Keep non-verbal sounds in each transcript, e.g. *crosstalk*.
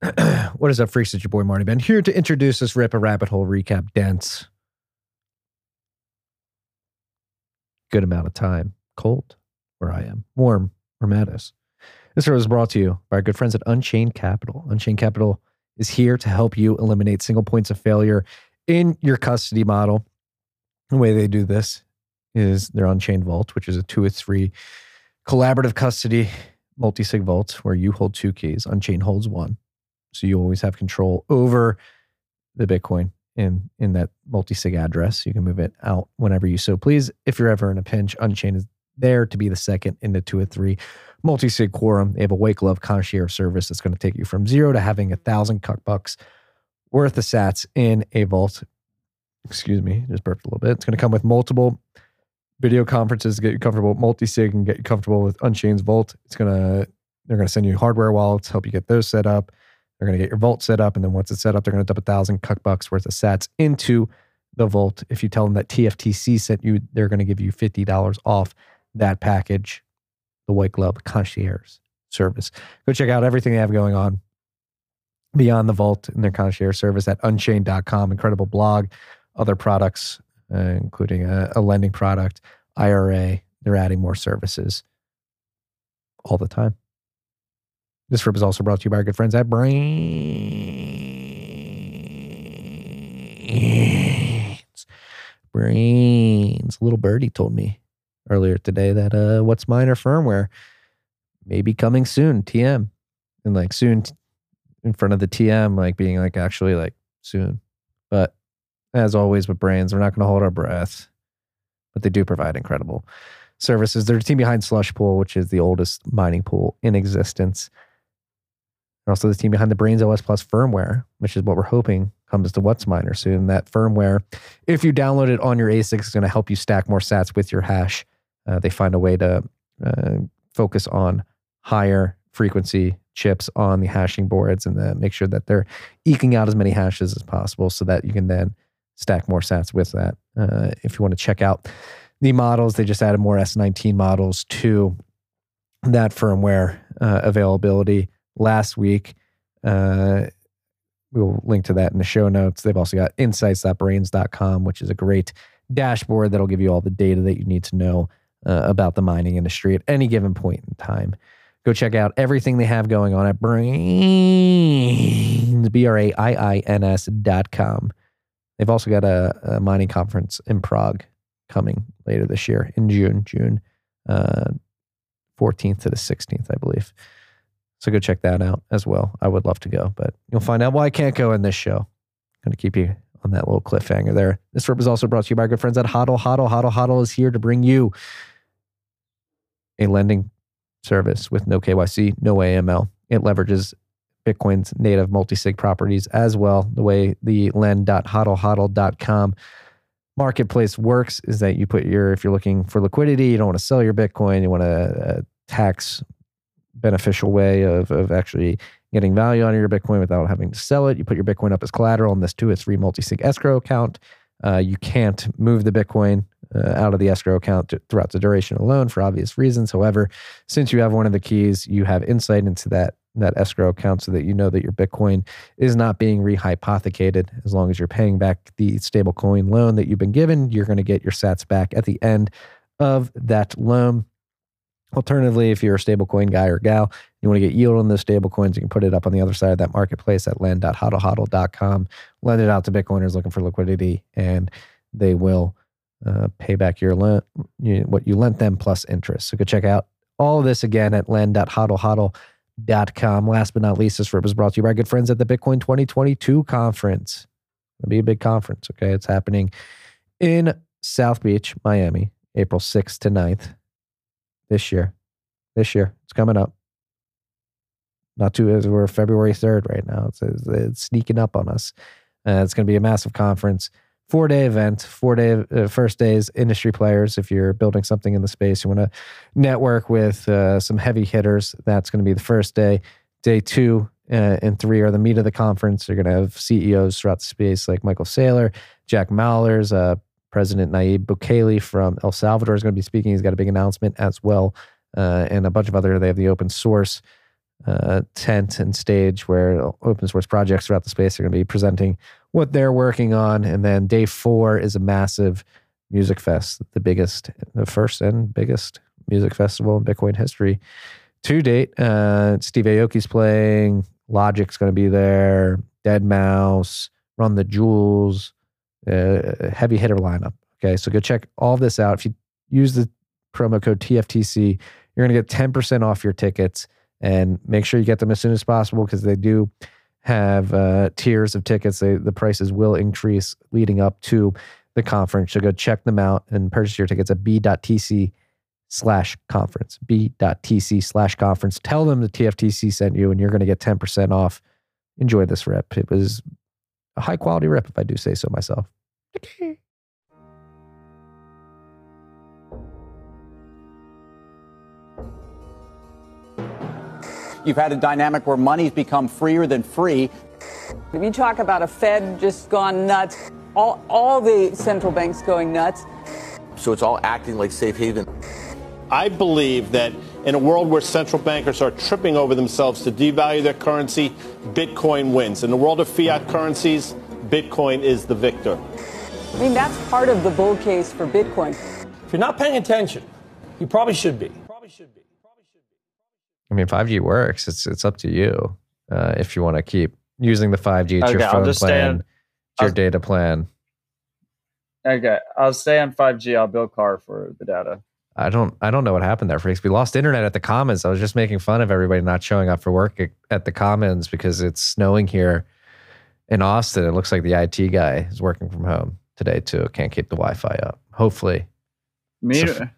*clears throat* what is up, freaks? It's your boy Marty Bent here to introduce this Rip a Rabbit Hole recap dense. Good amount of time. Cold where I am. Warm where Matt is. This show is brought to you by our good friends at Unchained Capital. Unchained Capital is here to help you eliminate single points of failure in your custody model. The way they do this is their Unchained Vault, which is a two or three collaborative custody multi sig vault where you hold two keys. Unchained holds one. So you always have control over the Bitcoin in in that multi-sig address. You can move it out whenever you so please. If you're ever in a pinch, Unchained is there to be the second in the two or three multi-sig quorum. They have a white glove concierge service that's going to take you from zero to having a thousand cuck bucks worth of sats in a vault. Excuse me, just burped a little bit. It's going to come with multiple video conferences to get you comfortable with multi-sig and get you comfortable with Unchained's Vault. It's gonna they're gonna send you hardware wallets, help you get those set up. They're going to get your vault set up. And then once it's set up, they're going to dump a thousand cuck bucks worth of sats into the vault. If you tell them that TFTC sent you, they're going to give you $50 off that package, the white glove concierge service. Go check out everything they have going on beyond the vault in their concierge service at unchained.com. Incredible blog, other products, uh, including a, a lending product, IRA. They're adding more services all the time. This rip is also brought to you by our good friends at Braiins. Braiins. Little birdie told me earlier today that uh, WhatsMiner firmware may be coming soon, TM. And like soon in front of the TM, like being like actually like soon. But as always with Braiins, we're not going to hold our breath, but they do provide incredible services. They're the team behind Slush Pool, which is the oldest mining pool in existence and also the team behind the Braiins OS Plus firmware, which is what we're hoping comes to What's WhatsMiner soon. That firmware, if you download it on your ASIC, is going to help you stack more sats with your hash. Uh, they find a way to uh, focus on higher frequency chips on the hashing boards and then make sure that they're eking out as many hashes as possible so that you can then stack more sats with that. Uh, if you want to check out the models, they just added more S19 models to that firmware uh, availability last week. Uh, we'll link to that in the show notes. They've also got insights.braiins.com, which is a great dashboard that'll give you all the data that you need to know uh, about the mining industry at any given point in time. Go check out everything they have going on at Braiins, B R A I I N S dot com. They've also got a, a, mining conference in Prague coming later this year in June, June uh, 14th to the 16th, I believe. So go check that out as well. I would love to go, but you'll find out why I can't go in this show. Going to keep you on that little cliffhanger there. This rip is also brought to you by our good friends at Hodl. Hodl, Hodl, Hodl is here to bring you a lending service with no KYC, no AML. It leverages Bitcoin's native multi-sig properties as well. The way the lend.hodlhodl.com marketplace works is that you put your, if you're looking for liquidity, you don't want to sell your Bitcoin, you want to a uh, tax beneficial way of, of actually getting value on your Bitcoin without having to sell it. You put your Bitcoin up as collateral in this two or three multi sig escrow account. Uh, you can't move the Bitcoin uh, out of the escrow account to, throughout the duration of the loan for obvious reasons. However, since you have one of the keys, you have insight into that that escrow account so that you know that your Bitcoin is not being rehypothecated. As long as you're paying back the stablecoin loan that you've been given, you're going to get your sats back at the end of that loan. Alternatively, if you're a stablecoin guy or gal, you want to get yield on those stablecoins, you can put it up on the other side of that marketplace at lend.hodlhodl.com. Lend it out to Bitcoiners looking for liquidity, and they will uh, pay back your you, what you lent them plus interest. So go check out all of this again at lend.hodlhodl.com. Last but not least, this rip is brought to you by good friends at the Bitcoin 2022 conference. It'll be a big conference, okay? It's happening in South Beach, Miami, April 6th to 9th this year. This year, it's coming up. Not too as we're February third right now. It's, it's, sneaking up on us. Uh, it's going to be a massive conference, four day event, four day uh, first days industry players. If you're building something in the space, you want to network with uh, some heavy hitters. That's going to be the first day. Day two uh, and three are the meat of the conference. You're going to have CEOs throughout the space like Michael Saylor, Jack Mallers, uh, President Nayib Bukele from El Salvador is going to be speaking. He's got a big announcement as well, uh, and a bunch of other. They have the open source uh, tent and stage where open source projects throughout the space are going to be presenting what they're working on. And then day four is a massive music fest, the biggest, the first and biggest music festival in Bitcoin history to date. Uh, Steve Aoki's playing, Logic's going to be there, Deadmau5, Run the Jewels, heavy hitter lineup. Okay, so go check all this out. If you use the promo code TFTC, you're going to get 10% off your tickets and make sure you get them as soon as possible because they do have uh, tiers of tickets. They, the prices will increase leading up to the conference. So go check them out and purchase your tickets at b.tc slash conference. b.tc slash conference. Tell them the TFTC sent you and you're going to get 10% off. Enjoy this rep. It was a high quality rep, if I do say so myself. Okay. You've had a dynamic where money's become freer than free. If you talk about a Fed just gone nuts, all, all the central banks going nuts. So it's all acting like safe haven. I believe that in a world where central bankers are tripping over themselves to devalue their currency, Bitcoin wins. In the world of fiat currencies, Bitcoin is the victor. I mean, that's part of the bull case for Bitcoin. If you're not paying attention, you probably should be. Probably should be. Probably should be. I mean, 5G works. It's it's up to you uh, if you want to keep using the 5G. It's Okay, your I'll phone plan. on- your I'll- data plan. Okay, I'll stay on 5G. I'll bill car for the data. I don't I don't know what happened there, freaks. We lost internet at the Commons. I was just making fun of everybody not showing up for work at- the Commons because it's snowing here in Austin. It looks like the IT guy is working from home today too. Can't keep the Wi-Fi up. Hopefully, Me- So-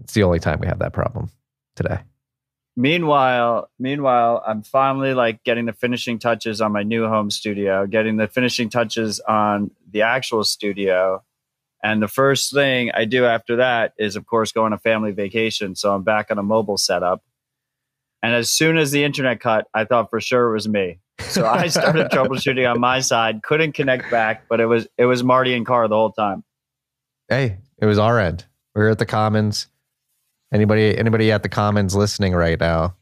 it's the only time we have that problem today. meanwhile, meanwhile, I'm finally like getting the finishing touches on my new home studio, getting the finishing touches on the actual studio. And the first thing I do after that is, of course, go on a family vacation. So I'm back on a mobile setup. And as soon as the internet cut, I thought for sure it was me. So I *laughs* started troubleshooting on my side, couldn't connect back, but it was it was Marty and Carr the whole time. Hey, it was our end. We were at the Commons. Anybody anybody at the Commons listening right now?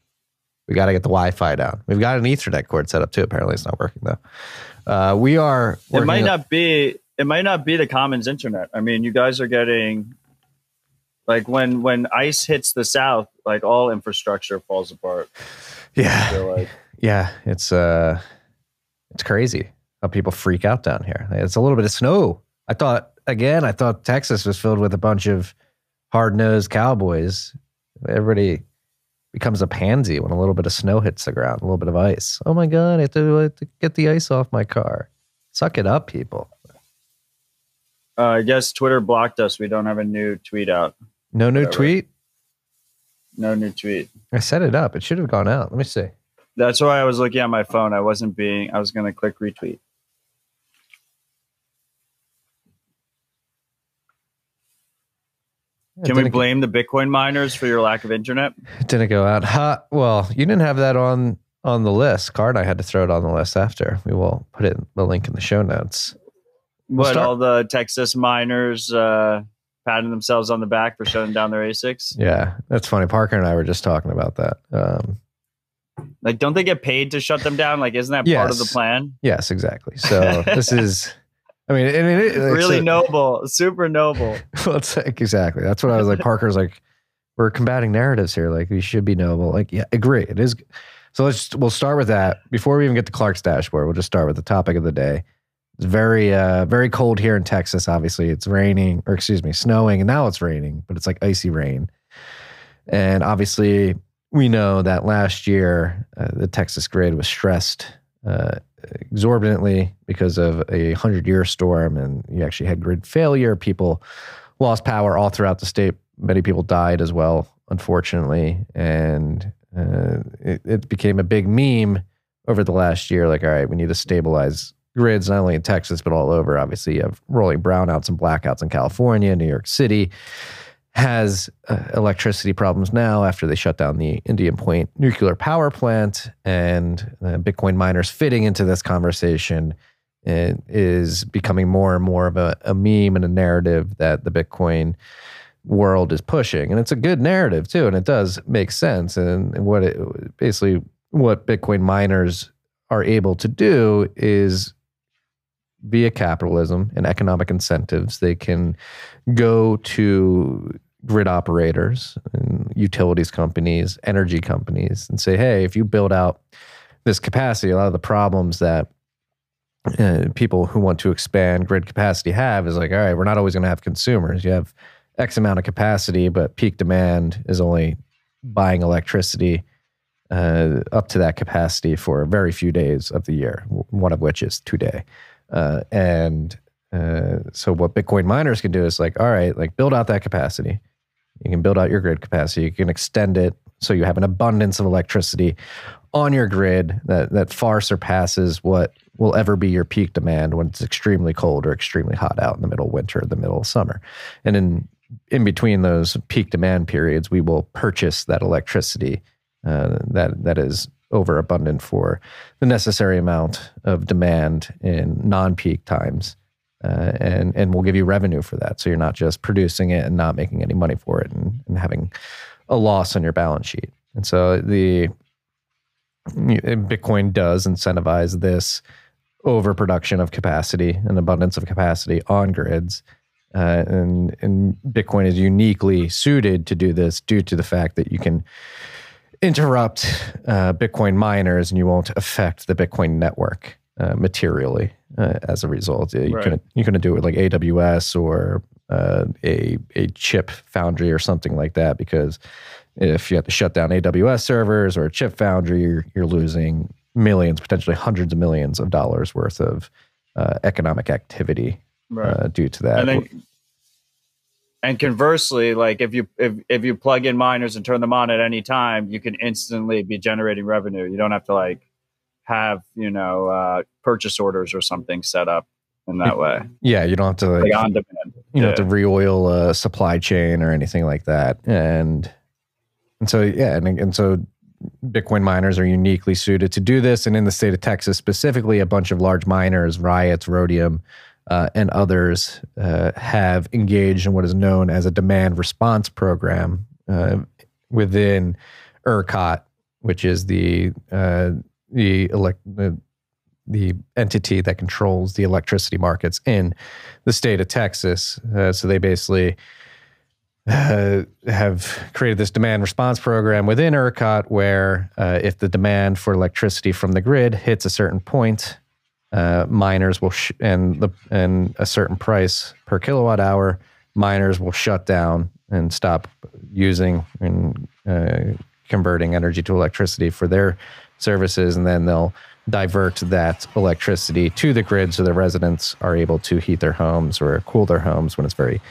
We got to get the Wi-Fi down. We've got an Ethernet cord set up too. Apparently, it's not working though. Uh, we are. It might not be it might not be the commons internet. I mean, you guys are getting like when when ice hits the south, like all infrastructure falls apart. Yeah, like yeah. It's uh, it's crazy how people freak out down here. It's a little bit of snow. I thought again. I thought Texas was filled with a bunch of hard-nosed cowboys. Everybody becomes a pansy when a little bit of snow hits the ground, a little bit of ice. Oh my god! I have to, I have to get the ice off my car. Suck it up, people. Uh, I guess Twitter blocked us. We don't have a new tweet out. No new Whatever. tweet. No new tweet. I set it up. It should have gone out. Let me see. That's why I was looking at my phone. I wasn't being. I was going to click retweet. Can we blame the Bitcoin miners for your lack of internet? It didn't go out. Ha, well, you didn't have that on on the list. Card I had to throw it on the list after. We will put it the link in the show notes. What start- all the Texas miners uh, patting themselves on the back for shutting down their ASICs? Yeah, that's funny. Parker and I were just talking about that. Um, Like, don't they get paid to shut them down? Like, isn't that part of the plan? yes, exactly. So this *laughs* is, I mean, I mean, it, it's really a- noble, super noble. *laughs* well, it's like exactly. That's what I was like. Parker's like, we're combating narratives here. Like we should be noble. Like, yeah, agree. It is. So let's we'll start with that before we even get to Clark's dashboard. We'll just start with the topic of the day. It's very uh very cold here in Texas. Obviously, it's raining or excuse me, snowing, and now it's raining, but it's like icy rain. And obviously, we know that last year uh, the Texas grid was stressed uh, exorbitantly because of a hundred year storm, and you actually had grid failure. People lost power all throughout the state. Many people died as well, unfortunately, and uh, it, it became a big meme over the last year. Like, all right, we need to stabilize grids not only in Texas but all over. Obviously, you have rolling brownouts and blackouts in California, New York City has uh, electricity problems now after they shut down the Indian Point nuclear power plant, and uh, Bitcoin miners fitting into this conversation uh, is becoming more and more of a, a meme and a narrative that the Bitcoin world is pushing, and it's a good narrative too, and it does make sense. And what it basically what Bitcoin miners are able to do is via capitalism and economic incentives, they can go to grid operators and utilities companies, energy companies, and say, hey, if you build out this capacity, a lot of the problems that uh, people who want to expand grid capacity have is like, all right, we're not always going to have consumers. You have X amount of capacity, but peak demand is only buying electricity uh, up to that capacity for very few days of the year, one of which is today. Uh, and uh, so, what Bitcoin miners can do is like, all right, like build out that capacity. You can build out your grid capacity. You can extend it so you have an abundance of electricity on your grid that that far surpasses what will ever be your peak demand when it's extremely cold or extremely hot out in the middle of winter or the middle of summer. And in in between those peak demand periods, we will purchase that electricity uh, that that is overabundant for the necessary amount of demand in non-peak times, uh, and and we'll give you revenue for that. So you're not just producing it and not making any money for it, and, and having a loss on your balance sheet. And so the Bitcoin does incentivize this overproduction of capacity and abundance of capacity on grids. Uh, and, and Bitcoin is uniquely suited to do this due to the fact that you can interrupt uh, Bitcoin miners and you won't affect the Bitcoin network uh, materially uh, as a result. You right. you can do it with like AWS or uh, a a chip foundry or something like that because if you have to shut down AWS servers or a chip foundry, you're, you're losing millions, potentially hundreds of millions of dollars worth of uh, economic activity right. uh, due to that. And, conversely, like if you if if you plug in miners and turn them on at any time, you can instantly be generating revenue. You don't have to like have you know uh, purchase orders or something set up in that way. *laughs* Yeah, you don't have to like, like on demand. You don't have to re-oil a supply chain or anything like that, and and so, yeah, and, and so Bitcoin miners are uniquely suited to do this. And in the state of Texas specifically, a bunch of large miners, Riot, Rhodium, uh, and others uh, have engaged in what is known as a demand response program uh, within ERCOT, which is the uh, the, the the entity that controls the electricity markets in the state of Texas. Uh, so they basically uh, have created this demand response program within ERCOT where uh, if the demand for electricity from the grid hits a certain point, uh, miners will sh- and the and a certain price per kilowatt hour, miners will shut down and stop using and uh, converting energy to electricity for their services, and then they'll divert that electricity to the grid so the residents are able to heat their homes or cool their homes when it's very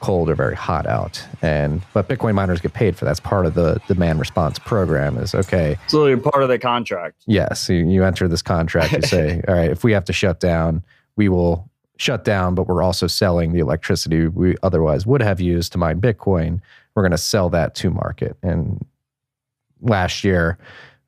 cold or very hot out. And but Bitcoin miners get paid for. That's part of the demand response program. Is okay. So you're part of the contract. Yes, you, you enter this contract. You say, *laughs* all right, if we have to shut down, we will shut down, but we're also selling the electricity we otherwise would have used to mine Bitcoin. We're going to sell that to market. And last year,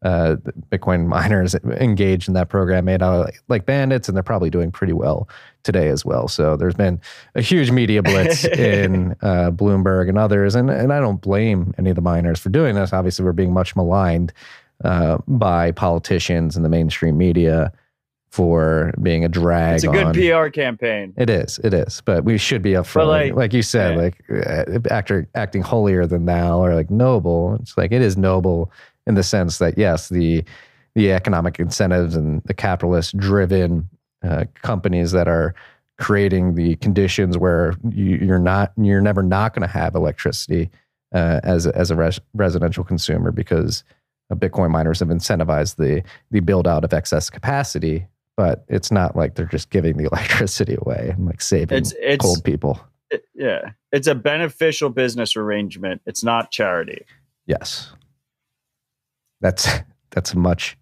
uh, Bitcoin miners *laughs* engaged in that program made out like, like, bandits, and they're probably doing pretty well today as well. So there's been a huge media blitz *laughs* in uh, Bloomberg and others, and and I don't blame any of the miners for doing this. Obviously, we're being much maligned uh, by politicians and the mainstream media for being a drag. It's a good on, PR campaign. It is, it is, but we should be upfront, like, like you said, yeah. like uh, actor acting holier than thou or like noble. It's like it is noble in the sense that yes, the the economic incentives and the capitalist driven uh, companies that are creating the conditions where you, are not you're never not going to have electricity uh, as a, as a res- residential consumer because Bitcoin miners have incentivized the the build out of excess capacity, but it's not like they're just giving the *laughs* electricity away and like saving it's, it's, cold people. It, yeah, it's a beneficial business arrangement. It's not charity. Yes. That's *laughs* that's much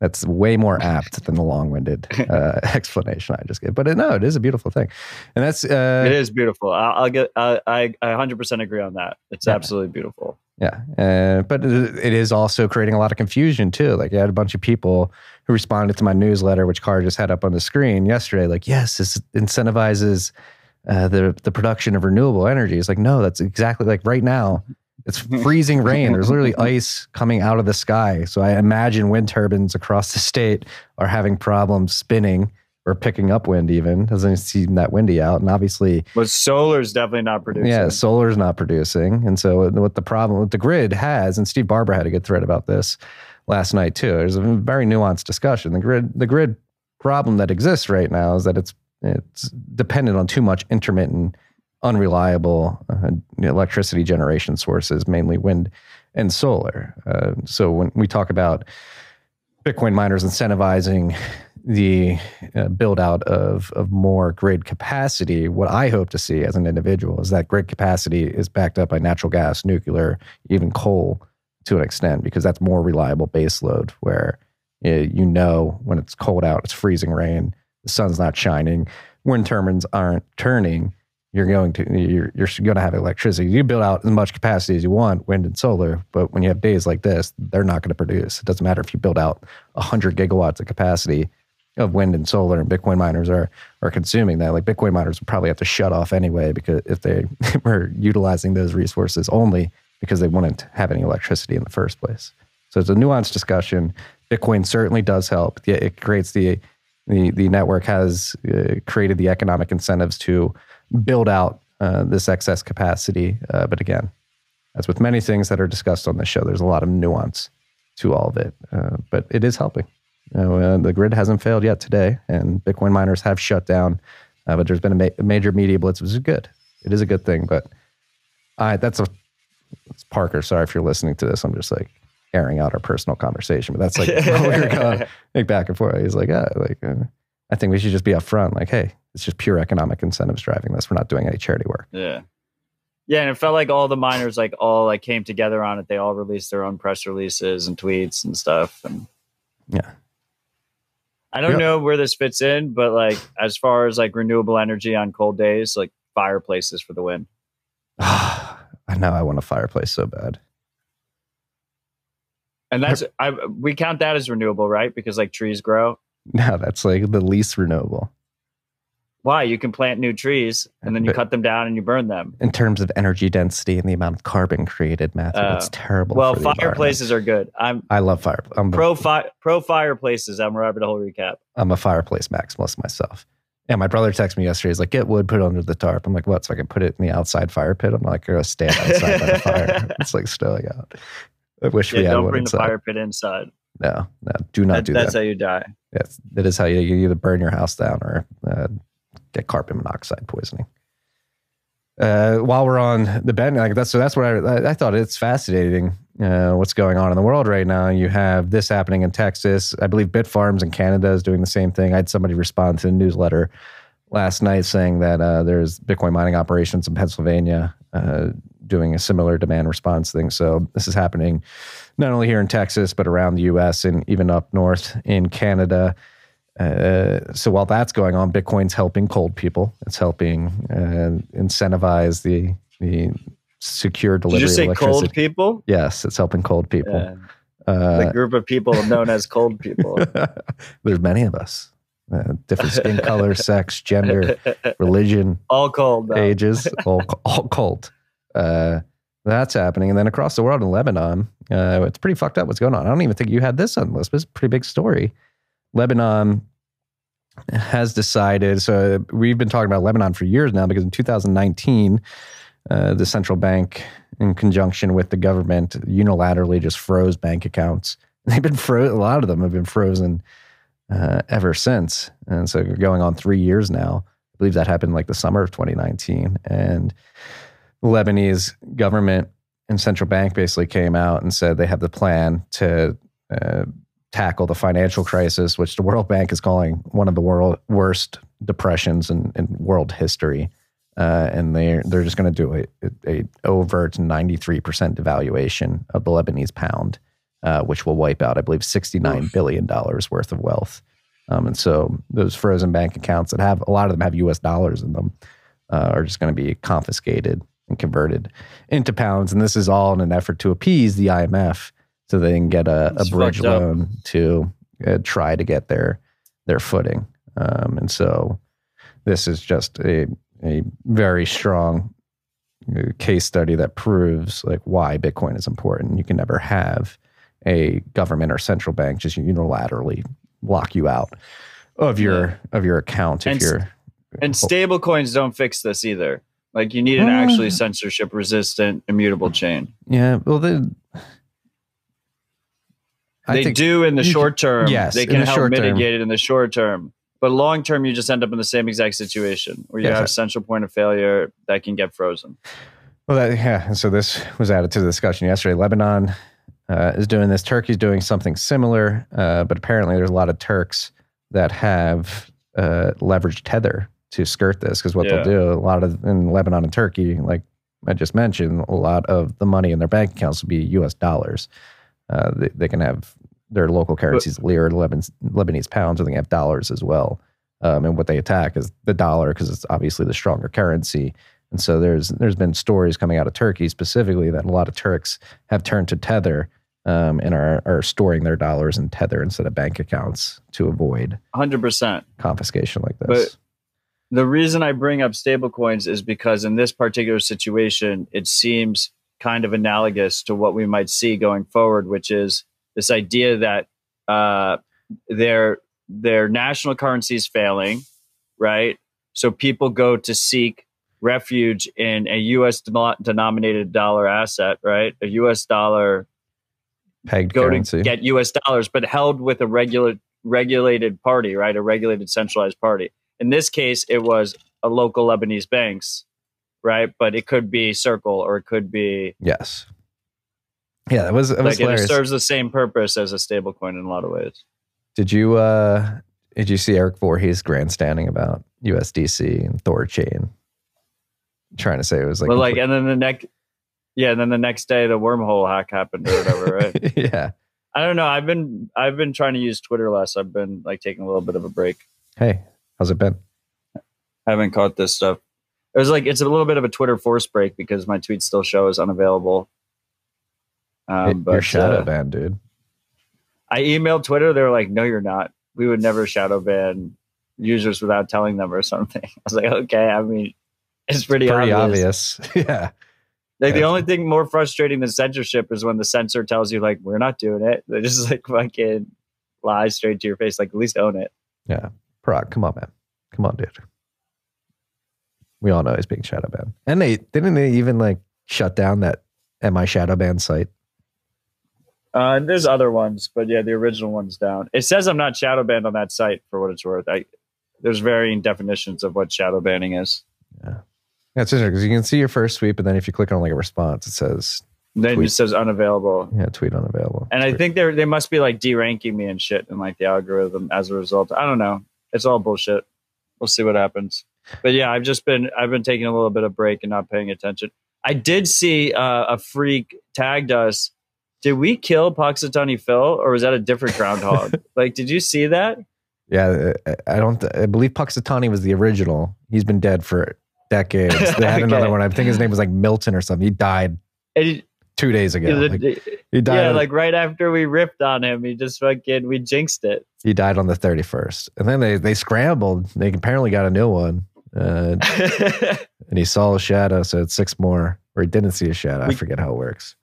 that's way more apt than the long-winded *laughs* uh, explanation I just gave. But no, it is a beautiful thing, and that's uh, it is beautiful. I'll, I'll get I I 100% agree on that. It's yeah. absolutely beautiful. Yeah, uh, but it is also creating a lot of confusion too. Like I had a bunch of people who responded to my newsletter, which Car just had up on the screen yesterday. Like, yes, this incentivizes uh, the the production of renewable energy. It's like no, that's exactly like right now It's freezing rain. There's literally *laughs* ice coming out of the sky. So I imagine wind turbines across the state are having problems spinning or picking up wind even. Doesn't seem that windy out. And obviously but solar is definitely not producing. Yeah solar's not producing. And so what the problem what the grid has and steve barbour had a good thread about this last night too. There's a very nuanced discussion. The grid the grid problem that exists right now is that it's it's dependent on too much intermittent unreliable uh, electricity generation sources mainly wind and solar uh, so when we talk about bitcoin miners incentivizing the uh, build out of, of more grid capacity, what I hope to see as an individual is that grid capacity is backed up by natural gas, nuclear, even coal to an extent, because that's more reliable baseload where you know when it's cold out, it's freezing rain, the sun's not shining, wind turbines aren't turning. You're going to you're, you're going to have electricity. You build out as much capacity as you want, wind and solar, but when you have days like this, they're not going to produce. It doesn't matter if you build out 100 gigawatts of capacity of wind and solar and Bitcoin miners are are consuming that. Like Bitcoin miners would probably have to shut off anyway because if they *laughs* were utilizing those resources only because they wouldn't have any electricity in the first place. So it's a nuanced discussion. Bitcoin certainly does help. It creates the the the network has uh, created the economic incentives to build out uh, this excess capacity. Uh, but again, as with many things that are discussed on this show, there's a lot of nuance to all of it. Uh, but it is helping. You know, uh, the grid hasn't failed yet today, and Bitcoin miners have shut down. Uh, but there's been a, ma- a, major media blitz, which is good. It is a good thing. But I that's a it's Parker. Sorry if you're listening to this. I'm just like airing out our personal conversation, but that's like *laughs* we going like back and forth. He's like, yeah, like uh, I think we should just be upfront. Like, hey, it's just pure economic incentives driving this. We're not doing any charity work. Yeah. Yeah, and it felt like all the miners like all like came together on it. They all released their own press releases and tweets and stuff. And yeah, I don't yep. know where this fits in, but like as far as like renewable energy on cold days, like fireplaces for the win. *sighs* I know I want a fireplace so bad. And that's I we count that as renewable, right? Because like trees grow. *laughs* No, that's like the least renewable. Why? You can plant new trees and then you but cut them down and you burn them. In terms of energy density and the amount of carbon created, Matthew, uh, it's terrible. Well, fireplaces are good. I'm I love fire. I'm pro fi- pro fireplaces. I'm Robert the whole recap. I'm a fireplace maximalist myself. Yeah, my brother texted me yesterday. He's like, "Get wood, put it under the tarp." I'm like, "What?" So I can put it in the outside fire pit. I'm like, "You're gonna stand outside by the fire." *laughs* It's like snowing out. I wish yeah, we had don't one bring inside. the fire pit inside. No, no, do not that, do that's that. That's how you die. Yes, that is how you, you either burn your house down or uh, get carbon monoxide poisoning. Uh, while we're on the bend, like that's so that's what I, I thought it's fascinating. Uh, what's going on in the world right now? You have this happening in Texas. I believe Bitfarms in Canada is doing the same thing. I had somebody respond to the newsletter last night saying that uh, there's Bitcoin mining operations in Pennsylvania uh, doing a similar demand response thing. So this is happening not only here in Texas but around the U.S. and even up north in Canada. Uh, so while that's going on, Bitcoin's helping cold people. It's helping uh, incentivize the the secure delivery. Did you say cold people? Yes, it's helping cold people. Yeah. Uh, the group of people known as cold people. *laughs* There's many of us. Uh, different skin color, *laughs* sex, gender, religion, all cold, though. ages, all *laughs* all cold. Uh, that's happening, and then across the world in Lebanon, uh, it's pretty fucked up. What's going on? I don't even think you had this on the list, but it's a pretty big story. Lebanon has decided. So we've been talking about Lebanon for years now because in 2019, uh, the central bank, in conjunction with the government, unilaterally just froze bank accounts. *laughs* They've been frozen. A lot of them have been frozen uh, ever since, and so going on three years now. I believe that happened like the summer of 2019, and the Lebanese government and central bank basically came out and said they have the plan to uh, tackle the financial crisis, which the World Bank is calling one of the world worst depressions in, in world history. Uh, and they're they're just going to do a, a, overt 93 percent devaluation of the Lebanese pound, uh, which will wipe out, I believe, 69 billion dollars worth of wealth. Um, and so those frozen bank accounts that have a lot of them have U.S. dollars in them uh, are just going to be confiscated and converted into pounds. And this is all in an effort to appease the IMF so they can get a, a bridge loan to uh, try to get their their footing. Um, and so this is just a a very strong uh, case study that proves like why Bitcoin is important. You can never have a government or central bank just unilaterally lock you out of your of your account if And you're And stable coins don't fix this either. Like you need an Uh. actually censorship resistant immutable chain. yeah. Well, then I They do in the short term. yes, they can the help short term. mitigate it in the short term. But long term, you just end up in the same exact situation where you Yes, have central point of failure that can get frozen. Well, that, yeah. So this was added to the discussion yesterday. Lebanon uh, is doing this. Turkey's doing something similar, uh, but apparently there's a lot of Turks that have uh, leveraged Tether to skirt this because what Yeah. they'll do, a lot of in Lebanon and Turkey, like I just mentioned, a lot of the money in their bank accounts will be U.S. dollars. Uh, they, they can have their local currencies, lira, Lebanese, Lebanese pounds, or they can have dollars as well. Um, and what they attack is the dollar because it's obviously the stronger currency. And so there's there's been stories coming out of Turkey specifically that a lot of Turks have turned to Tether um, and are are storing their dollars in Tether instead of bank accounts to avoid 100%. confiscation like this. But the reason I bring up stablecoins is because in this particular situation, it seems kind of analogous to what we might see going forward, which is this idea that uh, their their national currency is failing, right? So people go to seek refuge in a U.S. denom- denominated dollar asset, right? A U.S. dollar Pegged go currency. to get U.S. dollars, but held with a regular regulated party, right? A regulated centralized party. In this case, it was a local Lebanese banks, right? But it could be Circle or it could be yes. Yeah, that was, that was like it serves the same purpose as a stablecoin in a lot of ways. Did you uh did you see Eric Voorhees grandstanding about USDC and Thorchain? Trying to say it was like but like, and then the next, yeah, and then the next day the wormhole hack happened or whatever, right? *laughs* yeah. I don't know. I've been I've been trying to use Twitter less. I've been like taking a little bit of a break. Hey, how's it been? I haven't caught this stuff. It was like it's a little bit of a Twitter force break because my tweets still show as unavailable. Um, but You're shadow uh, banned, dude. I emailed Twitter. They were like, "No, you're not. We would never shadow ban users without telling them or something." *laughs* I was like, "Okay." I mean, it's pretty, Pretty obvious. obvious. *laughs* yeah. Like the only thing more frustrating than censorship is when the censor tells you like, "We're not doing it." They just like fucking lie straight to your face. Like, at least own it. Yeah. Prague, come on, man. Come on, dude. We all know he's being shadow banned. And they didn't they even like shut down that MI shadow ban site? Uh, and there's other ones, but yeah, the original one's down. It says I'm not shadow banned on that site for what it's worth. I there's varying definitions of what shadow banning is. Yeah, it's interesting because you can see your first sweep, and then if you click on like a response, it says Then Tweet. it says unavailable. yeah, tweet unavailable. And I think they're they must be like deranking me and shit and like the algorithm as a result. I don't know. It's all bullshit. We'll see what happens. But yeah, I've just been I've been taking a little bit of break and not paying attention. I did see uh, a freak tagged us. Did we kill Punxsutawney Phil or was that a different groundhog? *laughs* like, did you see that? Yeah, I I don't. I believe Punxsutawney was the original. He's been dead for decades. *laughs* They had another one. I think his name was like Milton or something. He died And two days ago. he- Like, he died. yeah, on- like right after we ripped on him, he just fucking we jinxed it. he died on the thirty first, and then they they scrambled. They apparently got a new one, uh, *laughs* and he saw a shadow. So it's six more, or he didn't see a shadow. I forget how it works.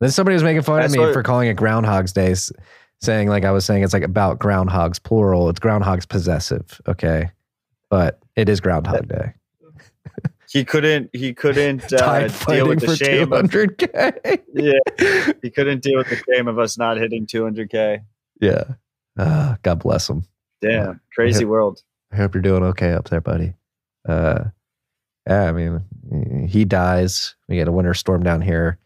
Then somebody was making fun of me what- for calling it Groundhog's Day, saying like I was saying it's like about groundhogs plural. It's groundhogs possessive. Okay, but it is Groundhog Day. *laughs* he couldn't. He couldn't *laughs* uh, deal with the shame. two Of, hundred k. yeah, he couldn't deal with the shame of us not hitting 200k. Yeah. Ah, God bless him. Damn, Yeah. crazy Yeah. world. I hope you're doing okay up there, buddy. Uh, yeah, I mean, he dies. We get a winter storm down here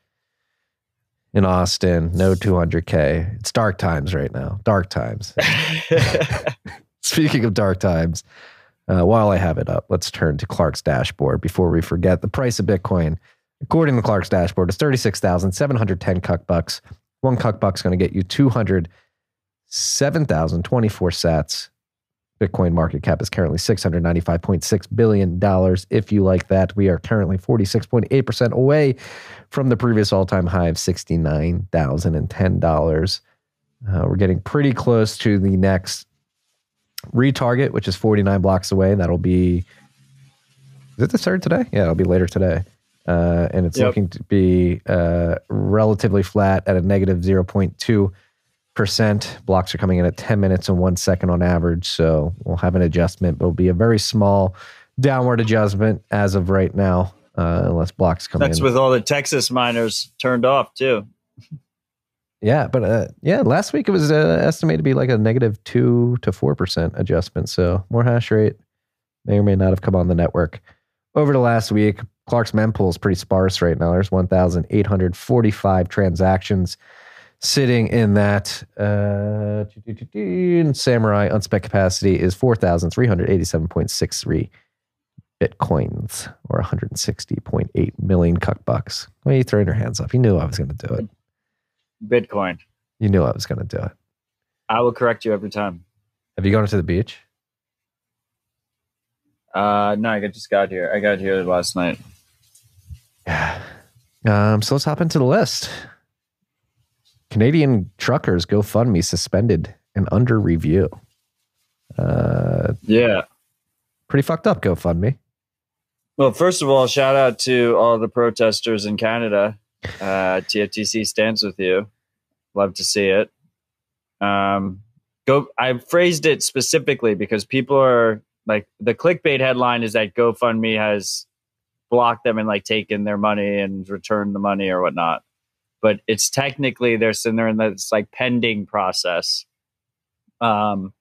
in Austin. No 200K. It's dark times right now. Dark times. *laughs* *laughs* Speaking of dark times, uh, while I have it up, let's turn to Clark's dashboard before we forget. The price of Bitcoin, according to Clark's dashboard, is 36,710 cuck bucks. One cuck buck's going to get you 207,024 sats. Bitcoin market cap is currently $695.6 billion. If you like that, we are currently 46.8% away from the previous all time high of $69,010. Uh, we're getting pretty close to the next retarget, which is 49 blocks away. That'll be, is it the third today? Yeah, it'll be later today. uh, and it's Yep. looking to be uh, relatively flat at a negative 0.2 percent. Blocks are coming in at 10 minutes and one second on average, so we'll have an adjustment, but it'll be a very small downward adjustment as of right now, uh, unless blocks come That's in. with all the Texas miners turned off too. Yeah, but uh, yeah, last week it was uh, estimated to be like a negative two to four percent adjustment. So more hash rate may or may not have come on the network. Over the last week, Clark's mempool is pretty sparse right now. There's 1,845 transactions sitting in that. Uh, Samurai unspec capacity is 4,387.63 bitcoins or 160.8 million cuck bucks. Why are you throwing your hands up? You knew I was going to do it. Bitcoin. You knew I was going to do it. I will correct you every time. Have you gone to the beach? Uh, no, I just got here. I got here last night. Yeah. *sighs* Um, so let's hop into the list. Canadian truckers GoFundMe suspended and under review. Uh, Yeah. pretty fucked up GoFundMe. Well, first of all, shout out to all the protesters in Canada. Uh, TFTC stands with you. Love to see it. Um, go. I phrased it specifically because people are like the clickbait headline is that GoFundMe has blocked them and like taken their money and returned the money or whatnot. But it's technically they're sitting there in this like pending process. Um,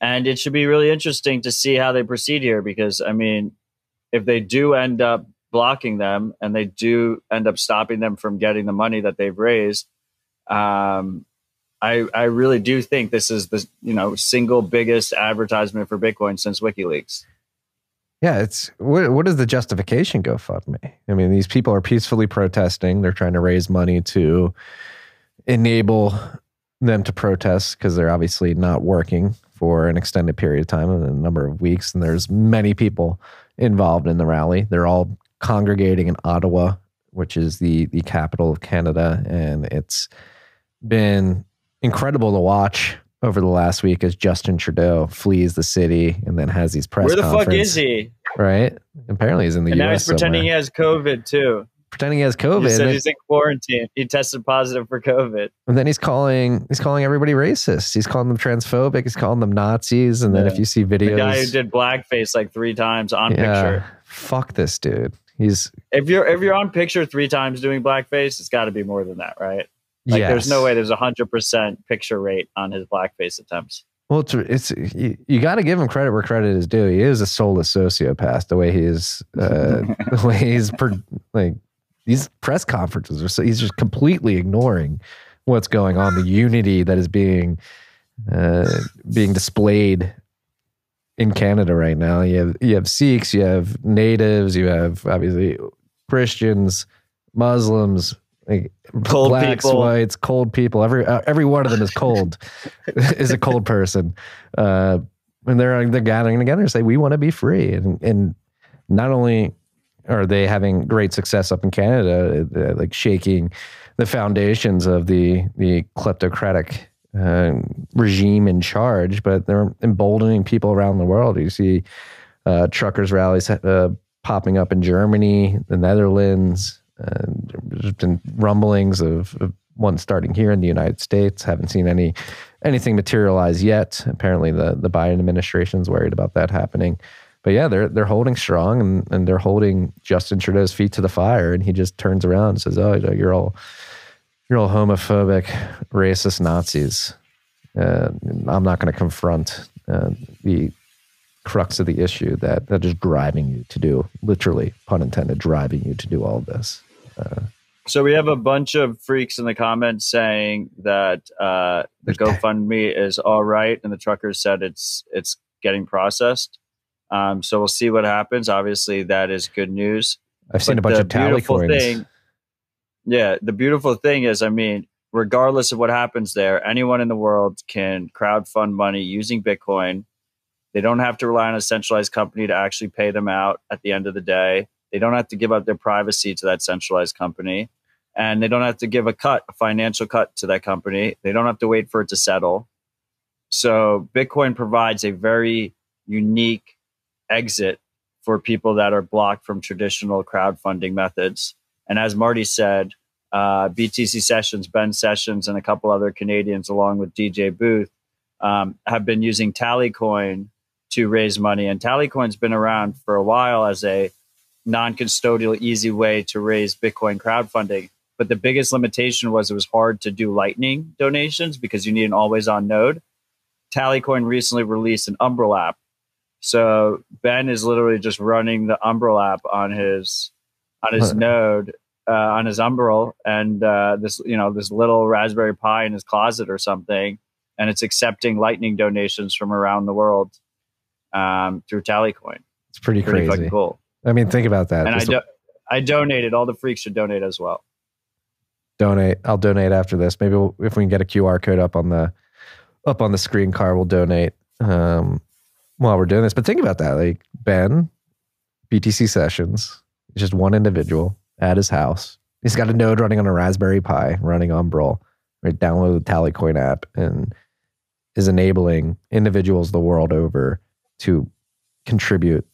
and it should be really interesting to see how they proceed here because I mean, if they do end up blocking them and they do end up stopping them from getting the money that they've raised, um, I I really do think this is the you know single biggest advertisement for Bitcoin since WikiLeaks. Yeah, it's what, what does the justification go fuck me? I mean, these people are peacefully protesting. They're trying to raise money to enable them to protest because they're obviously not working for an extended period of time, a number of weeks. And there's many people involved in the rally. They're all congregating in Ottawa, which is the the capital of Canada, and it's been incredible to watch over the last week as Justin Trudeau flees the city and then has these press Where the fuck is he? Right? Apparently he's in the And now US he's pretending he has COVID too. pretending he has COVID. He said he's in quarantine. He tested positive for COVID. and then he's calling he's calling everybody racist. He's calling them transphobic. He's calling them Nazis. And then Yeah. if you see The videos, guy who did blackface like three times on yeah, picture. fuck this dude. He's If you're if you're on picture three times doing blackface, it's got to be more than that, right? Like there's no way there's a hundred percent picture rate on his blackface attempts. Well, it's, it's you, you got to give him credit where credit is due. He is a soulless sociopath. The way he is, uh, the way he's per, like these press conferences are. So he's just completely ignoring what's going on. The unity that is being uh, being displayed in Canada right now. You have you have Sikhs, you have natives, you have obviously Christians, Muslims, like Cold blacks, people. whites, cold people. Every uh, every one of them is cold. *laughs* is a cold person, uh, and they're they're gathering together and say we want to be free, and and not only are they having great success up in Canada, uh, like shaking the foundations of the the kleptocratic uh, regime in charge, but they're emboldening people around the world. You see uh, truckers rallies uh, popping up in Germany, the Netherlands. And there's been rumblings of, of one starting here in the United States. Haven't seen any anything materialize yet. Apparently, the the Biden administration's worried about that happening. But yeah, they're they're holding strong and, and they're holding Justin Trudeau's feet to the fire. And he just turns around and says, "Oh, you're all you're all homophobic, racist Nazis." Uh, I'm not going to confront uh, the crux of the issue that that is driving you to do, literally, pun intended, driving you to do all this. So we have a bunch of freaks in the comments saying that uh, the GoFundMe is all right, and the truckers said it's it's getting processed. Um, so we'll see what happens. Obviously, that is good news. I've seen a bunch of Tallycoins. thing- Yeah, the beautiful thing is, I mean, regardless of what happens there, anyone in the world can crowdfund money using Bitcoin. They don't have to rely on a centralized company to actually pay them out at the end of the day. They don't have to give up their privacy to that centralized company. And they don't have to give a cut, a financial cut to that company. They don't have to wait for it to settle. So Bitcoin provides a very unique exit for people that are blocked from traditional crowdfunding methods. And as Marty said, uh, BTC Sessions, Ben Sessions, and a couple other Canadians, along with DJ Booth, um, have been using Tallycoin to raise money. And Tallycoin's been around for a while as a non custodial, easy way to raise Bitcoin crowdfunding. But the biggest limitation was it was hard to do Lightning donations because you need an always on node. Tallycoin recently released an Umbrel app. So Ben is literally just running the Umbrel app on his on his Huh. node uh, on his Umbrel and uh, this you know this little Raspberry Pi in his closet or something, and it's accepting Lightning donations from around the world um, through Tallycoin. It's pretty, crazy. Pretty crazy. fucking cool. I mean, think about that. And I do- I donated. All the freaks should donate as well. donate. I'll donate after this. Maybe we'll, if we can get a QR code up on the up on the screen car, we'll donate um, while we're doing this. But think about that, like Ben, BTC sessions, just one individual at his house. He's got a node running on a Raspberry Pi, running Umbrel. Right, download the Tallycoin app and is enabling individuals the world over to contribute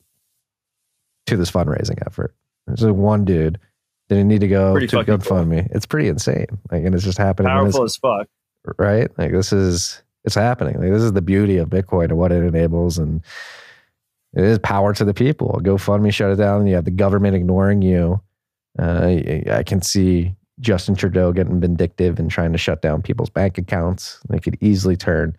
to this fundraising effort. There's like one dude that didn't need to go Pretty to fucking cool. GoFundMe. It's pretty insane. Like, and it's just happening. Powerful as fuck. right? Like this is it's happening. Like this is the beauty of Bitcoin and what it enables, and it is power to the people. GoFundMe shut it down. You have the government ignoring you. Uh, I can see Justin Trudeau getting vindictive and trying to shut down people's bank accounts. They could easily turn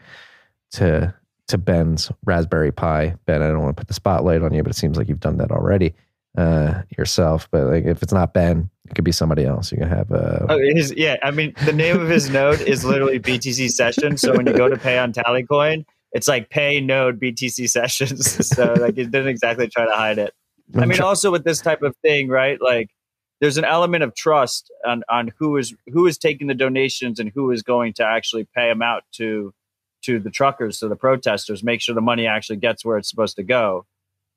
to to Ben's Raspberry Pi. Ben, I don't want to put the spotlight on you, but it seems like you've done that already uh, yourself. But like if it's not Ben, it could be somebody else. You can have uh, Oh, his, yeah, I mean, the name of his node is literally BTC Session. So when you go to pay on Tallycoin, it's like pay node BTC Sessions. *laughs* So like it didn't exactly try to hide it. I mean, also with this type of thing, right? Like there's an element of trust on on who is who is taking the donations and who is going to actually pay them out to to the truckers, to the protesters, make sure the money actually gets where it's supposed to go.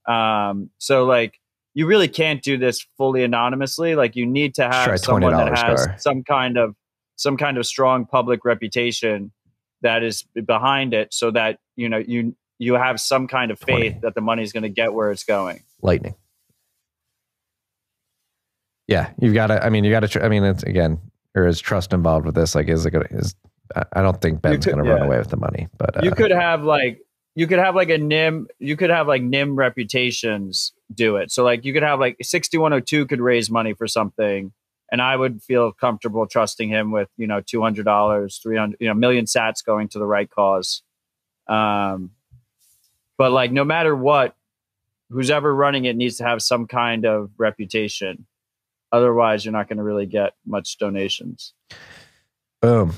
Um, so like you really can't do this fully anonymously. Like you need to have someone that has car. some kind of some kind of strong public reputation that is behind it, so that you know you you have some kind of 20. faith that the money is going to get where it's going. lightning. Yeah, you've got to. I mean, you got to. Tr- I mean, it's again, there is trust involved with this. Like, is it gonna? Is I- don't think Ben's going to run away with the money, but uh, you could have like you could have like a nym you could have like nym reputations do it. So like you could have like 6102 could raise money for something and i would feel comfortable trusting him with you know $200 300 you know million sats going to the right cause. Um but like no matter what who's ever running it needs to have some kind of reputation. Otherwise you're not going to really get much donations. Boom.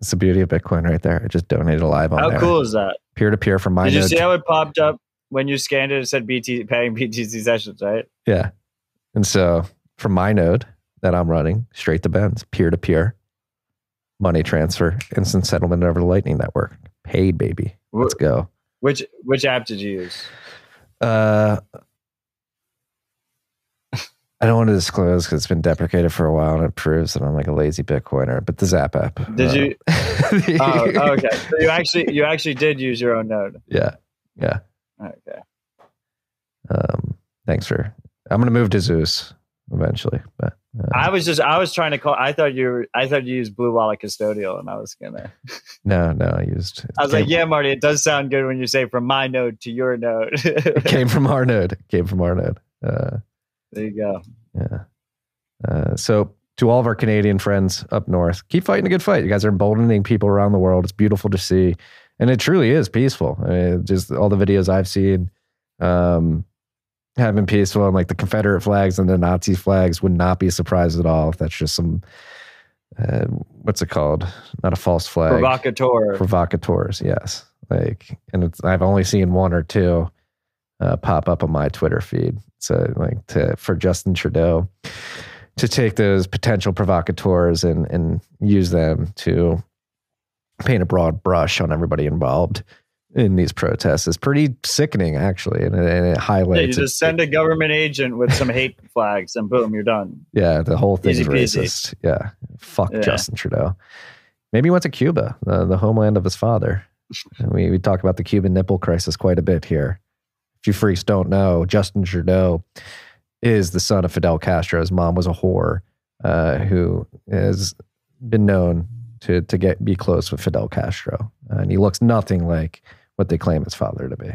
It's the beauty of Bitcoin right there. I just donated live on how there. cool is that Peer to peer from my did you see how it popped up when you scanned it it said bt paying btc sessions right yeah, and so from my node that I'm running straight to Ben's peer to peer money transfer, instant settlement over the Lightning Network. Paid, baby. Let's go. Which which app did you use? Uh, I don't want to disclose because it's been deprecated for a while and it proves that I'm like a lazy Bitcoiner. But the Zap app. Did uh, you? Oh, *laughs* oh, okay. So you actually you actually did use your own node. Yeah, yeah. Okay. Um, thanks for. I'm gonna move to Zeus eventually, but uh, I was just I was trying to call. I thought you were, I thought you used Blue Wallet Custodial, and I was gonna. *laughs* no, no. I used. I was like, yeah, Marty, it does sound good when you say from my node to your node. it came *laughs* from our node. It came from our node. Uh, there you go. Yeah. Uh, so to all of our Canadian friends up north, keep fighting a good fight. You guys are emboldening people around the world. It's beautiful to see, and it truly is peaceful. I mean, just all the videos I've seen um, have been peaceful, and like the Confederate flags and the Nazi flags would not be surprised at all if that's just some uh, what's it called? Not a false flag. Provocateur. Provocateurs, yes. Like, and it's, I've only seen one or two uh, pop up on my Twitter feed. So, like, to for Justin Trudeau to take those potential provocateurs and and use them to paint a broad brush on everybody involved in these protests is pretty sickening, actually, and it, and it Yeah, highlights. you it- just send a government agent with some hate *laughs* flags, and boom, you're done. Yeah, the whole thing is peasy. racist. Yeah. Fuck Yeah. Justin Trudeau. Maybe he went to Cuba, the, the homeland of his father. We, we talk about the Cuban nipple crisis quite a bit here you freaks don't know, Justin Trudeau is the son of Fidel Castro. His mom was a whore uh, who has been known to to get be close with Fidel Castro, and he looks nothing like what they claim his father to be.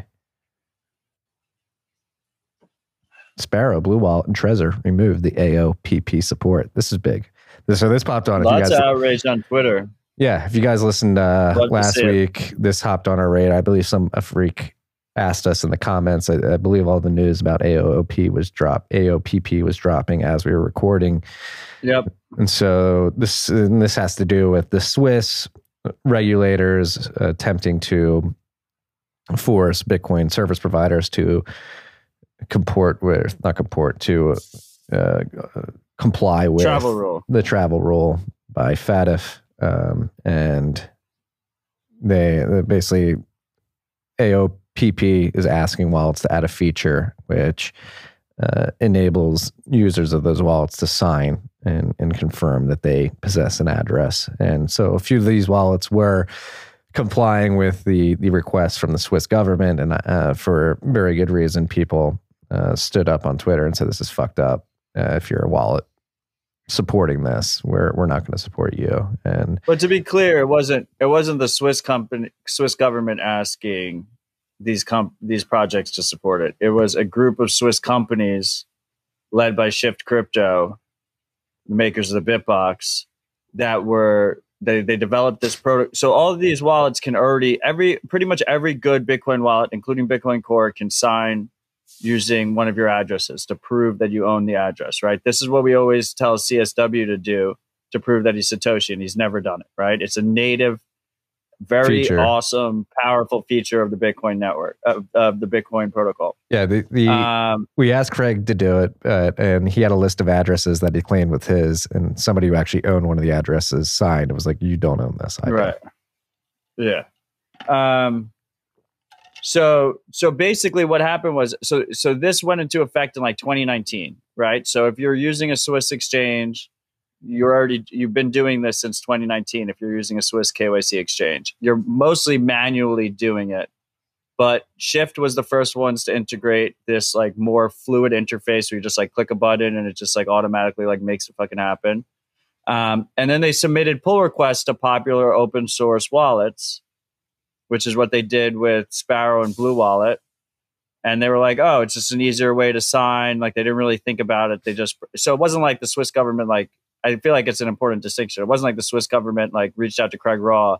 Sparrow, Blue Wallet, and Trezor removed the AOPP support. This is big. So this popped on. Lots if you guys, outrage on Twitter. yeah, if you guys listened uh, last see it. week, this hopped on our radar. I believe some a freak asked us in the comments. I, I believe all the news about AOP was drop AOPP was dropping as we were recording. Yep. And so this and this has to do with the Swiss regulators attempting to force Bitcoin service providers to comport with not comport to uh, comply with Travel rule. the travel rule by FATF, um, and they basically basically AOPP is asking wallets to add a feature which uh, enables users of those wallets to sign and, and confirm that they possess an address. And so a few of these wallets were complying with the the request from the Swiss government, and uh, for very good reason, people uh, stood up on Twitter and said, "This is fucked up. Uh, if you're a wallet supporting this, we're we're not going to support you." And But to be clear, it wasn't it wasn't the Swiss company Swiss government asking these com- these projects to support it. It was a group of Swiss companies led by Shift Crypto, the makers of the Bitbox, that were they they developed this product. So all of these wallets can already every pretty much every good Bitcoin wallet, including Bitcoin Core, can sign using one of your addresses to prove that you own the address. Right. This is what we always tell CSW to do to prove that he's Satoshi, and he's never done it. Right. It's a native, very Feature. awesome, powerful feature of the Bitcoin network of, of the Bitcoin protocol. yeah, the, the Um, we asked Craig to do it, uh, and he had a list of addresses that he claimed with his, and somebody who actually owned one of the addresses signed. It was like, "You don't own this." I do." right yeah um so so basically what happened was so so this went into effect in like 2019 right so if you're using a swiss exchange you're already you've been doing this since 2019 if you're using a swiss kyc exchange you're mostly manually doing it but shift was the first ones to integrate this like more fluid interface where you just like click a button and it just like automatically like makes it fucking happen um, and then they submitted pull requests to popular open source wallets, which is what they did with Sparrow and Blue Wallet. And they were like, oh, it's just an easier way to sign. Like they didn't really think about it. They just, so it wasn't like the Swiss government, like, I feel like it's an important distinction. It wasn't like the Swiss government like reached out to Craig Raw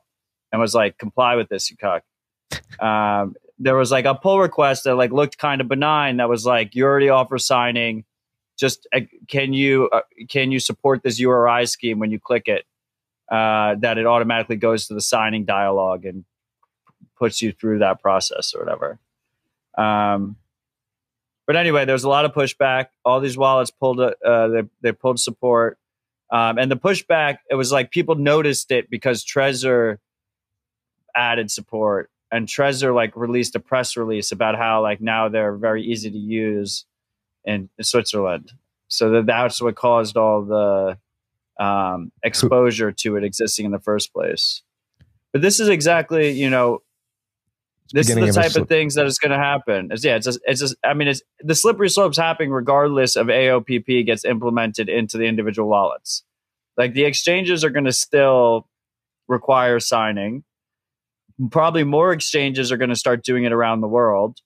and was like, comply with this, you cuck. *laughs* Um, there was like a pull request that like looked kind of benign that was like, you already offer signing just uh, can you uh, can you support this URI scheme when you click it uh, that it automatically goes to the signing dialog and puts you through that process or whatever. Um, but anyway, there's a lot of pushback. All these wallets pulled uh, they they pulled support, um, and the pushback it was like people noticed it because Trezor added support, and Trezor like released a press release about how like now they're very easy to use in Switzerland. So that that's what caused all the um, exposure to it existing in the first place. But this is exactly, you know, this is the type of things that is going to happen. It's, yeah, it's just, it's just, I mean, it's the slippery slope's happening regardless of AOPP gets implemented into the individual wallets. Like the exchanges are going to still require signing. Probably more exchanges are going to start doing it around the world,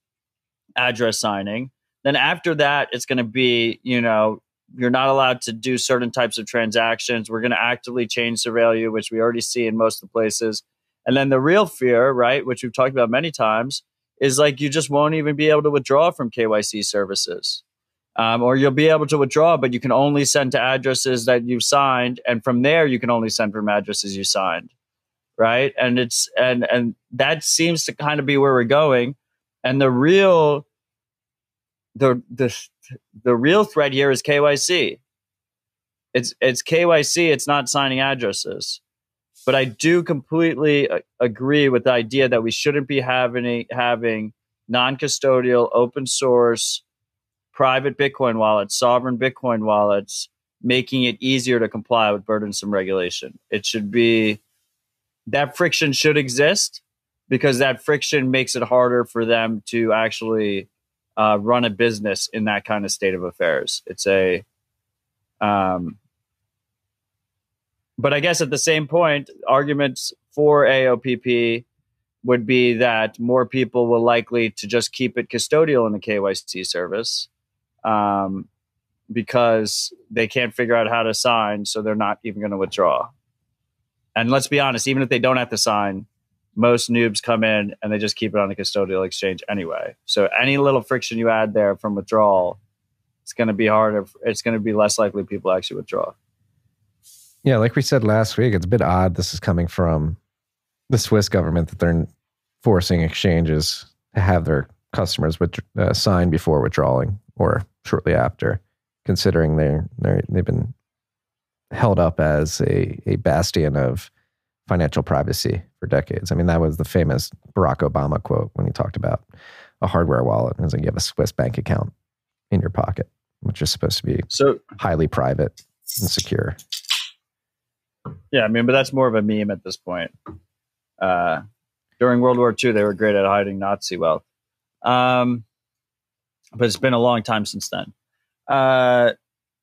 address signing. Then after that, it's going to be, you know, you're not allowed to do certain types of transactions. We're going to actively change the value, which we already see in most of the places. And then the real fear, right, which we've talked about many times, is like you just won't even be able to withdraw from KYC services. Um, or you'll be able to withdraw, but you can only send to addresses that you've signed. And from there, you can only send from addresses you signed. Right. And it's, and, and that seems to kind of be where we're going. And the real, the, the, the real threat here is KYC. It's, it's KYC. It's not signing addresses but I do completely uh, agree with the idea that we shouldn't be having having non-custodial, open source, private Bitcoin wallets, sovereign Bitcoin wallets, making it easier to comply with burdensome regulation. It should be that friction should exist because that friction makes it harder for them to actually uh, run a business in that kind of state of affairs. It's a, um, but I guess at the same point, arguments for AOPP would be that more people will likely to just keep it custodial in the KYC service um, because they can't figure out how to sign, so they're not even going to withdraw. And let's be honest, even if they don't have to sign, most noobs come in and they just keep it on the custodial exchange anyway. So any little friction you add there from withdrawal, it's going to be harder. It's going to be less likely people actually withdraw. Yeah, like we said last week, it's a bit odd. This is coming from the Swiss government that they're forcing exchanges to have their customers with, uh, sign before withdrawing or shortly after, considering they're, they're they've been held up as a, a bastion of financial privacy for decades. I mean, that was the famous Barack Obama quote when he talked about a hardware wallet. It was like you have a Swiss bank account in your pocket, which is supposed to be so highly private and secure. Yeah, I mean, but that's more of a meme at this point. Uh, during World War II, they were great at hiding Nazi wealth. Um, but it's been a long time since then. Uh,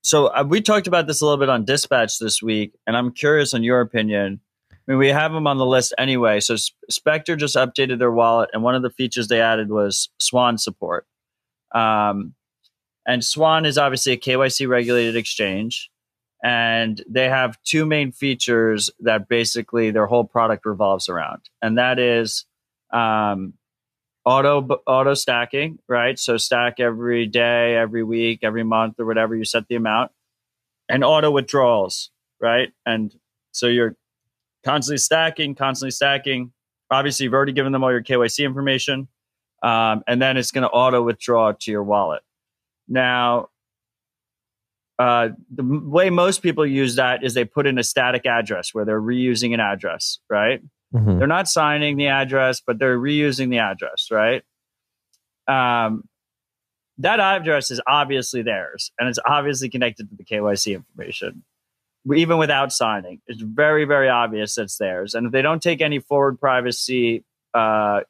so uh, we talked about this a little bit on Dispatch this week, and I'm curious on your opinion. I mean, we have them on the list anyway. So Spectre just updated their wallet, and one of the features they added was Swan support. Um, and Swan is obviously a KYC regulated exchange and they have two main features that basically their whole product revolves around. And that is um, auto auto stacking right? So stack every day every week every month or whatever you set the amount. And auto withdrawals right? And so you're constantly stacking constantly stacking. Obviously you've already given them all your kyc information. Um, and then it's going to auto withdraw to your wallet. Now uh, the way most people use that is they put in a static address where they're reusing an address, right? Mm-hmm. They're not signing the address, but they're reusing the address, right? Um, that address is obviously theirs and it's obviously connected to the KYC information, even without signing. It's very, very obvious it's theirs. And if they don't take any forward privacy uh,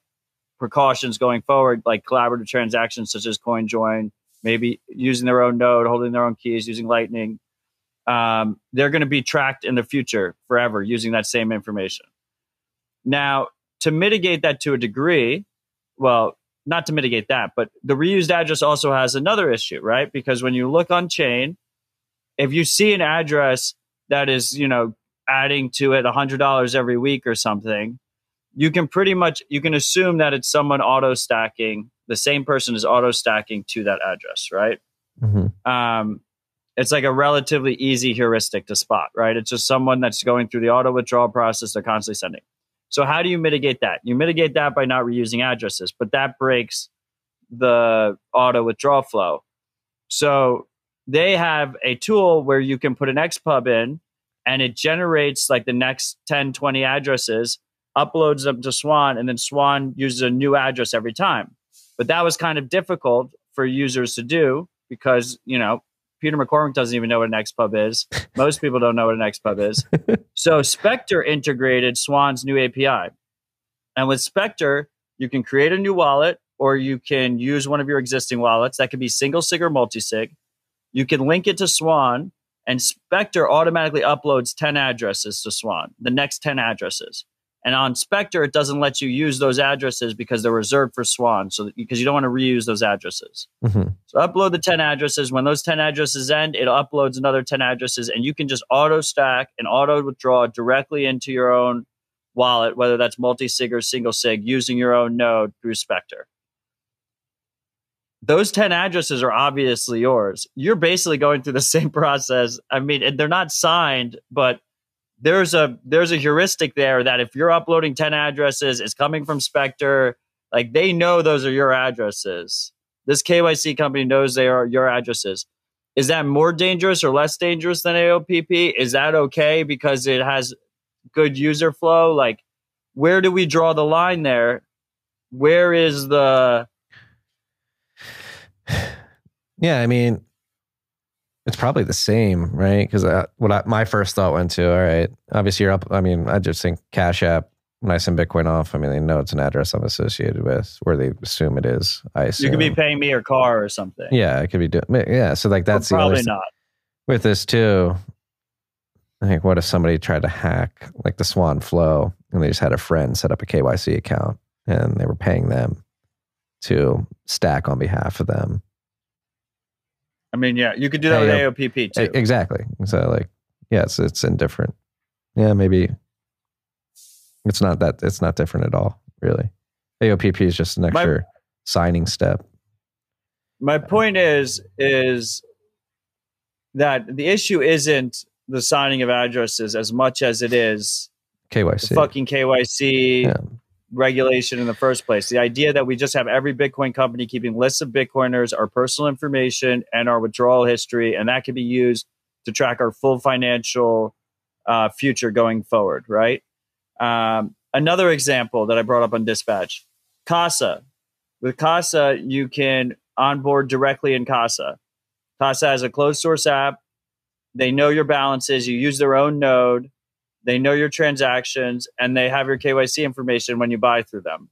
precautions going forward, like collaborative transactions such as CoinJoin, maybe using their own node, holding their own keys, using Lightning. Um, they're going to be tracked in the future forever using that same information. Now, to mitigate that to a degree, well, not to mitigate that, but the reused address also has another issue, right? Because when you look on chain, if you see an address that is, you know, adding to it $100 every week or something, you can pretty much you can assume that it's someone auto stacking the same person is auto stacking to that address, right? Mm-hmm. Um, it's like a relatively easy heuristic to spot, right? It's just someone that's going through the auto withdrawal process they're constantly sending. So how do you mitigate that? You mitigate that by not reusing addresses, but that breaks the auto withdrawal flow. So they have a tool where you can put an XPub in and it generates like the next 10, 20 addresses, uploads them to Swan, and then Swan uses a new address every time. But that was kind of difficult for users to do because, you know, Peter McCormack doesn't even know what an XPub is. *laughs* Most people don't know what an XPub is. *laughs* so Spectre integrated Swan's new API. And with Spectre, you can create a new wallet or you can use one of your existing wallets. That could be single sig or multi sig. You can link it to Swan, and Spectre automatically uploads 10 addresses to Swan, the next 10 addresses. And on Spectre, it doesn't let you use those addresses because they're reserved for Swan. So because you don't want to reuse those addresses. Mm-hmm. So upload the 10 addresses. When those 10 addresses end, it uploads another 10 addresses and you can just auto stack and auto withdraw directly into your own wallet, whether that's multi-sig or single sig, using your own node through Spectre. Those 10 addresses are obviously yours. You're basically going through the *laughs* same process. I mean, and they're not signed, but there's a there's a heuristic there that if you're uploading 10 addresses it's coming from spectre. Like they know those are your addresses. This kyc company knows they are your addresses. Is that more dangerous or less dangerous than aopp is that okay because it has good user flow? Like where do we draw the line there? Where is the *sighs* yeah i mean it's probably the same, right? Because uh, what I, my first thought went to, all right, obviously you're up. I mean, I just think Cash App when I send Bitcoin off, I mean, they know it's an address I'm associated with, where they assume it is. I assume. You could be paying me your car or something. Yeah, I could be doing. Yeah, so like that's other probably not. with this too. I think what if somebody tried to hack like the Swan Flow and they just had a friend set up a KYC account and they were paying them to stack on behalf of them. I mean, yeah, you could do that with AOPP too. Exactly. So like, yes, it's indifferent. Yeah, maybe it's not that it's not different at all, really. AOPP is just an My- extra signing step. My point is is that the issue isn't the signing of addresses as much as it is the KYC. fucking KYC Yeah. Regulation in the first place. The idea that we just have every Bitcoin company keeping lists of Bitcoiners, our personal information, and our withdrawal history, and that can be used to track our full financial uh, future going forward, right? Um, another example that I brought up on Dispatch Casa. With Casa, you can onboard directly in Casa. Casa has a closed source app. They know your balances. You use their own node. They know your transactions and they have your KYC information when you buy through them.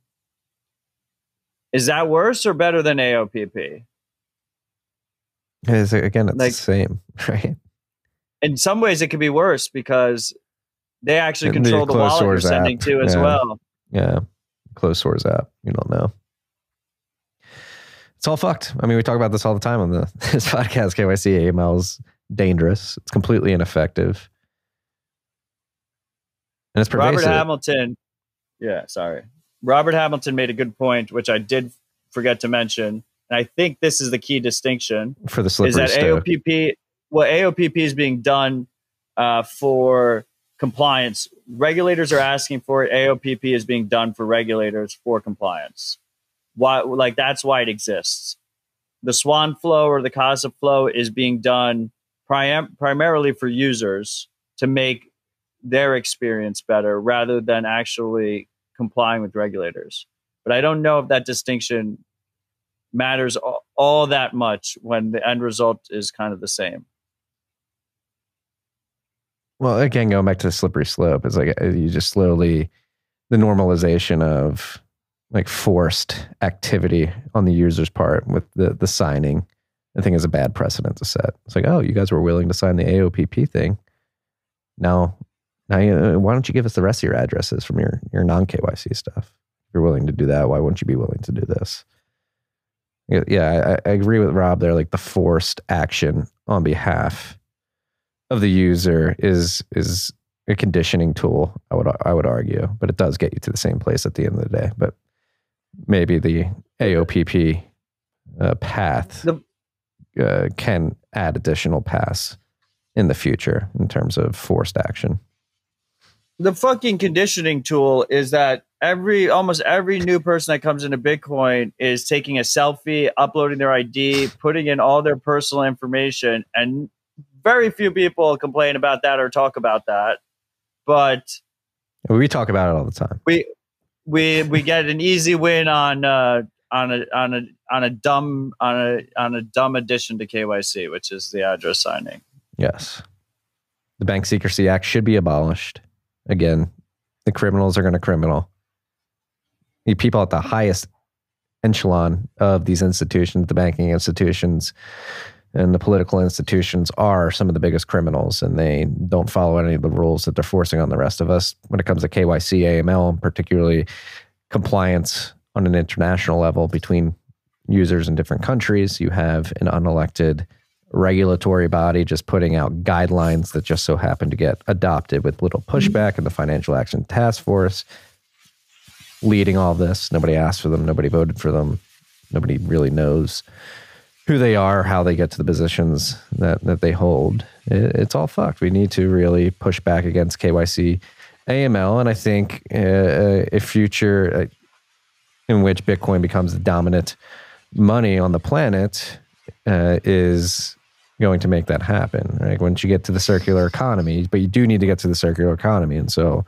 Is that worse or better than AOPP? It's, again, it's Like- the same, *laughs* right? In some ways, it could be worse because they actually And control the wallet you're sending app, to as yeah. well. Yeah. Closed source app. You don't know. It's all fucked. I mean, we talk about this all the time on the *laughs* this podcast. KYC AML is dangerous. It's completely ineffective. And it's Robert. Hamilton, yeah, sorry. Robert Hamilton made a good point, which I did forget to mention. And I think this is the key distinction. for the slippery is that. AOPP, well, AOPP is being done uh, for compliance. Regulators are asking for it. AOPP is being done for regulators for compliance. Why, like that's why it exists. The Swan flow or the Casa flow is being done prim- primarily for users to make their experience better rather than actually complying with regulators. But I don't know if that distinction matters all, all that much when the end result is kind of the same. Well, again, going back to the slippery slope, it's like uh, you just slowly the normalization of like forced activity on the user's part with the the signing. I think is a bad precedent to set. It's like, oh, you guys were willing to sign the AOPP thing. Now, now, you, uh, why don't you give us the rest of your addresses from your your non KYC stuff? If you're willing to do that, why wouldn't you be willing to do this? Yeah, I, I agree with Rob there. Like the forced action on behalf of the user is is a conditioning tool. I would I would argue, but it does get you to the same place at the end of the day. But maybe the AOPP uh, path uh, can add additional paths in the future in terms of forced action. The fucking conditioning tool is that every almost every new person that comes into Bitcoin is taking a selfie, uploading their ID, putting in all their personal information, and very few people complain about that or talk about that. But We talk about it all the time. we we we get an easy win on uh, on a on a on a dumb on a on a dumb addition to KYC, which is the address signing. Yes. The Bank Secrecy Act should be abolished. Again, the criminals are going to criminal. The people at the highest echelon of these institutions, the banking institutions and the political institutions, are some of the biggest criminals, and they don't follow any of the rules that they're forcing on the rest of us when it comes to KYC, AML, and particularly compliance on an international level between users in different countries. You have an unelected regulatory body just putting out guidelines that just so happen to get adopted with little pushback in the Financial Action Task Force leading all this. Nobody asked for them, nobody voted for them, nobody really knows who they are, how they get to the positions that, that they hold. It, it's all fucked. We need to really push back against KYC AML. And I think uh, a future uh, in which Bitcoin becomes the dominant money on the planet uh, is going to make that happen. Right? Once you get to the circular economy, but you do need to get to the circular economy, and so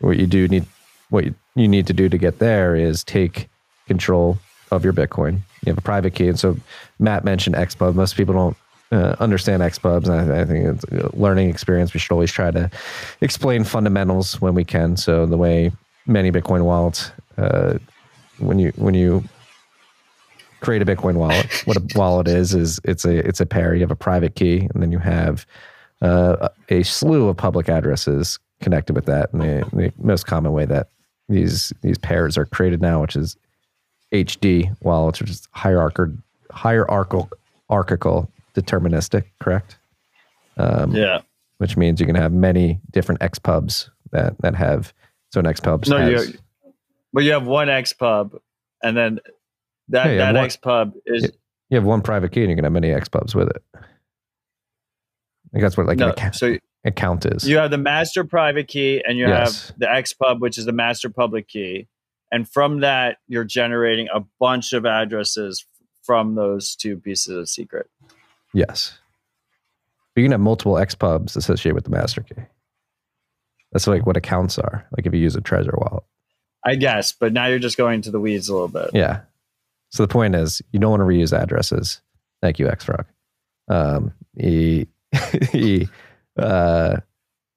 what you do need, what you, need to do to get there is take control of your Bitcoin. You have a private key, and so Matt mentioned XPub. Most people don't uh, understand XPubs, and I, I think it's a learning experience. We should always try to explain fundamentals when we can. So the way many Bitcoin wallets. Uh, when you when you create a Bitcoin wallet, what a wallet is is it's a it's a pair. You have a private key, and then you have uh, a slew of public addresses connected with that. And the, the most common way that these these pairs are created now, which is HD wallets, which is hierarchical hierarchical archical deterministic, correct? Um, Yeah. which means you can have many different XPubs that that have so an XPub No, has you but you have one X pub, and then that have that X pub is you have one private key and you can have many XPubs with it. I think that's what like no. an account, So account is. you have the master private key, and you Yes. have the X pub, which is the master public key, and from that you're generating a bunch of addresses from those two pieces of secret. Yes. But you can have multiple XPubs associated with the master key. That's like what accounts are. Like if you use a Trezor wallet. I guess, but now you're just going to the weeds a little bit. Yeah. So the point is, you don't want to reuse addresses. Thank you, XFrog. Um, he, *laughs* he, uh,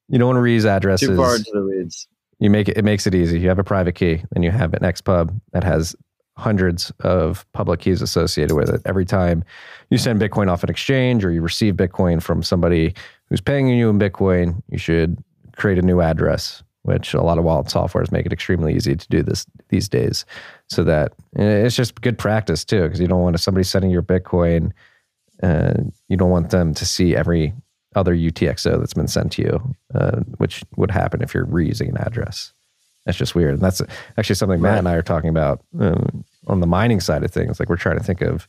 you don't want to reuse addresses. Too far into the weeds. you make it, it makes it easy. You have a private key, and you have an XPub that has hundreds of public keys associated with it. Every time you send Bitcoin off an exchange or you receive Bitcoin from somebody who's paying you in Bitcoin, you should create a new address, which a lot of wallet softwares make it extremely easy to do this these days. So that it's just good practice too, because you don't want somebody sending your Bitcoin, uh, you don't want them to see every other UTXO that's been sent to you, uh, which would happen if you're reusing an address. That's just weird. And that's actually something Matt and I are talking about um, on the mining side of things. Like we're trying to think of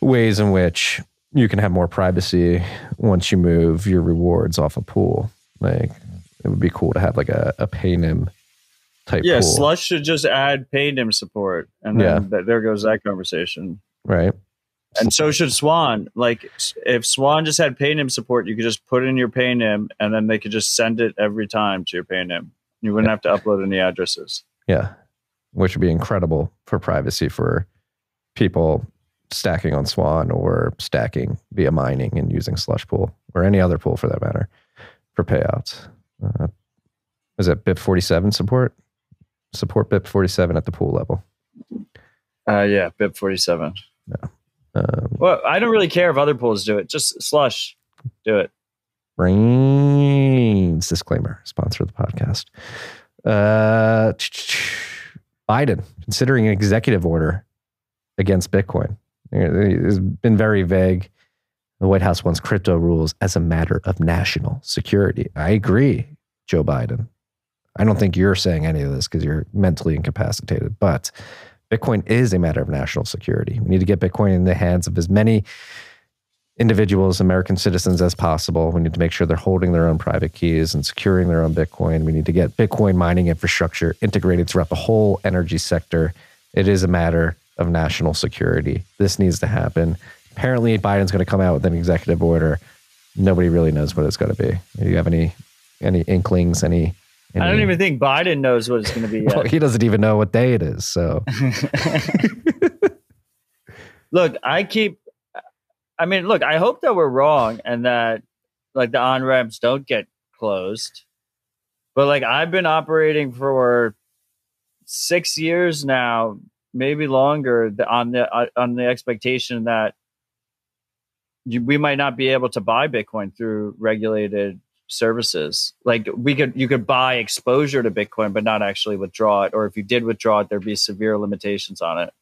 ways in which you can have more privacy once you move your rewards off a pool. Like it would be cool to have like a, a PayNym type Yeah, pool, Slush should just add PayNym support, and then Yeah. th- there goes that conversation. right? And so should Swan. Like, if Swan just had PayNym support, you could just put in your PayNym, and then they could just send it every time to your PayNym. You wouldn't have to upload any addresses. Yeah, which would be incredible for privacy for people stacking on Swan or stacking via mining and using Slush Pool or any other pool for that matter for payouts. Uh, is it BIP forty seven support? Support BIP forty seven at the pool level. Uh, yeah, BIP forty seven. Um, Well, I don't really care if other pools do it. Just Slush, do it. Braiins disclaimer, sponsor of the podcast. Uh, Biden considering an executive order against Bitcoin. It's been very vague. The White House wants crypto rules as a matter of national security. I agree, Joe Biden. I don't think you're saying any of this because you're mentally incapacitated, but Bitcoin is a matter of national security. We need to get Bitcoin in the hands of as many individuals, American citizens as possible. We need to make sure they're holding their own private keys and securing their own Bitcoin. We need to get Bitcoin mining infrastructure integrated throughout the whole energy sector. It is a matter of national security. This needs to happen. Apparently, Biden's going to come out with an executive order. Nobody really knows what it's going to be. Do you have any any inklings? Any? any I don't even think Biden knows what it's going to be yet. Well, he doesn't even know what day it is. So *laughs* look, I keep. I mean, look, I hope that we're wrong and that like the on ramps don't get closed. But like I've been operating for six years now, maybe longer, on the uh, on the expectation that we might not be able to buy Bitcoin through regulated services. Like we could, you could buy exposure to Bitcoin, but not actually withdraw it. Or if you did withdraw it, there'd be severe limitations on it.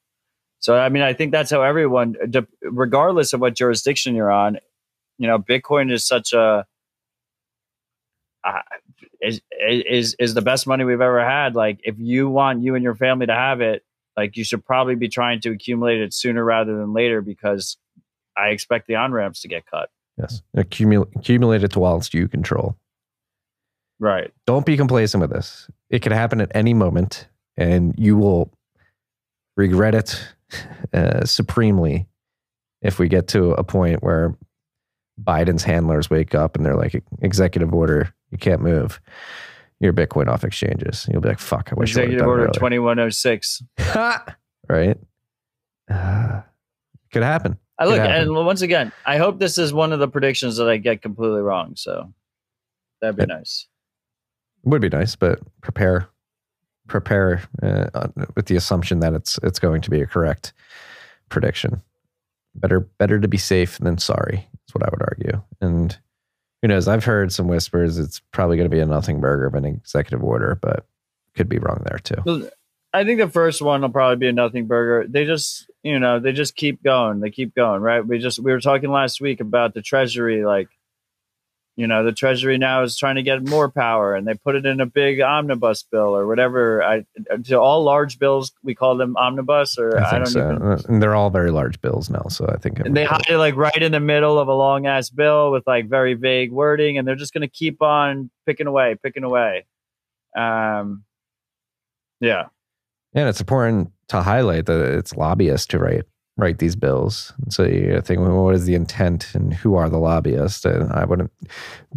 So, I mean, I think that's how everyone, regardless of what jurisdiction you're on, you know, Bitcoin is such a uh, is is is the best money we've ever had. Like, if you want you and your family to have it, like you should probably be trying to accumulate it sooner rather than later because I expect the on ramps to get cut. yes, accumulate accumulate it to wallets you control. Right. don't be complacent with this. It could happen at any moment, and you will regret it *laughs* uh, supremely if we get to a point where Biden's handlers wake up and they're like, "Executive order, you can't move your Bitcoin off exchanges." You'll be like, "Fuck, I wish Executive done Order twenty one oh six. *laughs* right? Uh, could happen. I look, and once again, I hope this is one of the predictions that I get completely wrong. So that'd be Yeah. nice. It would be nice, but prepare. prepare uh, with the assumption that it's it's going to be a correct prediction. Better better to be safe than sorry. Is what I would argue. And who knows? I've heard some whispers. It's probably going to be a nothing burger of an executive order, but could be wrong there too. I think the first one will probably be a nothing burger. They just, you know, they just keep going. They keep going, right? We just we were talking last week about the treasury like you know the treasury now is trying to get more power and they put it in a big omnibus bill or whatever i to all large bills we call them omnibus or i, I don't so. even uh, and they're all very large bills now so i think and they hide it like right in the middle of a long ass bill with like very vague wording and they're just going to keep on picking away picking away um yeah and it's important to highlight that it's lobbyists to write write these bills. And so you think, well, what is the intent and who are the lobbyists? And I wouldn't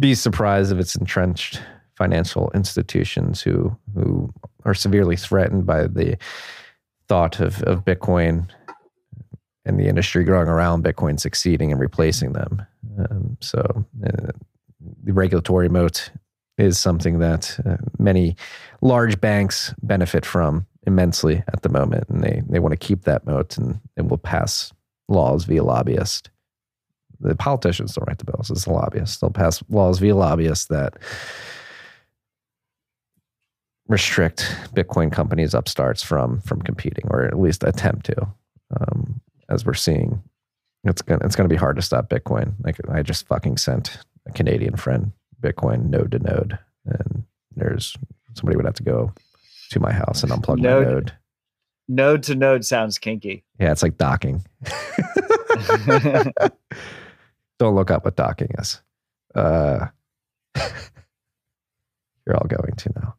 be surprised if it's entrenched financial institutions who who are severely threatened by the thought of, of Bitcoin and the industry growing around Bitcoin succeeding and replacing them. Um, so uh, the regulatory moat is something that uh, many large banks benefit from immensely at the moment, and they they want to keep that moat and, and will pass laws via lobbyists. The politicians don't write the bills; it's the lobbyists. They'll pass laws via lobbyists that restrict Bitcoin companies, upstarts from from competing, or at least attempt to. Um, as we're seeing, it's gonna it's gonna be hard to stop Bitcoin. Like I just fucking sent a Canadian friend Bitcoin node to node, and there's somebody would have to go to my house and unplug node, my node. Node to node sounds kinky. Yeah, it's like docking. *laughs* Don't look up what docking is. Uh, *laughs* you're all going to know.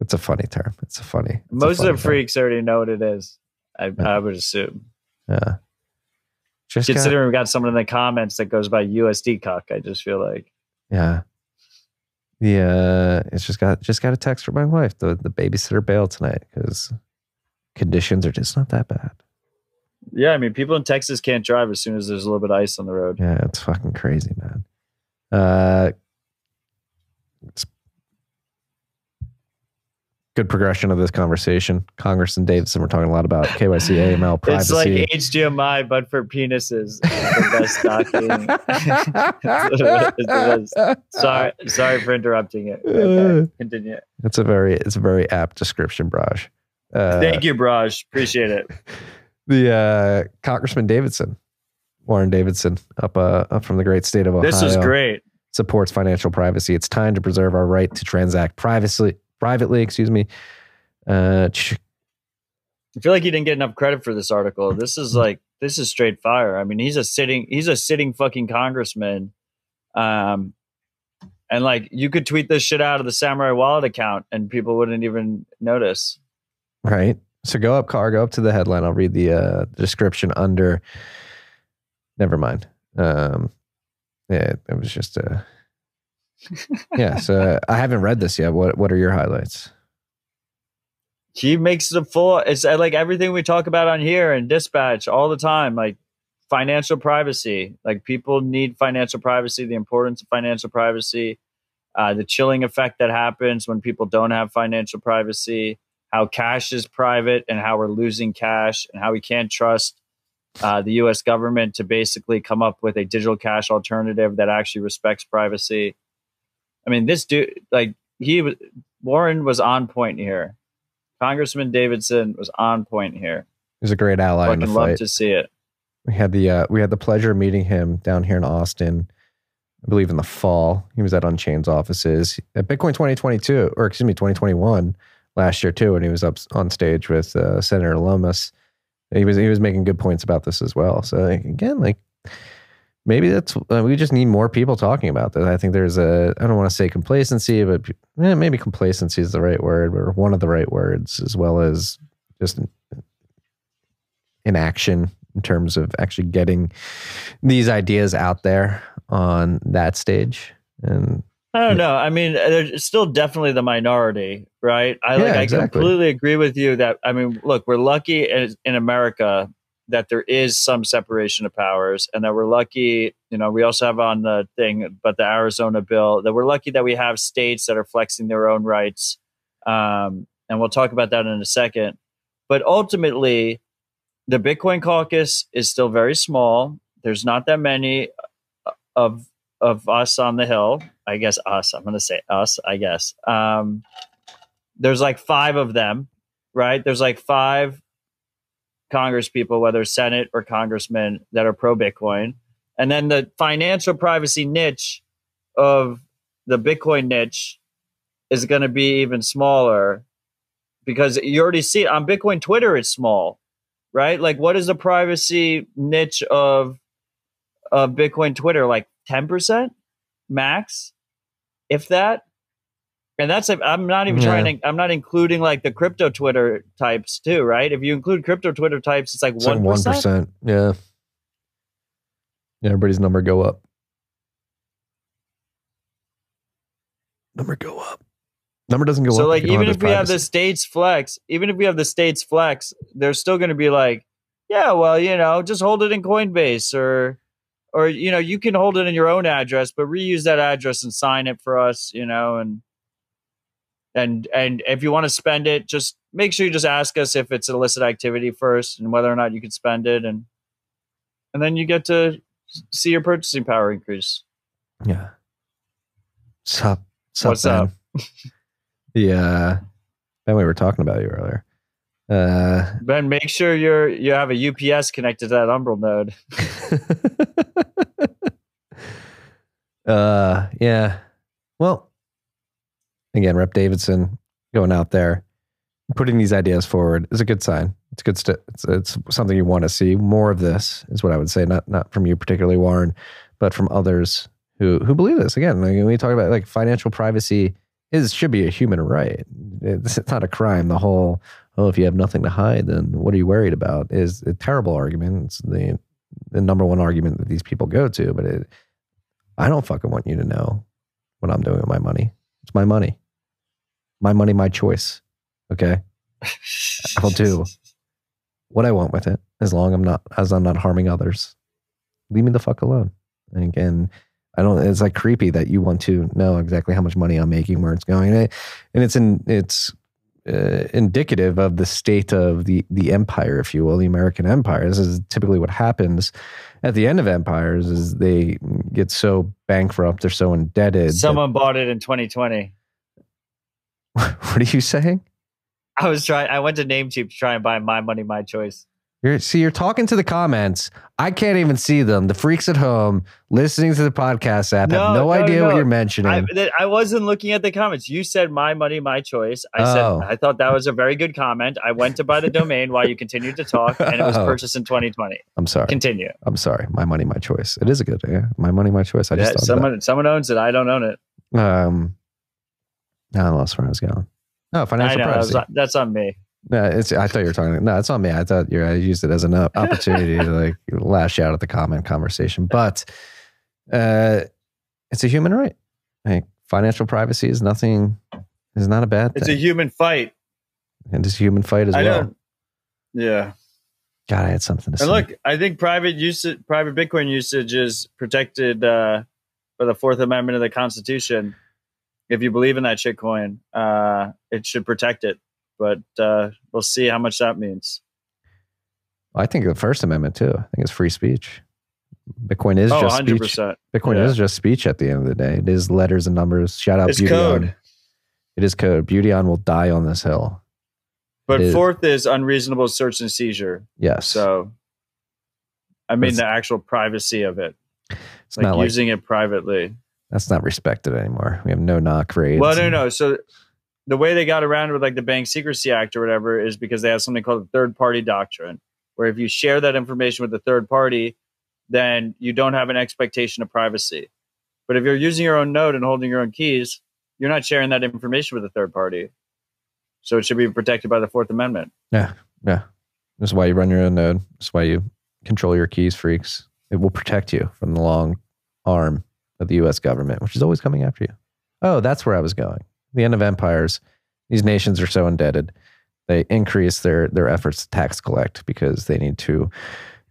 It's a funny term. It's a funny. It's Most a funny of the freaks already know what it is. I, yeah. I would assume. Yeah. Just considering got, we got someone in the comments that goes by USD cock, I just feel like. Yeah. Yeah, it's just got just got a text from my wife. The the babysitter bailed tonight because conditions are just not that bad. Yeah, I mean, people in Texas can't drive as soon as there's a little bit of ice on the road. Yeah, it's fucking crazy, man. Uh, it's good progression of this conversation. Congress and Davidson were talking a lot about KYC, AML, privacy. It's like HDMI, but for penises. *laughs* *laughs* sorry, sorry for interrupting it. Okay, continue. It's a very, it's a very apt description, Braj. Uh, Thank you, Braj. Appreciate it. *laughs* The uh, Congressman Davidson, Warren Davidson, up uh, up from the great state of Ohio. This is great. Supports financial privacy. It's time to preserve our right to transact privacy privately, excuse me. Uh, I feel like he didn't get enough credit for this article. This is like this is straight fire. I mean, he's a sitting he's a sitting fucking congressman. Um and like you could tweet this shit out of the Samurai Wallet account and people wouldn't even notice. Right. So go up, car, go up to the headline. I'll read the uh, description under. Never mind. Um, yeah, it was just a yeah, so I haven't read this yet. What What are your highlights? He makes the full. It's uh, like everything we talk about on here and dispatch all the time. Like financial privacy. Like people need financial privacy. The importance of financial privacy. Uh, the chilling effect that happens when people don't have financial privacy. How cash is private and how we're losing cash and how we can't trust uh, the U.S. government to basically come up with a digital cash alternative that actually respects privacy. I mean, this dude, like he was, Warren was on point here. Congressman Davidson was on point here. He's a great ally. Fucking in the love to see it. We had the uh, we had the pleasure of meeting him down here in Austin. I believe in the fall. He was at Unchained's offices at Bitcoin 2022, or excuse me, 2021 last year too, and he was up on stage with uh, Senator Lummis. He was he was making good points about this as well. So again, like maybe that's uh, we just need more people talking about this. I think there's a I don't want to say complacency, but eh, maybe complacency is the right word or one of the right words, as well as just inaction in terms of actually getting these ideas out there on that stage. And I don't know. I mean, they're still definitely the minority, right? I like. exactly. I completely agree with you that. I mean, look, we're lucky in, in America that there is some separation of powers and that we're lucky you know we also have on the thing but the arizona bill that we're lucky that we have states that are flexing their own rights um, and we'll talk about that in a second. But ultimately, the Bitcoin caucus is still very small. There's not that many uh, of of us on the hill. I guess us. I'm going to say us. I guess um, there's like five of them, right? There's like five Congress people, whether Senate or congressmen, that are pro Bitcoin. And then the financial privacy niche of the Bitcoin niche is going to be even smaller because you already see it on Bitcoin Twitter, it's small, right? Like, what is the privacy niche of, of Bitcoin Twitter? Like 10% max, if that? And that's I'm not even Yeah. trying to I'm not including like the crypto Twitter types too, right? If you include crypto Twitter types, it's like like one percent. percent. Yeah. Yeah, everybody's number go up. Number go up. Number doesn't go up. So like even if we have the states flex, even if we have the states flex, they're still going to be like, yeah, well, you know, just hold it in Coinbase or or you know, you can hold it in your own address, but reuse that address and sign it for us, you know, and and and if you want to spend it, just make sure you just ask us if it's illicit activity first and whether or not you can spend it and and then you get to see your purchasing power increase. Yeah. Sup? Sup, What's up? Ben? *laughs* yeah. Ben, we were talking about you earlier. Uh, Ben, make sure you're you have a UPS connected to that Umbrel node. *laughs* *laughs* uh, yeah. Well, again, Rep Davidson going out there, putting these ideas forward is a good sign. It's good. St- it's, it's something you want to see more of. This is what I would say. Not not from you particularly, Warren, but from others who who believe this. Again, like when we talk about like financial privacy is should be a human right. It's, it's not a crime. The whole oh, if you have nothing to hide, then what are you worried about? Is a terrible argument. It's the the number one argument that these people go to. But it, I don't fucking want you to know what I'm doing with my money. It's my money, my money, my choice. Okay, I'll do *laughs* what I want with it as long I'm not as I'm not harming others. Leave me the fuck alone. And again, I don't. It's like creepy that you want to know exactly how much money I'm making, where it's going, and, it, and it's in it's uh, indicative of the state of the the empire, if you will, the American empire. This is typically what happens at the end of empires: is they get so bankrupt, they're so indebted. that- Someone bought it in 2020. *laughs* what are you saying? I was trying. I went to Namecheap to try and buy my money, my choice. You're, see, you're talking to the comments. I can't even see them. The freaks at home listening to the podcast app have No, no, no, idea no. what you're mentioning. I, I wasn't looking at the comments. You said my money, my choice. I Oh. said I thought that was a very good comment. I went to buy the domain while you continued to talk, and it was *laughs* Oh. purchased in 2020. I'm sorry. Continue. I'm sorry. My money, my choice. It is a good. Yeah, my money, my choice. I just Yeah, someone someone owns it. I don't own it. Um, no, I lost where I was going. No, financial know privacy. that's, that's on me. No, it's. I thought you were talking. No, it's on me. I thought you. I used it as an *laughs* opportunity to like lash out at the comment conversation, but uh, it's a human right. Like financial privacy is nothing. Is not a bad It's a human fight. and it's a human fight as I well. Yeah. God, I had something to And say. look, I think private usage, private Bitcoin usage is protected uh, by the Fourth Amendment of the Constitution. If you believe in that shitcoin, uh, it should protect it. But uh, we'll see how much that means. I think the First Amendment too. I think it's free speech. Bitcoin is oh, just 100 speech. Bitcoin Yeah. is just speech at the end of the day. It is letters and numbers. Shout out It's Beauty code. On. It is code. Beauty on will die on this hill. But It is. fourth is unreasonable search and seizure. Yes. So, I mean, That's- the actual privacy of it, it's like not like using it privately. That's not respected anymore. We have no knock raids. Well, no, no. So the way they got around it with like the Bank Secrecy Act or whatever is because they have something called the third party doctrine, where if you share that information with a third party, then you don't have an expectation of privacy. But if you're using your own node and holding your own keys, you're not sharing that information with a third party. So it should be protected by the Fourth Amendment. Yeah. Yeah. This is why you run your own node. This is why you control your keys, freaks. It will protect you from the long arm of the US government, which is always coming after you. Oh, that's where I was going. The end of empires. These nations are so indebted. They increase their their efforts to tax collect because they need to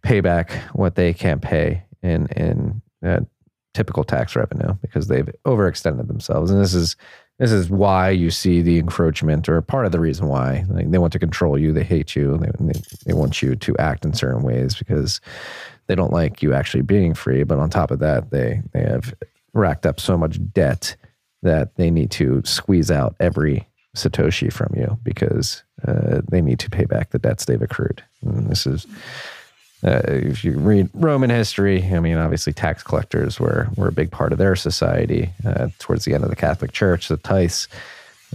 pay back what they can't pay in in uh, typical tax revenue because they've overextended themselves. And this is this is why you see the encroachment, or part of the reason why like, they want to control you. They hate you. They, they they want you to act in certain ways because they don't like you actually being free. But on top of that, they they have racked up so much debt that they need to squeeze out every satoshi from you because uh, they need to pay back the debts they've accrued. And this is uh, if you read Roman history, I mean, obviously tax collectors were were a big part of their society. Uh, towards the end of the Catholic Church, the tithes,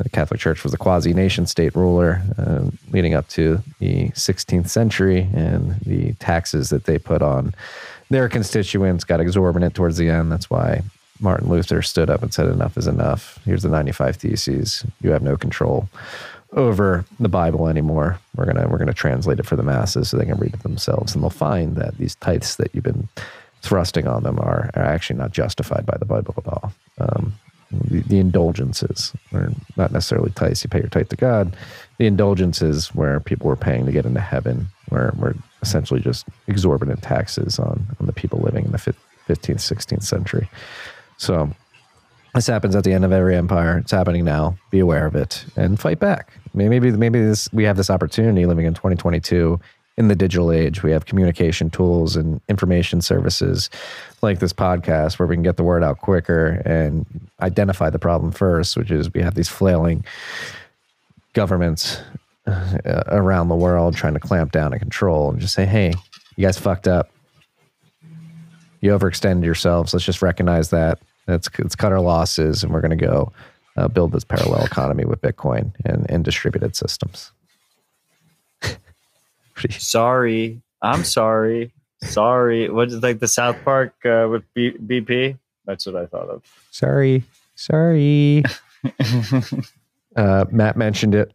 the Catholic Church was a quasi nation state ruler, uh, leading up to the 16th century, and the taxes that they put on their constituents got exorbitant towards the end. That's why Martin Luther stood up and said, "Enough is enough. Here's the 95 Theses. You have no control." over the Bible anymore. We're gonna we're gonna translate it for the masses so they can read it themselves, and they'll find that these tithes that you've been thrusting on them are, are actually not justified by the Bible at all. Um, the, the, indulgences are not necessarily tithes. You pay your tithe to God. The indulgences where people were paying to get into heaven, where were essentially just exorbitant taxes on on the people living in the 15th, 16th century. So this happens at the end of every empire. It's happening now. Be aware of it and fight back. Maybe maybe this we have this opportunity living in 2022 in the digital age. We have communication tools and information services like this podcast where we can get the word out quicker and identify the problem first, which is we have these flailing governments uh, around the world trying to clamp down and control and just say, "Hey, you guys fucked up. You overextended yourselves. Let's just recognize that Let's, let's cut our losses and we're going to go uh, build this parallel economy with Bitcoin and, and distributed systems. *laughs* sorry. I'm sorry. Sorry. What is like the South Park uh, with B- BP? That's what I thought of. Sorry. Sorry. *laughs* uh, Matt mentioned it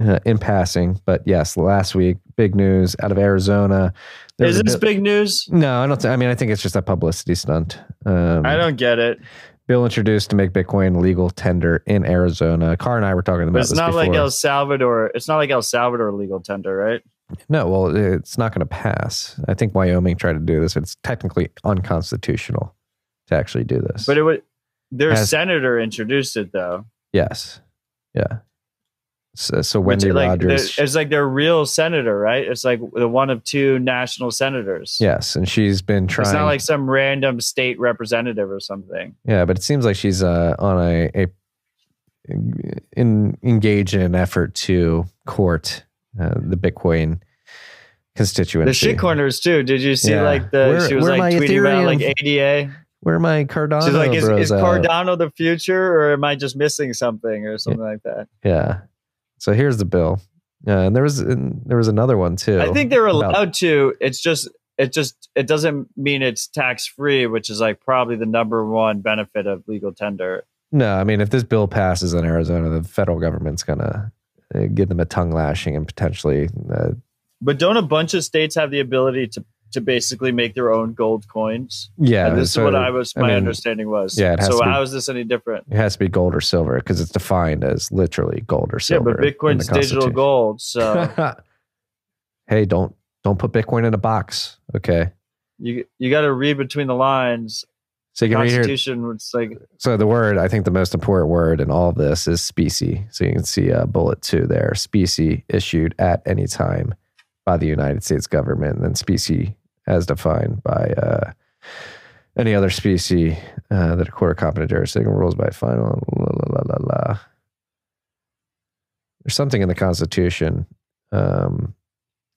uh, in passing, but yes, last week, big news out of Arizona. Is this big news? No, I don't. Th- I mean, I think it's just a publicity stunt. Um, I don't get it. Bill introduced to make Bitcoin legal tender in Arizona. Car and I were talking about. But it's not before. like El Salvador. It's not like El Salvador legal tender, right? No, well, it's not going to pass. I think Wyoming tried to do this. It's technically unconstitutional to actually do this. But it would. Their As, senator introduced it, though. Yes. Yeah. So, so Wendy like, Rogers, it's like their real senator, right? It's like the one of two national senators. Yes, and she's been trying. It's not like some random state representative or something. Yeah, but it seems like she's uh, on a, a in engage in an effort to court uh, the Bitcoin constituency. The shit corners too. Did you see yeah. like the where, she was like tweeting Ethereum, about like ADA? Where my Cardano? She's like, is, is Cardano the future, or am I just missing something, or something yeah. like that? Yeah. So here's the bill. Uh, and there was there was another one too. I think they're allowed about, to. It's just it just it doesn't mean it's tax free, which is like probably the number one benefit of legal tender. No, I mean if this bill passes in Arizona, the federal government's gonna uh, give them a tongue lashing and potentially. Uh, but don't a bunch of states have the ability to to basically make their own gold coins. Yeah, and this so, is what I was. My I mean, understanding was. Yeah. so how is this any different? It has to be gold or silver because it's defined as literally gold or silver. Yeah, but Bitcoin's digital gold. So *laughs* hey, don't don't put Bitcoin in a box. Okay. You you got to read between the lines. So you can Constitution, read here. It's like so the word I think the most important word in all of this is specie. So you can see a bullet two there. Specie issued at any time by the United States government, and then specie as defined by uh, any other specie uh, that a court of competent jurisdiction rules by final. La, la, la, la, There's something in the Constitution. Um,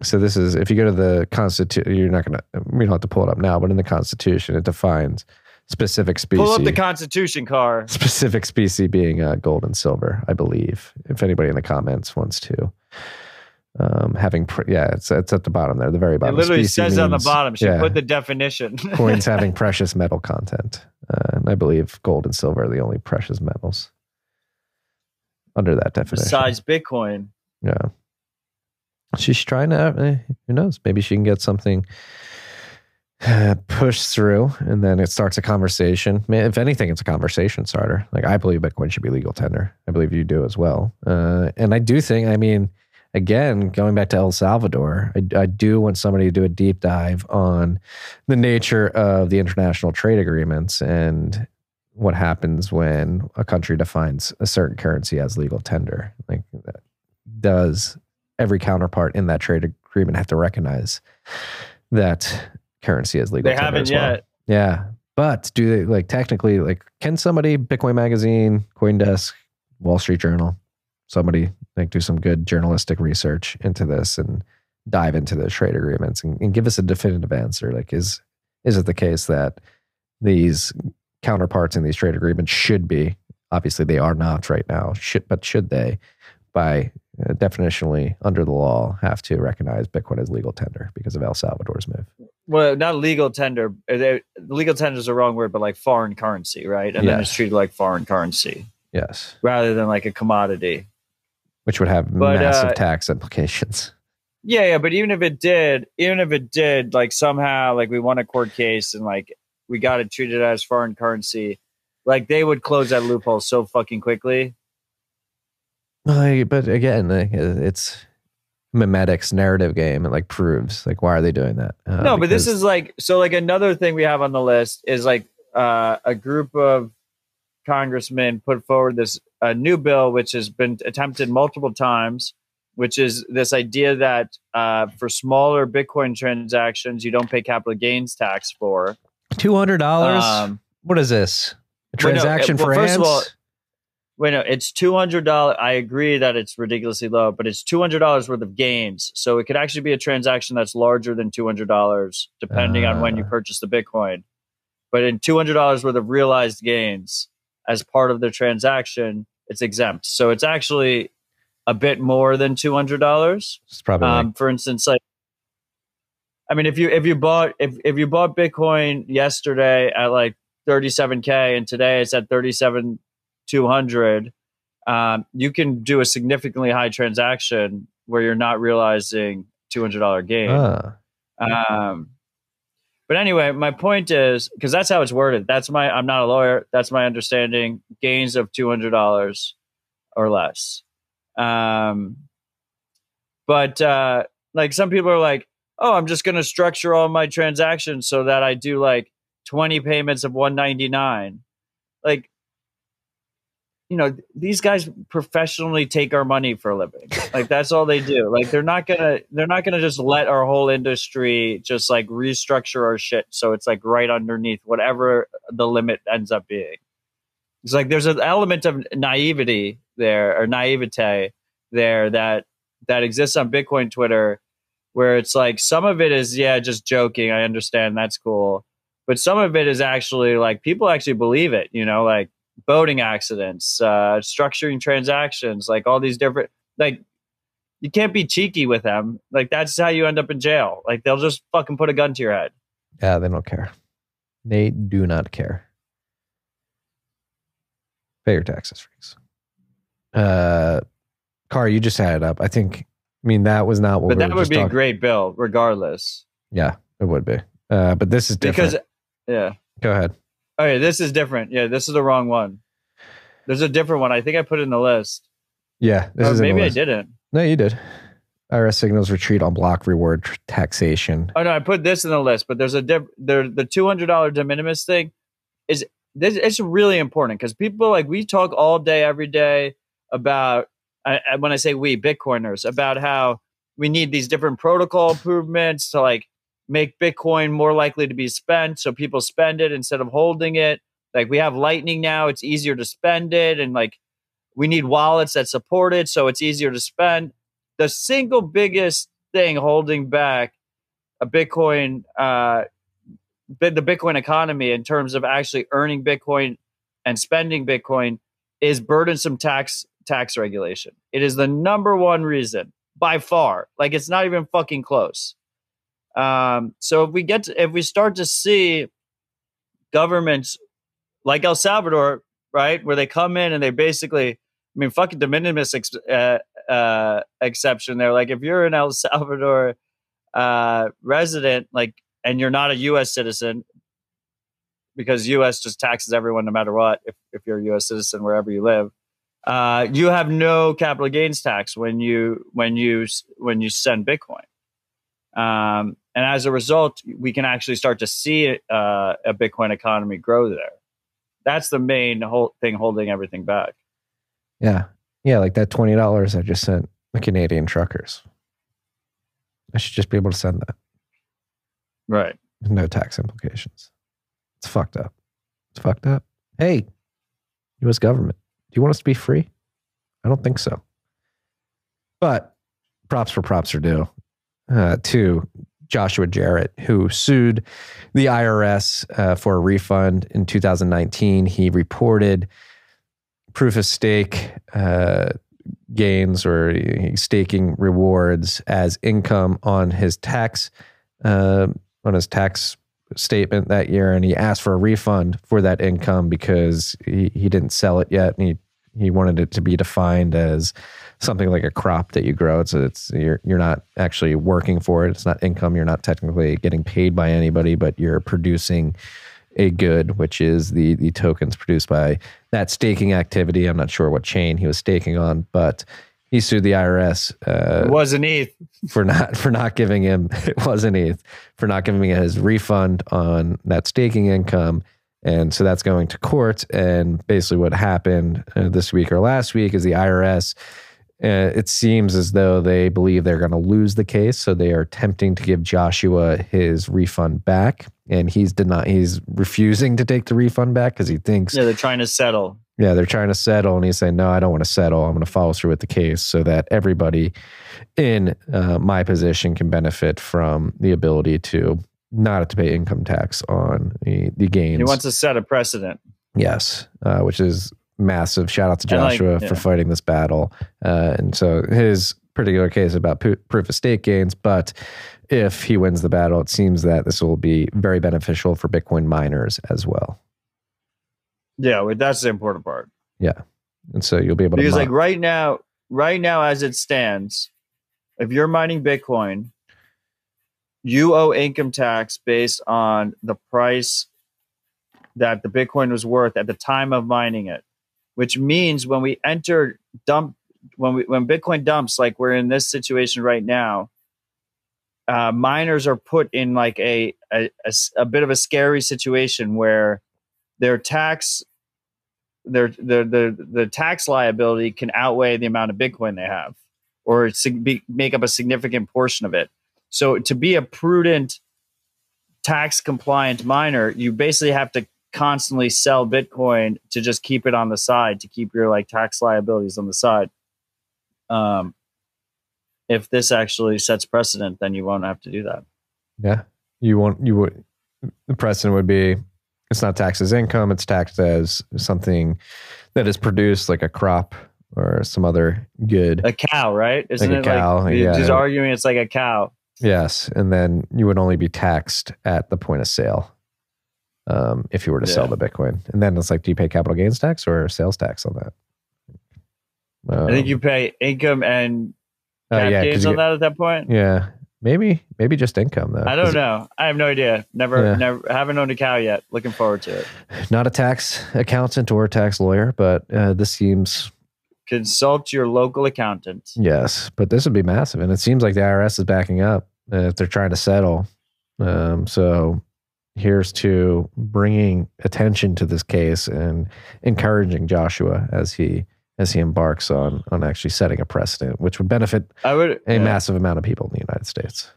so this is if you go to the Constitution, you're not gonna. We don't have to pull it up now, but in the Constitution, it defines specific species. Pull up the Constitution car. Specific species being uh, gold and silver, I believe. If anybody in the comments wants to um, having pr- yeah it's it's at the bottom there the very bottom. it literally says means, on the bottom she yeah, put the definition. *laughs* Coins *laughs* having precious metal content. Uh, and i believe gold and silver are the only precious metals under that definition. Besides bitcoin. Yeah. She's trying to uh, who knows? Maybe she can get something uh, pushed through and then it starts a conversation. If anything it's a conversation starter. Like i believe bitcoin should be legal tender. I believe you do as well. Uh, and i do think i mean again, going back to El Salvador, I, I, do want somebody to do a deep dive on the nature of the international trade agreements and what happens when a country defines a certain currency as legal tender. Like, does every counterpart in that trade agreement have to recognize that currency as legal? They tender haven't well? yet. Yeah, but do they like technically like can somebody Bitcoin Magazine, CoinDesk, Wall Street Journal, somebody like do some good journalistic research into this and dive into the trade agreements and, and give us a definitive answer? Like, is is it the case that these counterparts in these trade agreements should be obviously they are not right now should but should they by uh, definitionally under the law have to recognize bitcoin as legal tender because of el salvador's move Well, not legal tender. Uh, they- Legal tender is the wrong word, but like foreign currency, right? And then it's treated like foreign currency yes rather than like a commodity. Which would have But, massive uh, tax implications Yeah, yeah, but even if it did, even if it did, like somehow, like we won a court case and like we got it treated as foreign currency, like they would close that loophole so fucking quickly. Like, but again like, it's mimetic's narrative game it like proves like why are they doing that Uh, no, but this is like so. Like another thing we have on the list is like uh, a group of congressmen put forward this uh, new bill, which has been attempted multiple times, which is this idea that uh, for smaller Bitcoin transactions, you don't pay capital gains tax for. $200 Um, what is this a well, no, transaction well, for first of all. Wait, no, it's two hundred dollars. I agree that it's ridiculously low, but it's two hundred dollars worth of gains. So it could actually be a transaction that's larger than two hundred dollars, depending on when you Ah. purchase the Bitcoin. But in two hundred dollars worth of realized gains as part of the transaction, it's exempt. So it's actually a bit more than two hundred dollars. it's probably Um, for instance, like I mean, if you if you bought if if you bought Bitcoin yesterday at like thirty seven k and today it's at thirty seven two hundred, um, you can do a significantly high transaction where you're not realizing two hundred dollar gain. ah, Um, but anyway, my point is because that's how it's worded. That's my. I'm not a lawyer. That's my understanding. Gains of two hundred dollars or less. Um, but uh, like some people are like, oh, I'm just going to structure all my transactions so that I do like 20 payments of 199. Like, you know, these guys professionally take our money for a living. Like that's all they do. Like they're not gonna they're not gonna just let our whole industry just like restructure our shit so it's like right underneath whatever the limit ends up being. It's like there's an element of naivety there or naivete there that that exists on Bitcoin Twitter where it's like some of it is yeah just joking i understand that's cool but some of it is actually like people actually believe it you know like boating accidents uh structuring transactions like all these different like you can't be cheeky with them like that's how you end up in jail like they'll just fucking put a gun to your head yeah, they don't care. They do not care. Pay your taxes, freaks. Uh, Car, you just had it up. I think. I mean, that was not what but we that would be a great bill regardless Yeah, it would be. Uh, but this is different. because yeah Go ahead. Oh, okay this is different. Yeah this is the wrong one. There's a different one. I think i put it in the list. Yeah, this or is maybe i didn't. No, you did. IRS signals retreat on block reward tr- taxation. Oh no, I put this in the list, but there's a diff- there the two hundred dollar de minimis thing is this it's really important because people like we talk all day every day about I- when I say we Bitcoiners about how we need these different protocol improvements to like make Bitcoin more likely to be spent, so people spend it instead of holding it. Like we have Lightning now, it's easier to spend it, and like we need wallets that support it, so it's easier to spend. The single biggest thing holding back a Bitcoin, uh, the Bitcoin economy in terms of actually earning Bitcoin and spending Bitcoin is burdensome tax tax regulation. It is the number one reason by far. Like it's not even fucking close. Um, so if we get to, if we start to see governments like El Salvador, right, where they come in and they basically, I mean, fucking de minimis ex, uh, uh, exception there. Like if you're an El Salvador uh, resident, like, and you're not a U.S. citizen, because U.S. just taxes everyone no matter what. If if you're a U.S. citizen wherever you live, uh, you have no capital gains tax when you when you when you send Bitcoin. Um, and as a result, we can actually start to see uh, a Bitcoin economy grow there. that's the main whole thing holding everything back. Yeah. Yeah. Like that $20 I just sent the Canadian truckers. I should just be able to send that. Right. No tax implications. It's fucked up. It's fucked up. Hey, US government, do you want us to be free? I don't think so. But props for props are due uh, to Joshua Jarrett, who sued the IRS uh, for a refund in 2019. He reported proof of stake uh, gains or staking rewards as income on his tax uh, on his tax statement that year, and he asked for a refund for that income because he, he didn't sell it yet, and he he wanted it to be defined as something like a crop that you grow. It's it's you're you're not actually working for it. It's not income. You're not technically getting paid by anybody, but you're producing a good, which is the the tokens produced by that staking activity. I'm not sure what chain he was staking on, but he sued the IRS. Uh, it wasn't ETH for not for not giving him *laughs* it wasn't ETH for not giving him his refund on that staking income. And so that's going to court. And basically, what happened uh, this week or last week is the IRS uh, it seems as though they believe they're going to lose the case, so they are attempting to give Joshua his refund back, and he's denied. He's refusing to take the refund back because he thinks. Yeah, they're trying to settle. Yeah, they're trying to settle, and he's saying, "No, I don't want to settle. I'm going to follow through with the case so that everybody in uh, my position can benefit from the ability to not have to pay income tax on the, the gains." He wants to set a precedent. Yes, uh, which is massive shout out to Joshua like, yeah. for fighting this battle. Uh, and so his particular case about proof of stake gains, but if he wins the battle, it seems that this will be very beneficial for Bitcoin miners as well. Yeah, that's the important part. Yeah, and so you'll be able because to like right now, right now as it stands, if you're mining Bitcoin, you owe income tax based on the price that the Bitcoin was worth at the time of mining it which means when we enter dump when we when Bitcoin dumps, like we're in this situation right now, uh, miners are put in like a, a, a a bit of a scary situation where their tax their the the the tax liability can outweigh the amount of Bitcoin they have, or be, make up a significant portion of it. So to be a prudent tax compliant miner, you basically have to constantly sell Bitcoin to just keep it on the side to keep your like tax liabilities on the side. Um, if this actually sets precedent, then you won't have to do that. Yeah, you won't. You would. The precedent would be it's not taxed as income; it's taxed as something that is produced, like a crop or some other good. A cow, right? Isn't like it cow, like yeah. just arguing it's like a cow? Yes, and then you would only be taxed at the point of sale um, if you were to yeah. sell the Bitcoin. And then it's like, do you pay capital gains tax or sales tax on that? Um, I think you pay income and uh, yeah, gains on get, that at that point. Yeah, maybe maybe just income though. I don't know. I have no idea. Never yeah. never haven't owned a cow yet. Looking forward to it. Not a tax accountant or a tax lawyer, but uh, this seems. Consult your local accountant. Yes, but this would be massive, and it seems like the IRS is backing up uh, if they're trying to settle. Um, so here's to bringing attention to this case and encouraging Joshua as he as he embarks on on actually setting a precedent, which would benefit I would, a yeah. massive amount of people in the United States.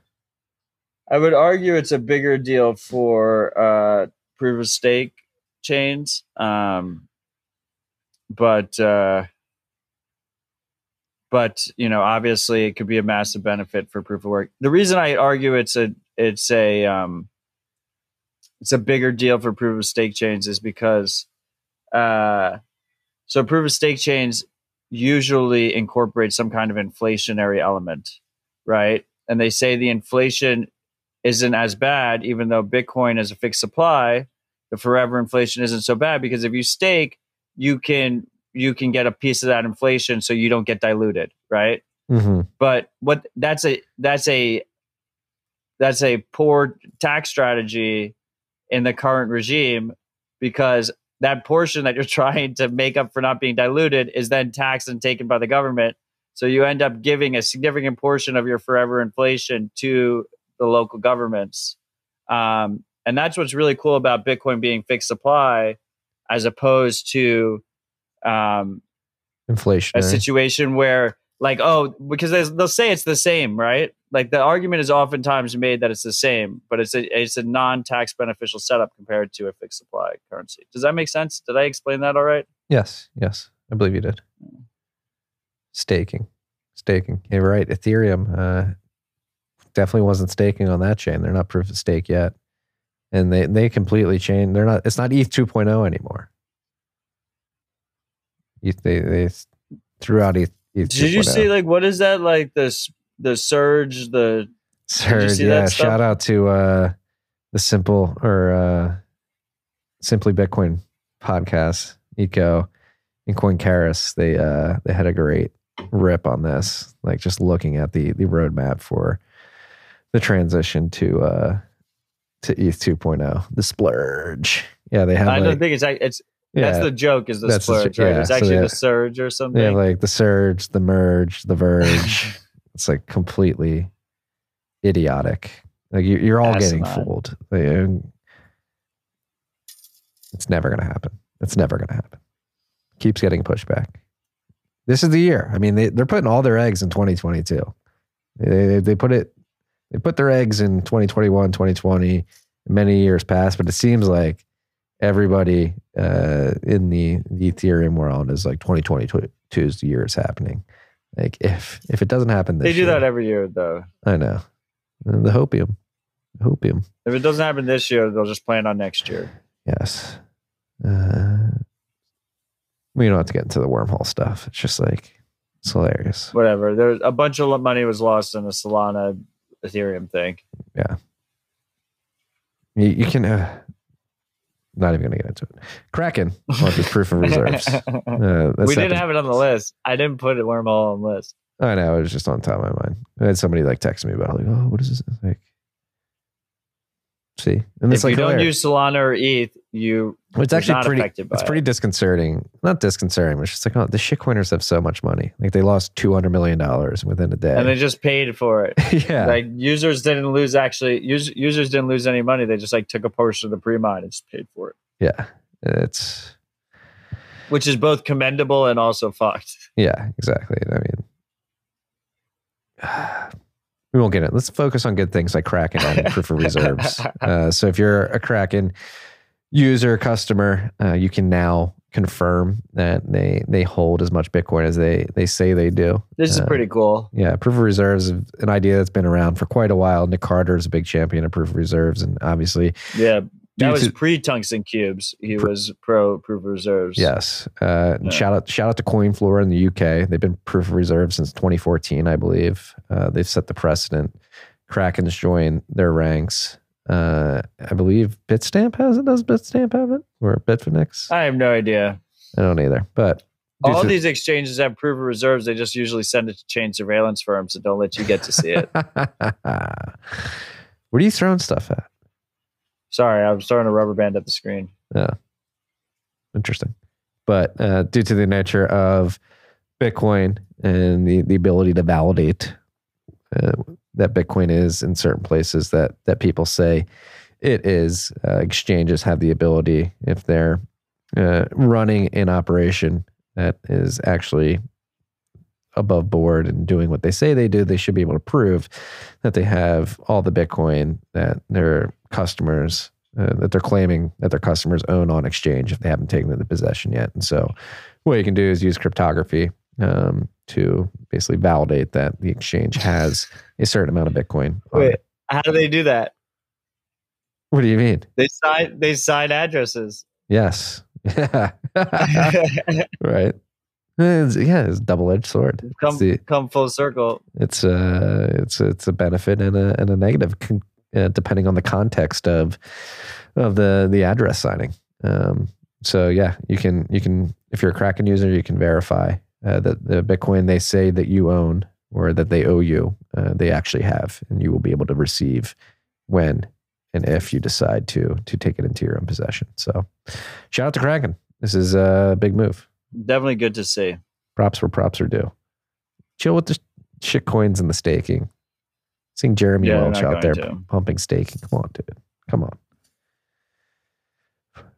I would argue it's a bigger deal for uh, proof of stake chains, um, but uh, but you know, obviously, it could be a massive benefit for proof of work. The reason I argue it's a it's a um, it's a bigger deal for proof of stake chains is because uh, so proof of stake chains usually incorporate some kind of inflationary element, right? And they say the inflation isn't as bad, even though Bitcoin is a fixed supply. The forever inflation isn't so bad because if you stake, you can you can get a piece of that inflation, so you don't get diluted, right? Mm-hmm. But what that's a that's a that's a poor tax strategy in the current regime because that portion that you're *laughs* trying to make up for not being diluted is then taxed and taken by the government. So you end up giving a significant portion of your forever inflation to the local governments. Um, and that's what's really cool about Bitcoin being fixed supply as opposed to um, Inflation. a situation where like oh because they, they'll say it's the same right like the argument is oftentimes made that it's the same but it's a it's a non-tax beneficial setup compared to a fixed supply currency does that make sense did i explain that all right Yes, yes, I believe you did. Staking, staking. You're right. Ethereum uh, definitely wasn't staking on that chain. They're not proof of stake yet, and they they completely changed. They're not. It's not ETH 2.0 anymore. ETH, they they threw out ETH. ETH did you see like what is that like this the surge the Surge, yeah. Shout out to uh, the simple or uh, simply Bitcoin podcast, Eco and Coin Coinicarus. They uh, they had a great rip on this, like just looking at the the roadmap for the transition to uh, to ETH 2.0, the splurge. Yeah, they have. i like, don't think it's it's that's the joke is the That's the- splurge right yeah, it's so actually the surge or something Yeah, like the surge, the merge, the verge. *laughs* it's like completely idiotic. Like you, you're all getting fooled. Like, it's never going to happen. It's never going to happen. Keeps getting pushed back. This is the year. I mean, they, they're putting all their eggs in 2022. They, they, put it, they put their eggs in 2021, 2020, many years past, but it seems like everybody uh, in the, the Ethereum world is like 2022's the year it's happening. Like if if it doesn't happen this they do year, that every year though I know. The hopium. The hopium. if it doesn't happen this year they'll just plan on next year Yes. Uh, we don't have to get into the wormhole stuff. It's just like it's hilarious. whatever. There's a bunch of money was lost in the Solana Ethereum thing. You, you can. Uh, not even gonna get into it. Kraken launches proof of reserves. Uh, that's we didn't have it on the list. I didn't put it wormhole on the list. I know it was just on top of my mind. I had somebody like text me about it, like, oh, what is this? Like, see, and it's if like you don't use Solana or ETH, you it's actually not pretty. It's pretty disconcerting. Not disconcerting, but it's just like, oh, the shitcoiners have so much money. Like they lost two hundred million dollars within a day. and they just paid for it. *laughs* yeah, Like users didn't lose actually us, users didn't lose any money. They just like took a portion of the pre-mine and just paid for it. yeah. It's Which is both commendable and also fucked. yeah, exactly. I mean, *sighs* we won't get it. Let's focus on good things like Kraken and *laughs* proof of reserves. Uh, so if you're a Kraken user customer, uh, you can now confirm that they they hold as much Bitcoin as they they say they do. This is Uh, pretty cool. Yeah, proof of reserves is an idea that's been around for quite a while. Nick Carter is a big champion of proof of reserves, and obviously, Yeah. That was pre tungsten cubes. He was pro proof of reserves. yes. Uh, Yeah. Shout out, shout out to CoinFloor in the UK. They've been proof of reserve since 2014, I believe. Uh, they've set the precedent. Kraken's joined their ranks. Uh, I believe Bitstamp has it. Does Bitstamp have it? Or Bitfinex? I have no idea. I don't either. But All to- these exchanges have proof of reserves. They just usually send it to chain surveillance firms and don't let you get to see it. *laughs* Where are you throwing stuff at? Sorry, I'm starting to rubber band at the screen. Yeah. Interesting. But uh, due to the nature of Bitcoin and the, the ability to validate uh, that Bitcoin is in certain places that that people say it is, uh, exchanges have the ability if they're uh, running an operation that is actually above board and doing what they say they do, they should be able to prove that they have all the Bitcoin that their customers uh, that they're claiming that their customers own on exchange if they haven't taken into possession yet. And so, what you can do is use cryptography um, to basically validate that the exchange has *laughs* a certain amount of Bitcoin. Wait, it. how do they do that? What do you mean? They sign they sign addresses. Yes. Yeah. *laughs* *laughs* right. It's, yeah, it's a double-edged sword. Come the, come full circle. it's a it's it's a benefit and a and a negative con- uh, depending on the context of of the the address signing. Um, so yeah, you can you can if you're a Kraken user, you can verify uh, that the Bitcoin they say that you own or that they owe you, uh, they actually have, and you will be able to receive when and if you decide to to take it into your own possession. So shout out to Kraken. This is a big move. Definitely good to see. Props where props are due. Chill with the shit coins and the staking. Seeing Jeremy Yeah, Welch out there to. pumping staking. Come on, dude. Come on.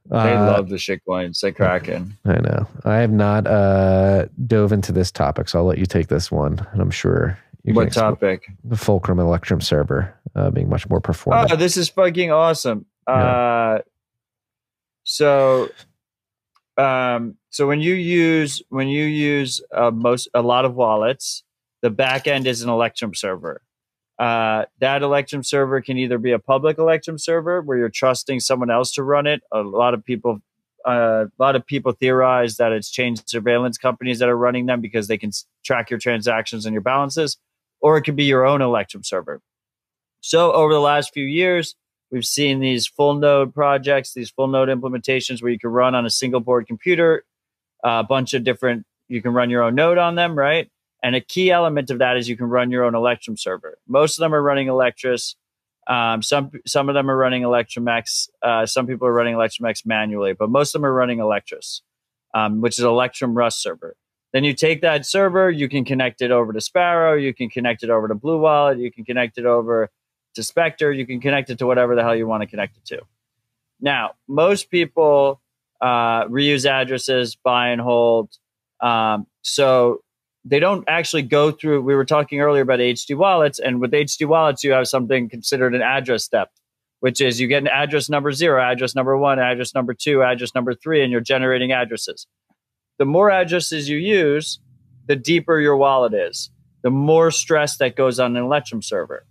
They Uh, love the shit coins. They cracking. I know. I have not uh, dove into this topic, so I'll let you take this one, and I'm sure you What topic? the Fulcrum Electrum server uh, being much more performant. Oh, this is fucking awesome. Uh, so, um, so when you use when you use uh, most a lot of wallets, the back end is an Electrum server. Uh, that Electrum server can either be a public Electrum server where you're trusting someone else to run it. A lot of people, uh, a lot of people theorize that it's chain surveillance companies that are running them because they can track your transactions and your balances, or it could be your own Electrum server. So over the last few years, we've seen these full node projects, these full node implementations where you can run on a single board computer, a bunch of different, you can run your own node on them, right? And a key element of that is you can run your own Electrum server. Most of them are running Electrs. Um, some some of them are running ElectrumX. Uh, some people are running ElectrumX manually, but most of them are running Electrs, um, which is Electrum Rust server. Then you take that server, you can connect it over to Sparrow, you can connect it over to Blue Wallet, you can connect it over to Specter, you can connect it to whatever the hell you want to connect it to. Now, most people uh, reuse addresses, buy and hold. Um, so they don't actually go through. We were talking earlier about HD wallets, and with HD wallets, you have something considered an address step, which is you get an address number zero, address number one, address number two, address number three, and you're generating addresses. The more addresses you use, the deeper your wallet is, the more stress that goes on an Electrum server.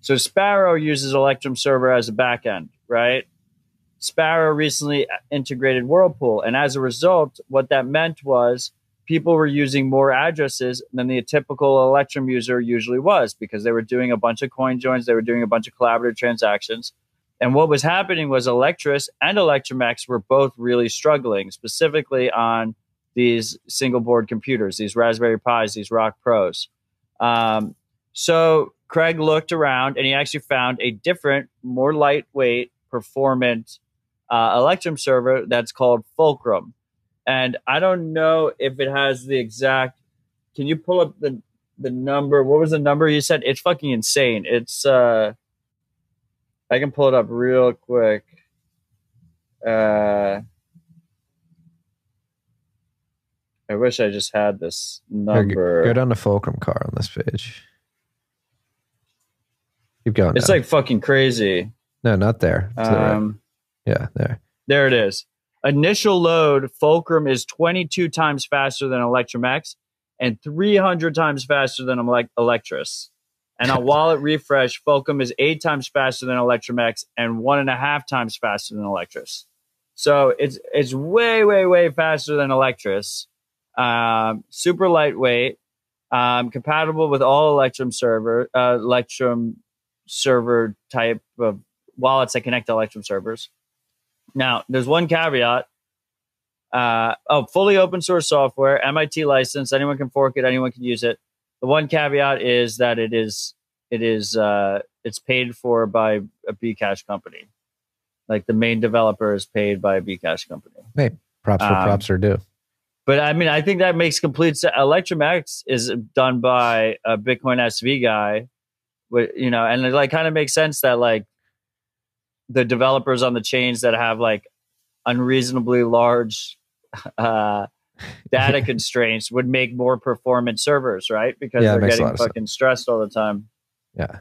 So Sparrow uses Electrum server as a backend, right? Sparrow recently integrated Whirlpool, and as a result, what that meant was people were using more addresses than the typical Electrum user usually was because they were doing a bunch of coin joins, they were doing a bunch of collaborative transactions. And what was happening was Electrs and ElectrumX were both really struggling, specifically on these single board computers, these Raspberry Pis, these Rock Pros. Um, so Craig looked around and he actually found a different, more lightweight, performant uh, Electrum server that's called Fulcrum. And I don't know if it has the exact. Can you pull up the the number? What was the number you said? It's fucking insane. It's uh, I can pull it up real quick. Uh, I wish I just had this Here, go- number. Go down to Fulcrum car on this page. Keep going. It's down. like fucking crazy. no, not there. To the right. Um, Yeah, there. There it is. Initial load, Fulcrum is 22 times faster than Electrum X and 300 times faster than Elec- Electrs. And on *laughs* wallet refresh, Fulcrum is eight times faster than Electrum X and one and a half times faster than Electrs. So it's it's way, way, way faster than Electrs. Um, super lightweight, um, compatible with all Electrum server, uh, Electrum server type of wallets that connect to Electrum servers. Now, there's one caveat. Uh, oh, fully open source software, MIT license. Anyone can fork it. Anyone can use it. The one caveat is that it is it is uh, it's paid for by a Bcash company. Like the main developer is paid by a Bcash company. Hey, props where Um, props are due. But I mean, I think that makes complete sense. Electrum X is done by a Bitcoin SV guy, with you know, and it like kind of makes sense that like the developers on the chains that have like unreasonably large uh, data *laughs* constraints would make more performant servers, right? Because Yeah, they're getting fucking stressed all the time. Yeah.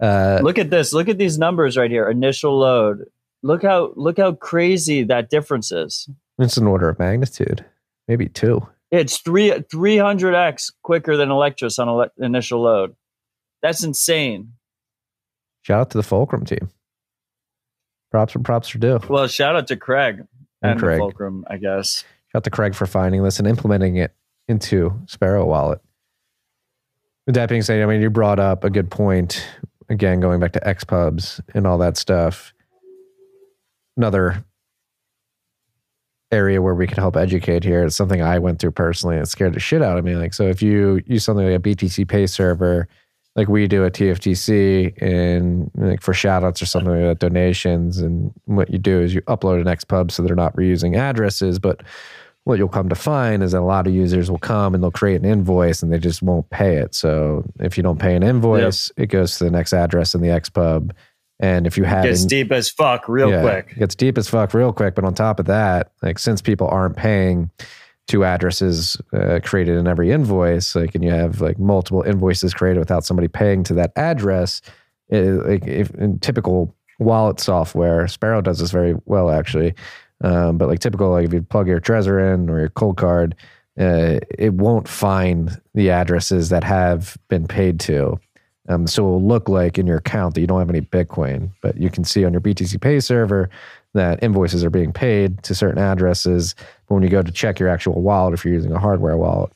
Uh, look at this. Look at these numbers right here. Initial load. Look how look how crazy that difference is. it's an order of magnitude, maybe two. It's three three hundred x quicker than Electrs on ele- initial load. That's insane. Shout out to the Fulcrum team. Props where props are due. Well, shout out to Craig and, And Craig. Fulcrum, I guess. Shout out to Craig for finding this and implementing it into Sparrow Wallet. With that being said, I mean, you brought up a good point. Again, going back to XPubs and all that stuff. Another area where we can help educate here. It's something I went through personally. It scared the shit out of me. Like, so if you use something like a BTC Pay server, like we do at TFTC, and like for shout outs or something like that, donations, and what you do is you upload an XPub so they're not reusing addresses, but what you'll come to find is that a lot of users will come and they'll create an invoice and they just won't pay it. So if you don't pay an invoice, it goes to the next address in the XPub And if you have Gets deep as fuck real yeah, quick. It gets deep as fuck real quick. But on top of that, like since people aren't paying two addresses uh, created in every invoice, like, and you have like multiple invoices created without somebody paying to that address, it, like if in typical wallet software, Sparrow does this very well actually. Um, but like typical, like if you plug your Trezor in or your cold card, uh, it won't find the addresses that have been paid to. Um, so it will look like in your account that you don't have any Bitcoin, but you can see on your BTC Pay server that invoices are being paid to certain addresses. But when you go to check your actual wallet, if you're using a hardware wallet,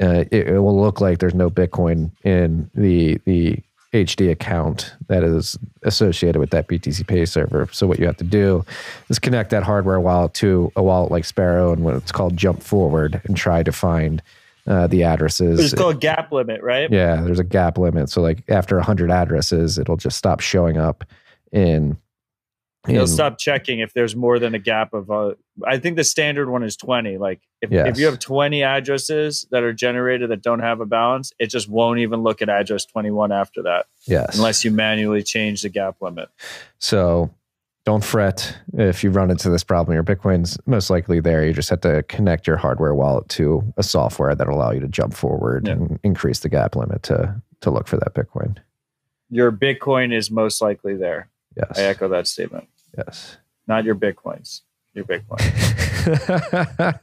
uh, it, it will look like there's no Bitcoin in the the HD account that is associated with that BTC Pay server. So what you have to do is connect that hardware wallet to a wallet like Sparrow and what it's called Jump Forward and try to find uh, the addresses. It's called gap limit, right? Yeah, there's a gap limit. So like after 100 addresses, it'll just stop showing up in. You'll in- stop checking if there's more than a gap of. Uh, I think the standard one is twenty. Like if, Yes. if you have twenty addresses that are generated that don't have a balance, it just won't even look at address twenty one after that, Yes. unless you manually change the gap limit. So don't fret if you run into this problem. Your Bitcoin's most likely there. You just have to connect your hardware wallet to a software that'll allow you to jump forward Yeah. and increase the gap limit to to look for that Bitcoin. Your Bitcoin is most likely there. Yes. I echo that statement. yes. Not your Bitcoins. Your Bitcoin. *laughs*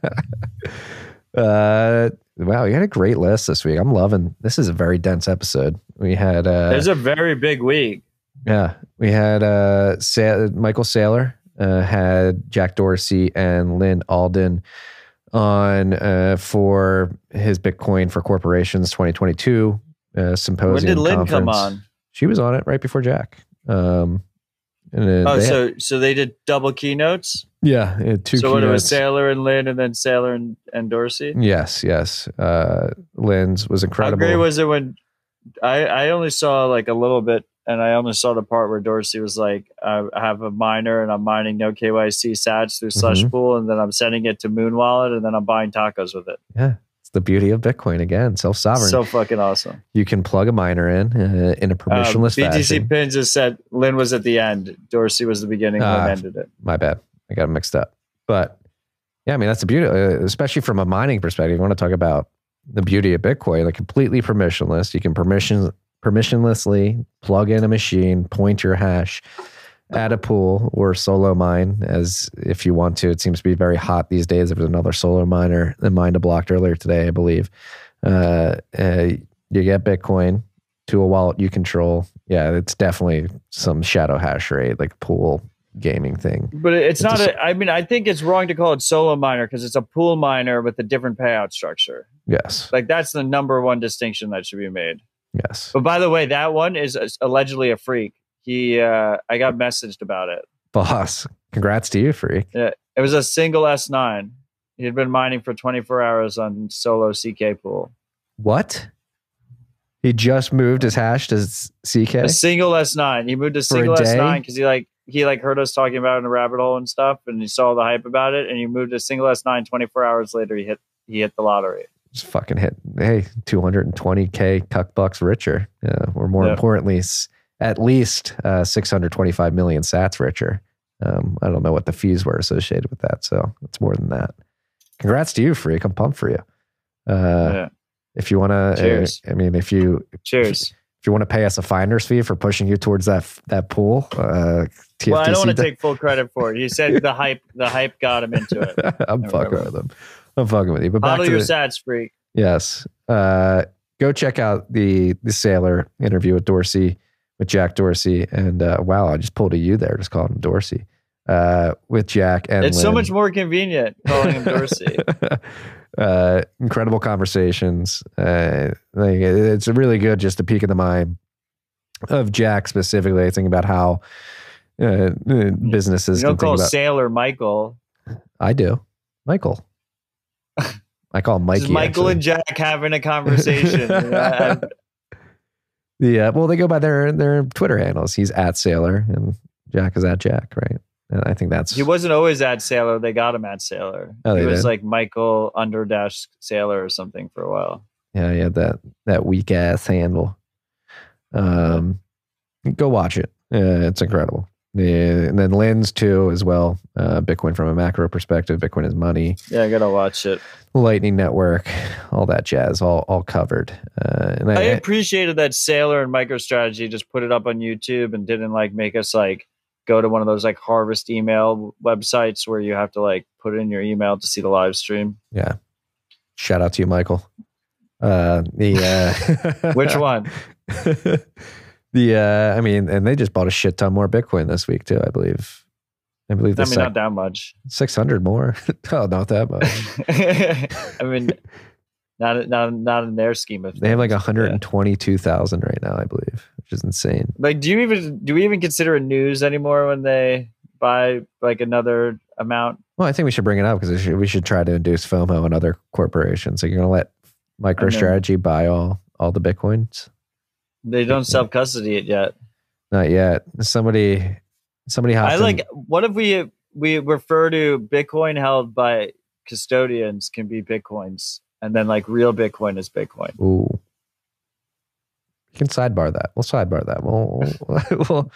uh, wow, you had a great list this week. I'm loving. This is a very dense episode. We had uh, There's a very big week. Yeah, we had uh, Sa- Michael Saylor uh, had Jack Dorsey and Lyn Alden on uh, for his Bitcoin for Corporations 2022 uh, symposium. When did Lyn come on? She was on it right before Jack. Um, and Oh, they had- so so they did double keynotes. yeah, two. so what it was keynotes. Saylor and Lyn, and then Saylor and, and Dorsey. Yes, yes. Uh, Lyn's was How incredible. great was it when I I only saw like a little bit, and I only saw the part where Dorsey was like, I have a miner and I'm mining no KYC Sats through Slush Mhm. Pool, and then I'm sending it to Muun Wallet, and then I'm buying tacos with it. yeah, the beauty of Bitcoin again, self sovereign. So fucking awesome. you can plug a miner in uh, in a Um, permissionless BTC fashion. Pins just said Lyn was at the end, Dorsey was the beginning, Lyn Ah. ended it. my bad. I got mixed up. But yeah, I mean, that's the beauty, uh, especially from a mining perspective. You want to talk about the beauty of Bitcoin, like completely permissionless. You can permission permissionlessly plug in a machine, point your hash, add a pool or solo mine as if you want to. It seems to be very hot these days. There was another solo miner that mined a block earlier today, I believe. Uh, uh, you get Bitcoin to a wallet you control. Yeah, it's definitely some shadow hash rate, like pool gaming thing. But it's, It's not. a- I mean, I think it's wrong to call it solo miner because it's a pool miner with a different payout structure. Yes. Like that's the number one distinction that should be made. Yes. But by the way, that one is allegedly a freak. He, uh, I got messaged about it. Boss. Congrats to you, freak. Yeah, It was a single S9. He had been mining for 24 hours on solo CK pool. What? He just moved his hash to CK? A single S9. He moved to a single? S9 because he like he like heard us talking about it in a rabbit hole and stuff, and he saw the hype about it, and he moved to single S9. 24 hours later, he hit he hit the lottery. Just fucking hit, hey, 220K cuck bucks richer. Uh, or more Yeah. importantly, at least uh, 625 million sats richer. Um, I don't know what the fees were associated with that. So it's more than that. Congrats to you, freak. I'm pumped for you. Uh, yeah. If you want to, Cheers. I mean, if you Cheers. if you want to pay us a finder's fee for pushing you towards that that pool, uh, TFTC, Well, I don't want to take full credit for it. You said the hype the hype got him into it. *laughs* I'm fucking remember. with him. I'm fucking with you. But back to your the, sats, freak. yes, uh, go check out the the saylor interview with Dorsey with Jack Dorsey, and uh, wow, I just pulled a U there, just called him Dorsey uh, with Jack and It's so much more convenient calling him Dorsey. *laughs* uh, incredible conversations. Uh, like it- it's really good just to peek in the mind of Jack specifically. Thinking about how uh, businesses you don't call about. Saylor Michael. I do, Michael. *laughs* I call Mikey. Michael actually. and Jack having a conversation. *laughs* You know, Yeah, well, they go by their their Twitter handles. He's at Saylor, and Jack is at Jack, right? And I think that's he wasn't always at Saylor. They got him at Saylor. Oh, he was did? like Michael under dash Saylor or something for a while. yeah, he had that that weak ass handle. Um, go watch it. Uh, it's incredible. Yeah, and then Lyn's too as well. Uh, Bitcoin from a macro perspective. Bitcoin is money. Yeah, I gotta watch it. Lightning Network, all that jazz, all all covered. Uh, and I, I appreciated that Saylor and MicroStrategy just put it up on YouTube and didn't like make us like go to one of those like harvest email websites where you have to like put in your email to see the live stream. Yeah. Shout out to you, Michael. Uh, the uh, *laughs* which one? *laughs* the uh, I mean, and they just bought a shit ton more Bitcoin this week too. I believe. I believe. I mean, sec- not that much. Six hundred more. *laughs* oh, not that much. *laughs* I mean, not not not in their scheme of. Things. They have like one hundred and twenty-two thousand right now, I believe, which is insane. Like, do you even do we even consider it news anymore when they buy like another amount? Well, I think we should bring it up because we should try to induce FOMO and other corporations. Are you're going to let MicroStrategy buy all all the bitcoins? They don't self custody it yet. Not yet. Somebody, somebody. Has. I like. What if we we refer to Bitcoin held by custodians can be bitcoins, and then like real Bitcoin is Bitcoin. Ooh. You can sidebar that. We'll sidebar that. We'll. we'll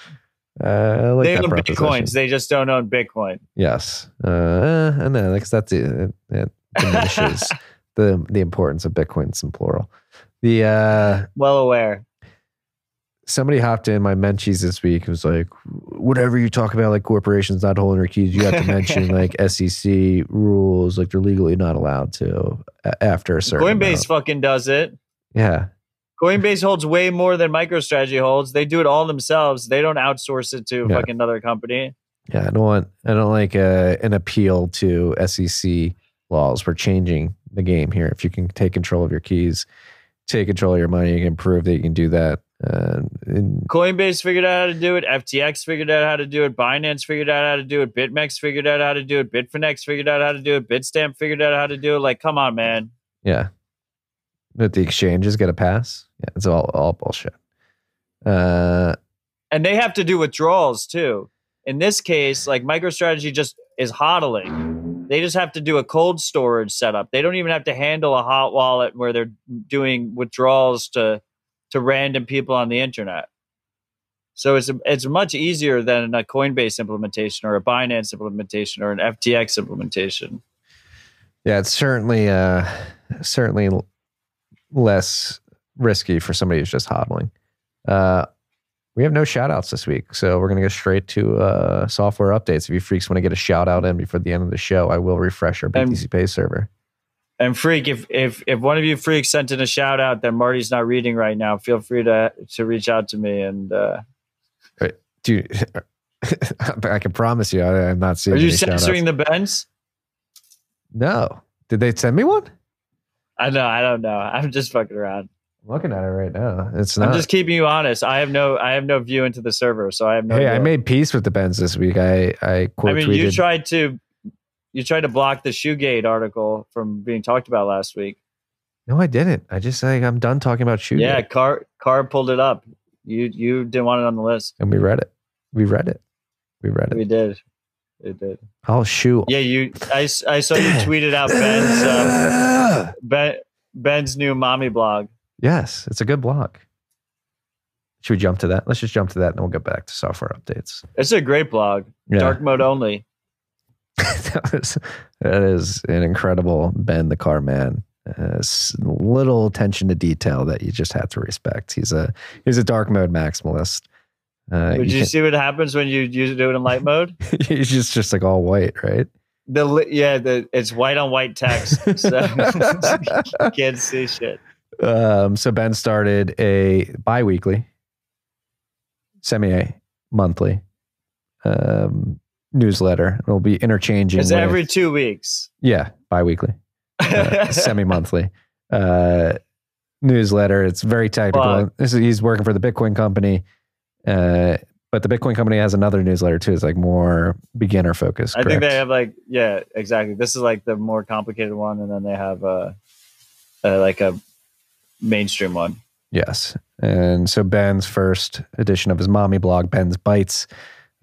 *laughs* uh, like they own bitcoins. They just don't own Bitcoin. Yes, uh, and then like that's it, it diminishes *laughs* the the importance of bitcoins in plural. The uh, well aware somebody hopped in my menchies this week was like, whatever you talk about, like corporations not holding their keys, you have to mention *laughs* like SEC rules, like they're legally not allowed to after a certain. Coinbase amount. fucking does it. Yeah. Coinbase holds way more than MicroStrategy holds. They do it all themselves. They don't outsource it to yeah. fucking another company. Yeah, I don't want. I don't like uh, an appeal to SEC laws. We're changing the game here. If you can take control of your keys, take control of your money, you can prove that you can do that uh, Coinbase figured out how to do it. FTX figured out how to do it. Binance figured out how to do it. BitMEX figured out how to do it. Bitfinex figured out how to do it. Bitstamp figured out how to do it. Like, come on, man. Yeah. That the exchanges get a pass. Yeah, it's all all bullshit. Uh, and they have to do withdrawals too. In this case, like MicroStrategy just is hodling. They just have to do a cold storage setup. They don't even have to handle a hot wallet where they're doing withdrawals to to random people on the internet. So it's it's much easier than a Coinbase implementation or a Binance implementation or an FTX implementation. Yeah, it's certainly uh, certainly less risky for somebody who's just hodling. Uh, we have no shout outs this week, so we're going to go straight to uh, software updates. If you freaks want to get a shout out in before the end of the show, I will refresh our BTC Pay server. And freak, if if if one of you freaks sent in a shout out that Marty's not reading right now, feel free to to reach out to me and. uh Dude, *laughs* I can promise you, I, am not seeing. Are you censoring the Benz? No. Did they send me one? I know. I don't know. I'm just fucking around. I'm looking at it right now. It's not. I'm just keeping you honest. I have no. I have no view into the server, so I have no. Hey, idea. I made peace with the Benz this week. I I quote I mean, tweeted. you tried to you tried to block the Shoegate article from being talked about last week. No, I didn't. I just like I'm done talking about Shoegate. Yeah, Car Car pulled it up. You you didn't want it on the list, and we read it. We read it. We read it. We did. It did. Oh shoot! Yeah, you. I, I saw you *clears throat* tweeted out Ben's uh, ben, Ben's new mommy blog. Yes, it's a good blog. Should we jump to that? Let's just jump to that, and we'll get back to software updates. It's a great blog. Yeah. Dark mode only. *laughs* that, was, that is an incredible Ben the Car Man. Uh, little attention to detail that you just have to respect. He's a he's a dark mode maximalist. Uh, Did you, you see what happens when you use do it in light mode? *laughs* he's just just like all white, right? The yeah, the it's white on white text, *laughs* so you can't see shit. Um, so Ben started a biweekly, semi monthly um, newsletter. It'll be interchanging. It's every two weeks. Yeah, biweekly, *laughs* uh, semi monthly uh, newsletter. It's very technical. This is, he's working for the Bitcoin company. Uh, but the Bitcoin company has another newsletter too. It's like more beginner focused. I think they have like yeah, exactly. This is like the more complicated one, and then they have a, a like a mainstream one. Yes, and so Ben's first edition of his mommy blog, Ben's Bytes,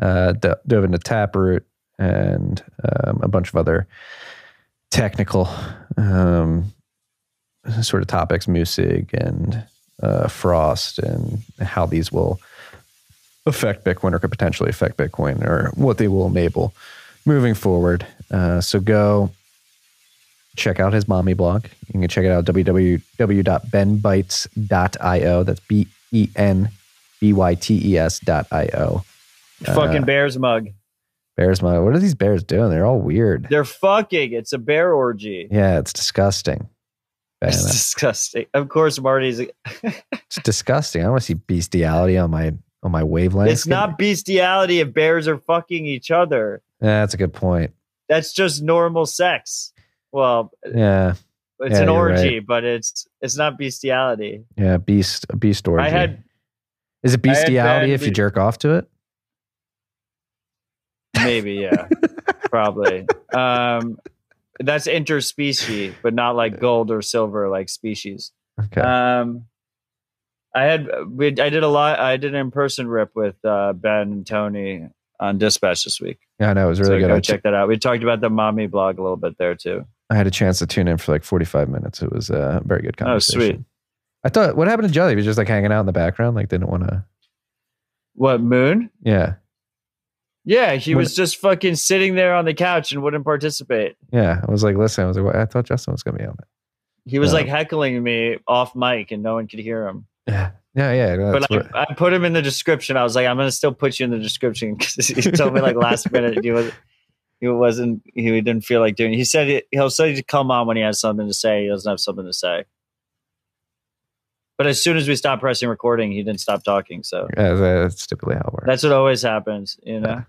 uh, dove into Taproot and um, a bunch of other technical um, sort of topics, Musig and uh, Frost, and how these will affect Bitcoin or could potentially affect Bitcoin or what they will enable moving forward. Uh, so go check out his mommy blog. You can check it out www.benbytes.io. That's B E N B Y T E S dot I O. Uh, fucking bears mug. Bears mug. What are these bears doing? They're all weird. They're fucking. It's a bear orgy. Yeah, it's disgusting. It's disgusting. Of course, Marty's. *laughs* it's disgusting. I want to see bestiality on my on my wavelength. It's not bestiality if bears are fucking each other. Yeah, that's a good point. That's just normal sex. Well, Yeah, it's Yeah, an orgy, right. but it's it's not bestiality. yeah. Beast, beast orgy. I had Is it bestiality if you jerk off to it? Maybe yeah, probably. Um, that's interspecies, but not like gold or silver like species. Okay. Um, I had we I did a lot. I did an in person rip with uh, Ben and Tony on Dispatch this week. yeah, I know it was really so good. go I, check that out. We talked about the mommy blog a little bit there too. I had a chance to tune in for like forty five minutes. It was a very good conversation. Oh, sweet. I thought, what happened to Jelly? He was just like hanging out in the background, like didn't want to. What moon? Yeah, Yeah, he was just fucking sitting there on the couch and wouldn't participate. yeah. I was like, listen, I was like, what? I thought Justin was gonna be on it. He was Yeah. like heckling me off mic and no one could hear him. Yeah, yeah, yeah. But what- I, I put him in the description. I was like, I'm gonna still put you in the description because he told me like last minute he was he wasn't he didn't feel like doing. It. He said it, he'll say to come on when he has something to say. He doesn't have something to say. But as soon as we stopped pressing recording, he didn't stop talking. So yeah, that's typically how it works. that's what always happens, you know. Yeah.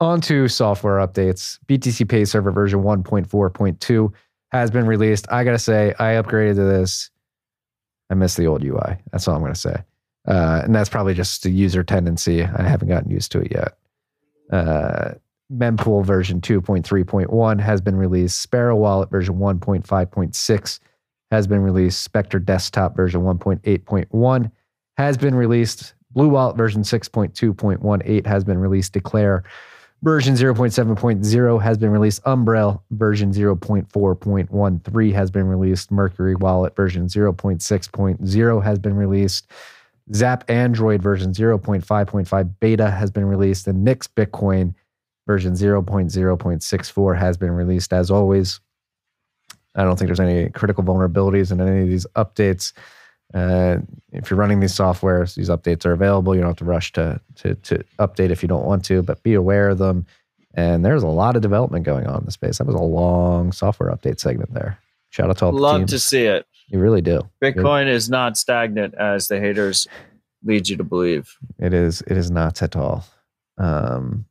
On to software updates. BTC Pay Server version 1.4.2 has been released. I got to say, I upgraded to this. I miss the old UI. That's all I'm going to say. Uh, and that's probably just a user tendency. I haven't gotten used to it yet. Uh, Mempool version 2.3.1 has been released. Sparrow Wallet version 1.5.6 has been released. Specter Desktop version 1.8.1 has been released. Blue Wallet version 6.2.18 has been released. Declare version 0.7.0 has been released. Umbrel version 0.4.13 has been released. Mercury Wallet version 0.6.0 has been released. Zap Android version 0.5.5 beta has been released. And Nix Bitcoin version 0.0.64 has been released. As always, I don't think there's any critical vulnerabilities in any of these updates. Uh, if you're running these softwares, these updates are available. You don't have to rush to, to to update if you don't want to, but be aware of them. And there's a lot of development going on in the space. That was a long software update segment there. Shout out to all the Love to see it. you really do. Bitcoin is not stagnant as the haters lead you to believe. It is. It is not at all. Um,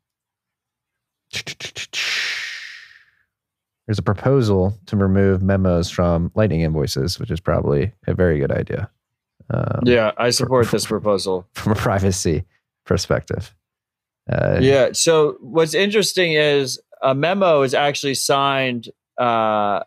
there's a proposal to remove memos from Lightning invoices, which is probably a very good idea. Um, Yeah, I support this proposal. *laughs* from a privacy perspective. Uh, Yeah. So what's interesting is a memo is actually signed uh,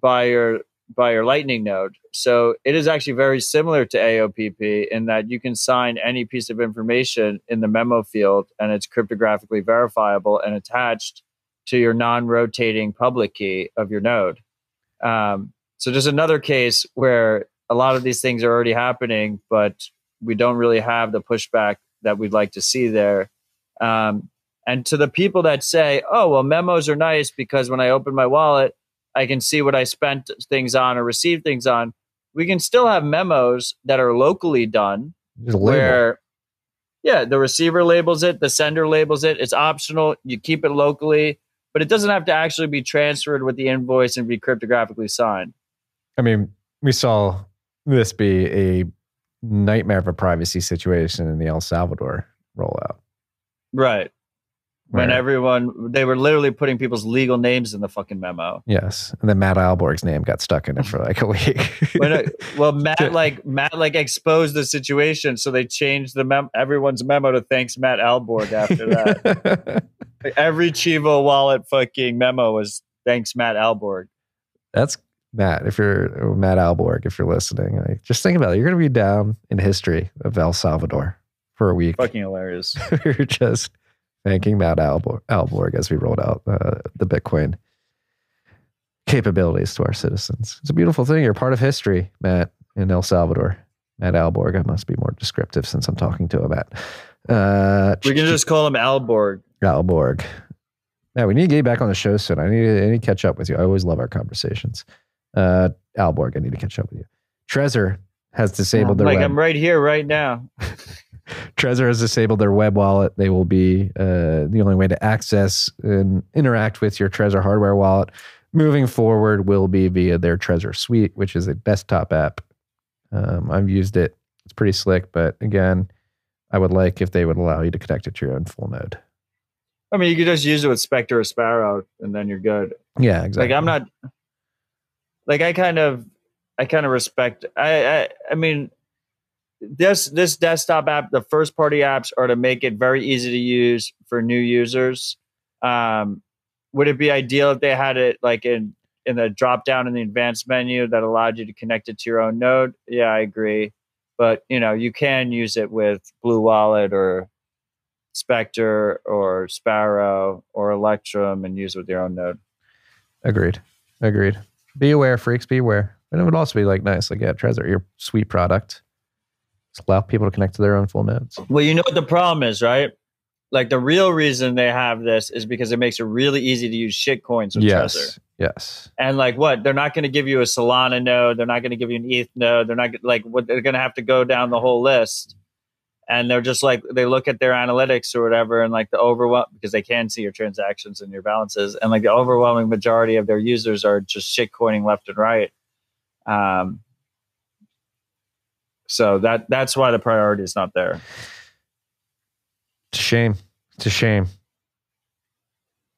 by your by your Lightning node. So it is actually very similar to AOPP in that you can sign any piece of information in the memo field, and it's cryptographically verifiable and attached to your non-rotating public key of your node. Um, so there's another case where a lot of these things are already happening, but we don't really have the pushback that we'd like to see there. Um, and to the people that say, oh, well, memos are nice because when I open my wallet, I can see what I spent things on or received things on. We can still have memos that are locally done there's a label. where, yeah, the receiver labels it, the sender labels it. It's optional. You keep it locally, but it doesn't have to actually be transferred with the invoice and be cryptographically signed. I mean, we saw this be a nightmare of a privacy situation in the El Salvador rollout. Right. When everyone, they were literally putting people's legal names in the fucking memo. yes, and then Matt Ahlborg's name got stuck in it for like a week. *laughs* when well *laughs* matt like matt like exposed the situation so they changed the mem- everyone's memo to thanks matt ahlborg after that *laughs* every chivo wallet fucking memo was thanks matt ahlborg That's Matt. If you're Matt Ahlborg, if you're listening, like, just think about it. You're going to be down in history of El Salvador for a week. fucking hilarious *laughs* We're just thanking Matt Ahlborg, Ahlborg as we rolled out uh, the Bitcoin capabilities to our citizens. It's a beautiful thing. You're part of history, Matt, in El Salvador. Matt Ahlborg. I must be more descriptive since I'm talking to him at. Uh, We can just call him Ahlborg. Ahlborg. Yeah, we need to get you back on the show soon. I need to, I need to catch up with you. I always love our conversations. Uh, Ahlborg, I need to catch up with you. Trezor has disabled their Like web. I'm right here, right now. *laughs* Trezor has disabled their web wallet. They will be uh, the only way to access and interact with your Trezor hardware wallet moving forward will be via their Trezor Suite, which is a desktop app. Um, I've used it. It's pretty slick, but again, I would like if they would allow you to connect it to your own full node. I mean, you could just use it with Specter or Sparrow, and then you're good. Yeah, exactly. Like I'm not. Like I kind of, I kind of respect. I, I, I mean, this this desktop app, the first party apps are to make it very easy to use for new users. Um, would it be ideal if they had it like in in the drop down in the advanced menu that allowed you to connect it to your own node? Yeah, I agree. But you know, you can use it with Blue Wallet or Specter or Sparrow or Electrum and use it with your own node. Agreed. Agreed. Be aware, freaks. Be aware. And it would also be like nice, like yeah, Trezor, your sweet product. Just allow people to connect to their own full nodes. Well, you know what the problem is, right? Like the real reason they have this is because it makes it really easy to use shit coins with yes. Trezor. Yes. And like what? They're not going to give you a Solana node. They're not going to give you an ETH node. They're not like what? They're going to have to go down the whole list. And they're just like they look at their analytics or whatever, and like the overwhelm because they can see your transactions and your balances, and like the overwhelming majority of their users are just shit coining left and right. Um, so that that's why the priority is not there. It's a shame. It's a shame.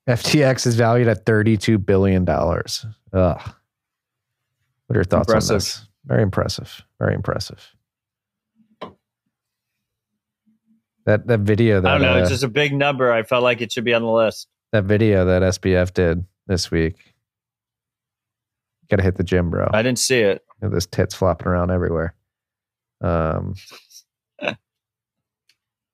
FTX is valued at $32 billion. Ugh. What are your thoughts on this? Very impressive. Very impressive. That that video that I don't know. uh, It's just a big number. I felt like it should be on the list. that video that SBF did this week. Got to hit the gym, bro. I didn't see it. There's tits flopping around everywhere. Um, *laughs*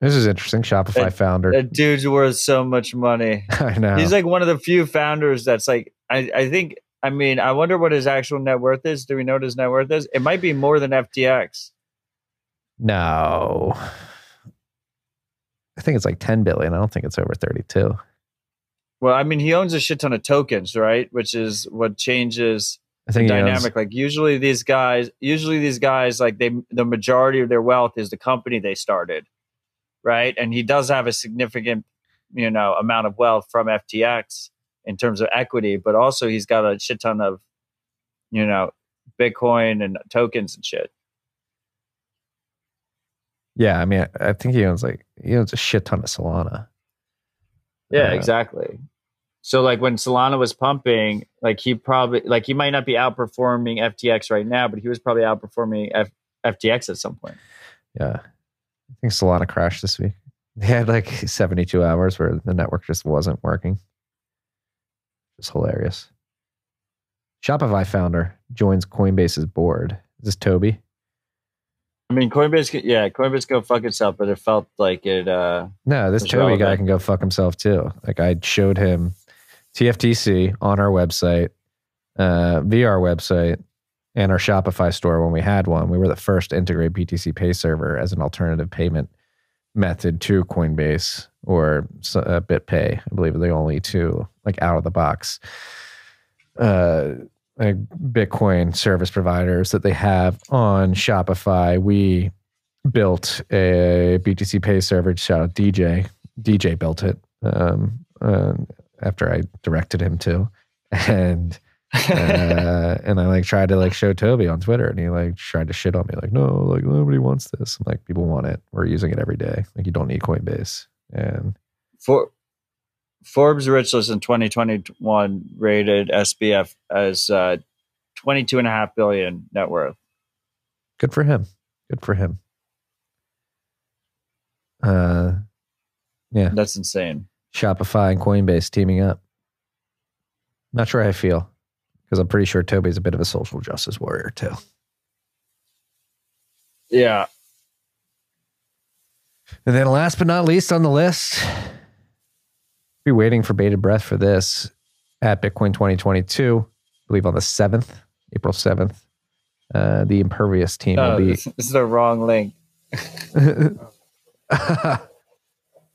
this is interesting. Shopify That- founder. That dude's worth so much money. *laughs* I know. He's like one of the few founders that's like, I, I think, I mean, I wonder what his actual net worth is. Do we know what his net worth is? It might be more than FTX. no. I think it's like 10 billion. I don't think it's over 32. Well, I mean, he owns a shit ton of tokens, right? Which is what changes I the think he owns- dynamic. Like usually these guys, usually these guys, like they, the majority of their wealth is the company they started, right? And he does have a significant, you know, amount of wealth from FTX in terms of equity, but also he's got a shit ton of, you know, Bitcoin and tokens and shit. Yeah, I mean, I, I think he owns like he owns a shit ton of Solana. Yeah, Uh, exactly. So like when Solana was pumping, like he probably like he might not be outperforming FTX right now, but he was probably outperforming F- FTX at some point. Yeah, I think Solana crashed this week. *laughs* They had like 72 hours where the network just wasn't working. It's hilarious. Shopify founder joins Coinbase's board. Is this Tobi? I mean, Coinbase, yeah, Coinbase go fuck itself, but it felt like it. uh No, this Tobi guy can go fuck himself too. Like I showed him TFTC on our website, uh, via our website, and our Shopify store when we had one. We were the first to integrate BTC Pay Server as an alternative payment method to Coinbase or uh, BitPay. I believe they're the only two like out of the box uh, like Bitcoin service providers that they have on Shopify. We built a BTC Pay server. Shout out DJ. DJ built it um, after I directed him to, and uh, *laughs* and I like tried to like show Tobi on Twitter, and he like tried to shit on me, like no, like nobody wants this. I'm like, people want it. We're using it every day. Like you don't need Coinbase, and For Forbes Rich List in 2021 rated SBF as uh, 22 and a half billion net worth. good for him. Good for him. Uh, yeah. That's insane. Shopify and Coinbase teaming up. Not sure how I feel because I'm pretty sure Tobi's a bit of a social justice warrior too. Yeah. And then last but not least on the list, be waiting for bated breath for this at Bitcoin 2022, I believe on the 7th, April 7th. Uh, the Impervious team Oh, will be. this is the wrong link. *laughs* oh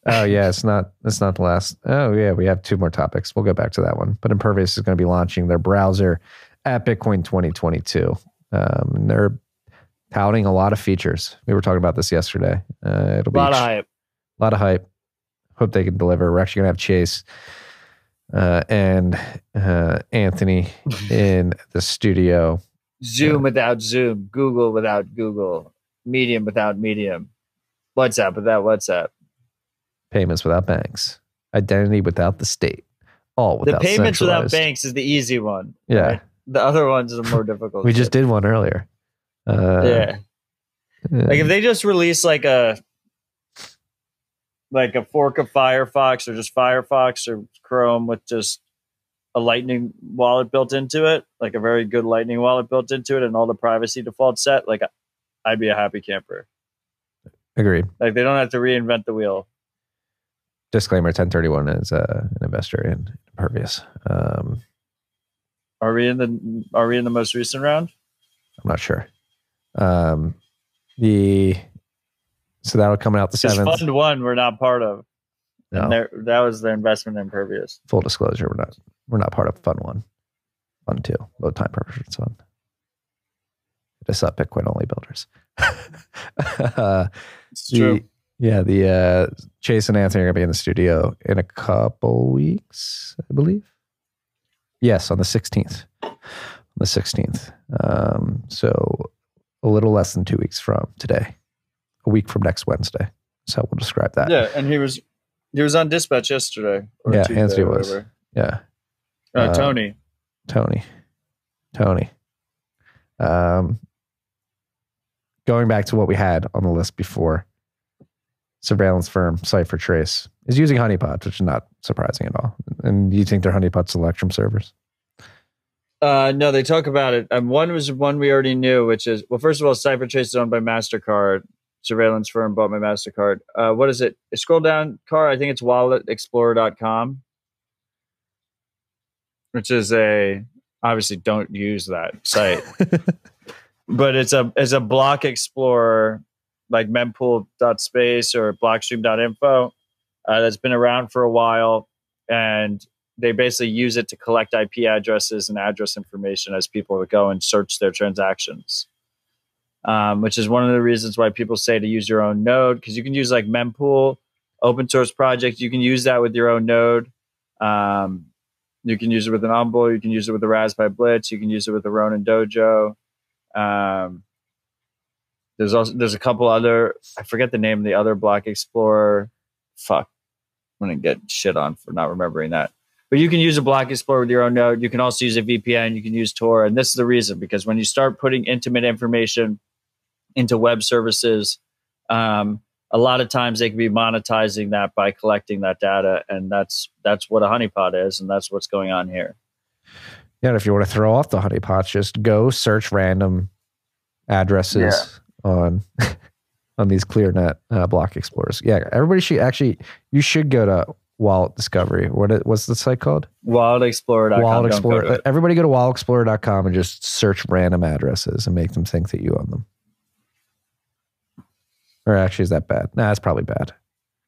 yeah, it's not. It's not the last. Oh yeah, we have two more topics. We'll go back to that one. But Impervious is going to be launching their browser at Bitcoin 2022. Um, and they're touting a lot of features. We were talking about this yesterday. Uh, it'll A be lot of hype. a lot of hype. Hope they can deliver. We're actually gonna have Chase uh, and uh, Anthony *laughs* in the studio. Zoom without Zoom, Google without Google, Medium without Medium, WhatsApp without WhatsApp. Payments without banks. Identity without the state. All The payments without banks is the easy one. Yeah, right? The other ones are more difficult. we just did one earlier. Uh, yeah. yeah. Like if they just release like a like a fork of Firefox or just Firefox or Chrome with just a Lightning wallet built into it, like a very good Lightning wallet built into it, and all the privacy defaults set, like I'd be a happy camper. Agreed. Like they don't have to reinvent the wheel. Disclaimer: 1031 is uh, an investor in Impervious. Um, Are we in the Are we in the most recent round? I'm not sure. Um, the so that'll come out the seventh. Fund One we're not part of. No. That was their investment in Impervious. full disclosure, we're not we're not part of Fund One, Fund Two, Low Time Preference Fund. Hit us up, Bitcoin only builders. *laughs* uh, It's the, true. Yeah, the uh, Chase and Anthony are gonna be in the studio in a couple weeks, I believe. Yes, on the sixteenth. On the sixteenth. Um, so a little less than two weeks from today. A week from next Wednesday. So we'll describe that. Yeah, and he was he was on dispatch yesterday. or Yeah, Tuesday Anthony was. Yeah. Uh, Uh, Tony. Tony. Tony. Um, going back to what we had on the list before, surveillance firm Cipher Trace is using honeypots, which is not surprising at all. And you think they're honeypots Electrum servers? Uh, no, they talk about it. Um, one was one we already knew, which is well, first of all, CipherTrace is owned by Mastercard. Surveillance firm bought my Mastercard. Uh, what is it? Scroll down, car. I think it's WalletExplorer.com, which is a obviously don't use that site, *laughs* but it's a it's a block explorer like mempool.space or blockstream.info uh, that's been around for a while and they basically use it to collect IP addresses and address information as people go and search their transactions. Um, which is one of the reasons why people say to use your own node because you can use like mempool, open source project. You can use that with your own node. Um, you can use it with an Envoy. You can use it with a Raspberry Blitz. You can use it with a Ronin Dojo. Um, there's also there's a couple other I forget the name of the other Block Explorer. Fuck, I'm gonna get shit on for not remembering that. But you can use a Block Explorer with your own node. You can also use a VPN. You can use Tor, and this is the reason because when you start putting intimate information into web services, um, a lot of times they can be monetizing that by collecting that data, and that's that's what a honeypot is, and that's what's going on here. Yeah, and if you want to throw off the honeypots, just go search random addresses on *laughs* on these ClearNet uh, block explorers. Yeah, everybody should actually you should go to Wallet Discovery. What it, what's the site called? WalletExplorer.com. Wallet go to Explorer. it. Everybody go to walletexplorer.com and just search random addresses and make them think that you own them. Or actually, is that bad? Nah, that's probably bad.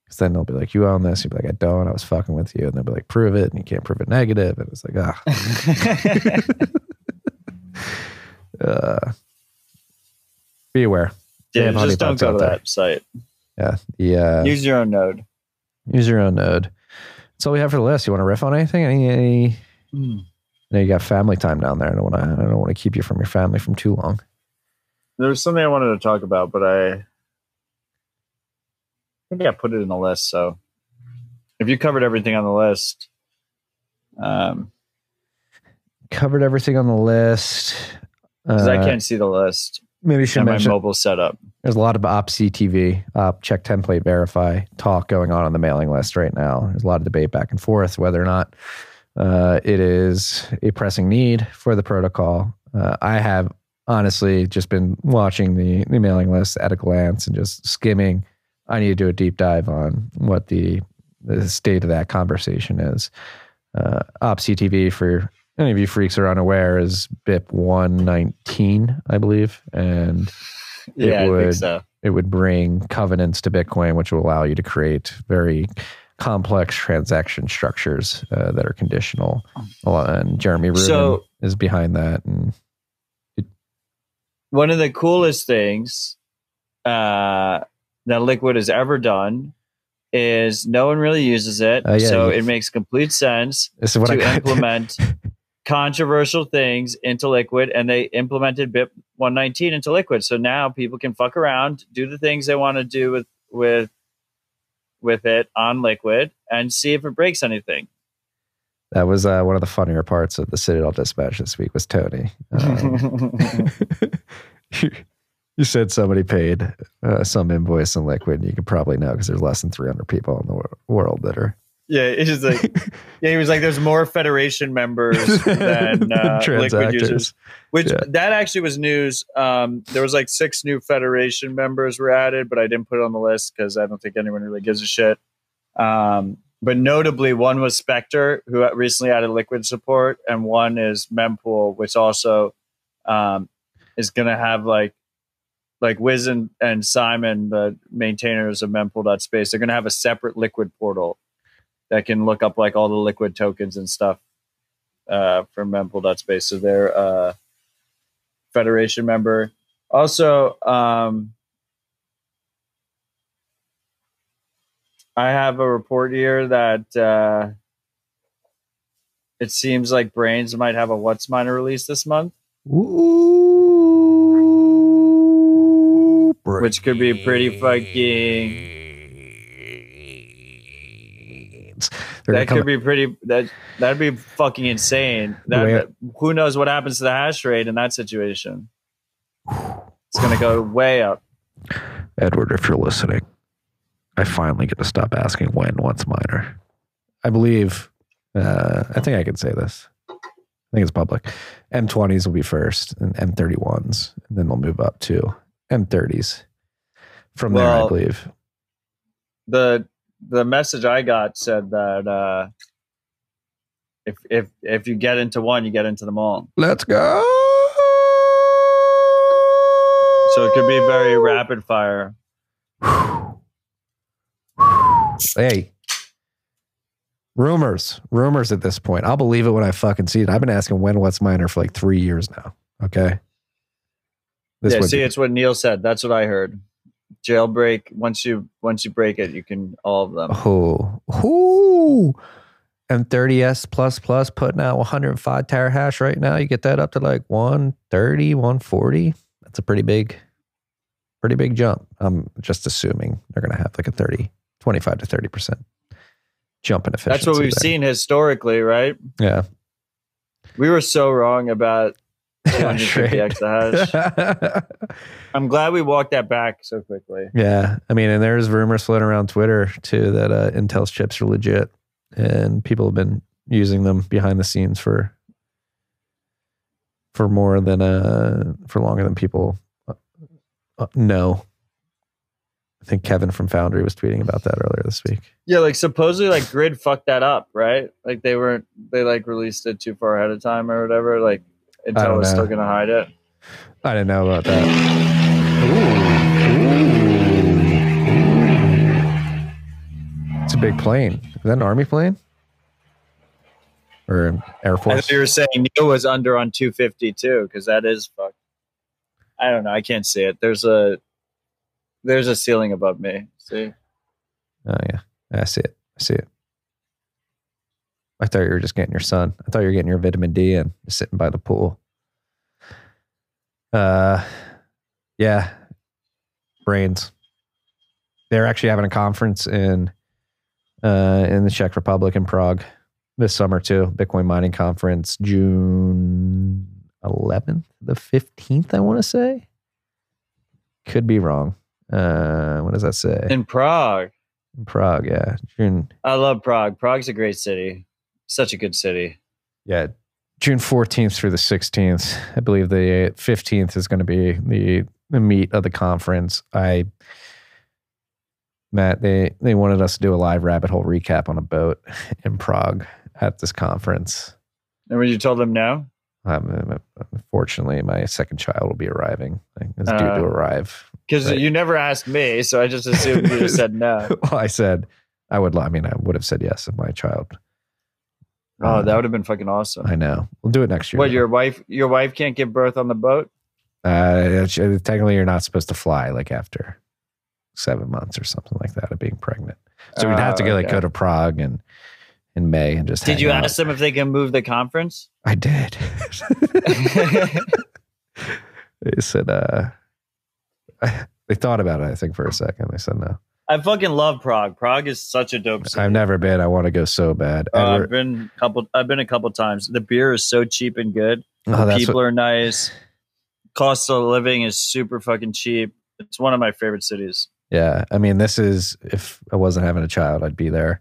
Because then they'll be like, "You own this." You'll be like, "I don't. I was fucking with you." And they'll be like, "Prove it," and you can't prove it negative. And it's like, ah. *laughs* *laughs* uh, be aware. Yeah, just don't go to there. that site. Yeah. Uh, Use your own node. use your own node. That's all we have for the list. You want to riff on anything? Any? any Hmm. I know you got family time down there. I don't want to. I don't want to keep you from your family from too long. There was something I wanted to talk about, but I, I think I put it in the list. So if you covered everything on the list, um, Covered everything on the list. because Uh, I can't see the list maybe should and my mention mobile setup. there's a lot of op CTV, op check template verify talk going on on the mailing list right now. There's a lot of debate back and forth whether or not uh, it is a pressing need for the protocol. Uh, I have honestly just been watching the, the mailing list at a glance and just skimming. I need to do a deep dive on what the the state of that conversation is. Uh, op CTV for any of you freaks are unaware, is BIP 119, I believe. And it *laughs* Yeah, I would so. it would bring covenants to Bitcoin, which will allow you to create very complex transaction structures uh, that are conditional. And Jeremy Rubin So- is behind that. And One of the coolest things uh, that Liquid has ever done is no one really uses it, Oh, yeah, so it makes complete sense this is what to implement *laughs* controversial things into Liquid, and they implemented BIP 119 into Liquid. So now people can fuck around, do the things they want to do with with with it on Liquid, and see if it breaks anything. That was uh, one of the funnier parts of the Citadel Dispatch this week was Tony. *laughs* Um, *laughs* you, said somebody paid uh, some invoice in liquid. And you could probably know because there's less than 300 people in the wor- world that are Yeah, it's just like *laughs* yeah, he was like, "There's more Federation members than *laughs* uh, Liquid users." Which Yeah. that actually was news. Um, there was like six new Federation members were added, but I didn't put it on the list because I don't think anyone really gives a shit. Um, but notably, one was Specter, who recently added Liquid support, and one is Mempool, which also um, is going to have like like Wiz and, and Simon, the maintainers of Mempool.space, they're going to have a separate Liquid portal that can look up like all the Liquid tokens and stuff uh, from Mempool.space. So they're uh, Federation member. Also, um, I have a report here that uh, it seems like Braiins might have a WhatsMiner release this month, Ooh, which could be pretty fucking. That could be pretty. That that'd be fucking insane. That, who knows what happens to the hash rate in that situation? It's gonna go way up. Edward, if you're listening, I finally get to stop asking when WhatsMiner. I believe, uh, I think I can say this. I think it's public. M20s will be first and M31s, and then they'll move up to M30s. From there, I believe. the the message I got said that uh, if if if you get into one, you get into them all. Let's go. So it could be very rapid fire. *sighs* Hey, rumors, rumors at this point. I'll believe it when I fucking see it. I've been asking when WhatsMiner for like three years now. Okay. This yeah, see, it's what Neil said. That's what I heard. Jailbreak. Once you once you break it, you can all of them. oh, oh, M30S plus plus putting out 105 terahash right now. You get that up to like 130, 140. That's a pretty big, pretty big jump. I'm just assuming they're going to have like a 30, 25 to 30% jump in efficiency. That's what we've there. seen historically, right? Yeah. We were so wrong about 250 exahash. *laughs* I'm glad we walked that back so quickly. Yeah, I mean, and there's rumors floating around Twitter too that uh, Intel's chips are legit, and people have been using them behind the scenes for for more than uh for longer than people uh, uh, know. I think Kevin from Foundry was tweeting about that earlier this week. Yeah, like supposedly like GRIID fucked that up, right? Like they weren't they like released it too far ahead of time or whatever. Like Intel was know. still gonna hide it. I didn't know about that. Ooh. It's a big plane. Is that an army plane? Or Air Force? thought you were saying Neil was under on 250 too, because that is fucked. I don't know. I can't see it. There's a there's a ceiling above me. See, Oh yeah, I see it. I see it. I thought you were just getting your sun. I thought you were getting your vitamin D and sitting by the pool. Uh, yeah, Braiins. They're actually having a conference in uh in the Czech Republic in Prague this summer too. Bitcoin mining conference, June 11th, the 15th. I want to say. Could be wrong. Uh, what does that say? in Prague, In Prague, yeah. June, I love Prague. Prague's a great city. Such a good city. yeah, June 14th through the 16th. I believe the 15th is going to be the the meat of the conference. I Matt, they they wanted us to do a live rabbit hole recap on a boat in Prague at this conference. And when you told them no, Um, unfortunately, my second child will be arriving. Like, It's due Uh, to arrive. because Right. you never asked me, so I just assumed you just said no. *laughs* well, I said I would. I mean, I would have said yes if my child. Oh, Uh, that would have been fucking awesome. I know. We'll do it next year. What your wife? Your wife can't give birth on the boat. Uh, technically, you're not supposed to fly like after seven months or something like that of being pregnant. So we'd have to Oh, go like okay. go to Prague and in May and just. Did you out. ask them if they can move the conference? I did. *laughs* *laughs* they said uh, *laughs* they thought about it. I think for a second. They said no. I fucking love Prague. Prague is such a dope city. I've never been. I want to go so bad. Uh, I've been a couple. I've been a couple times. The beer is so cheap and good. oh, that's People what, are nice. Cost of living is super fucking cheap. It's one of my favorite cities. yeah. I mean, this is if I wasn't having a child, I'd be there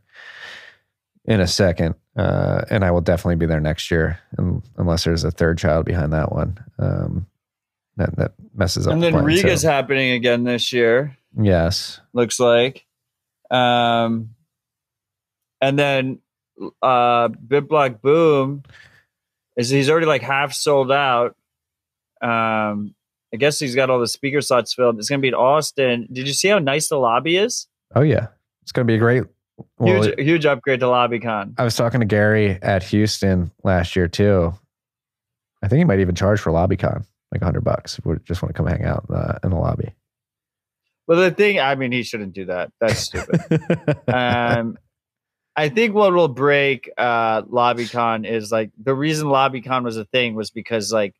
in a second, uh, and I will definitely be there next year, um, unless there's a third child behind that one. Um, that that messes up. and the then plan, Riga's too. happening again this year. Yes. Looks like. Um, and then uh, Bit Block Boom is he's already like half sold out. Um, I guess he's got all the speaker slots filled. It's gonna be in Austin. Did you see how nice the lobby is? Oh yeah, it's going to be a great. Well, huge, huge upgrade to LobbyCon. I was talking to Gary at Houston last year too. I think he might even charge for LobbyCon like a hundred bucks if we just want to come hang out uh, in the lobby. Well, the thing, I mean, he shouldn't do that. That's stupid. *laughs* um, I think what will break uh, LobbyCon is like the reason LobbyCon was a thing was because like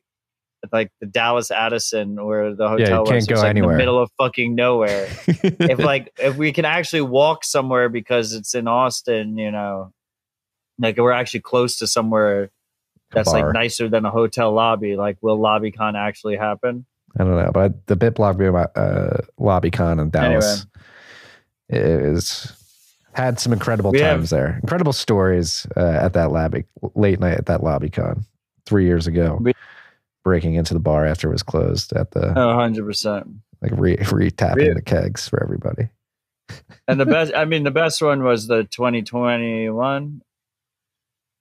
like the Dallas Addison where the hotel you was, can't it go was, like, in anywhere. the middle of fucking nowhere. *laughs* if like if we can actually walk somewhere because it's in Austin, you know, like we're actually close to somewhere that's like nicer than a hotel lobby. Like, will LobbyCon actually happen? I don't know, but the BitBlock uh, LobbyCon in Dallas is had some incredible We have- times there. Incredible stories uh, at that lobby late night at that LobbyCon three years ago. We- breaking into the bar after it was closed at the Oh, 100 percent. like re re tapping We- the kegs for everybody. *laughs* And the best, I mean, the best one was the 2021.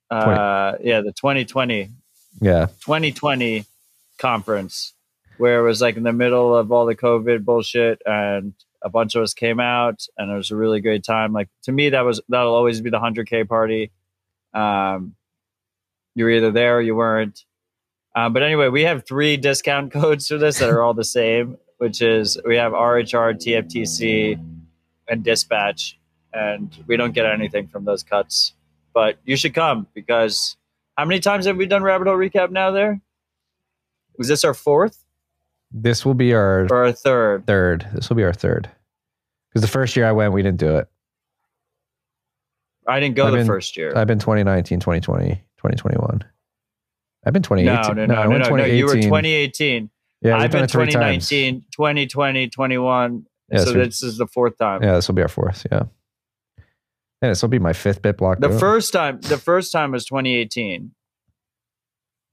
Uh, yeah, the 2020 Yeah, 2020 conference where it was like in the middle of all the COVID bullshit and a bunch of us came out and it was a really great time. Like to me, that was that'll always be the hundred K party. Um, you were either there or you weren't. Uh, but anyway, we have three discount *laughs* codes for this that are all the same, which is we have RHR, TFTC, and Dispatch, and we don't get anything from those cuts. But you should come because how many times have we done Rabbit Hole Recap now there? Was this our fourth this will be our or our third? third. This will be our third. Because the first year I went, we didn't do it. I didn't go I've the been- first year. I've been 2019, 2020, 2021. I've been 2018. no, no, no, no, no, no. You were 2018. 2018. Yeah, I've been it times. 2019, 2020, 21. Yeah, so so this is the fourth time. Yeah, this will be our fourth. Yeah. Yeah, this will be my fifth bit block. The first time, the first time was 2018.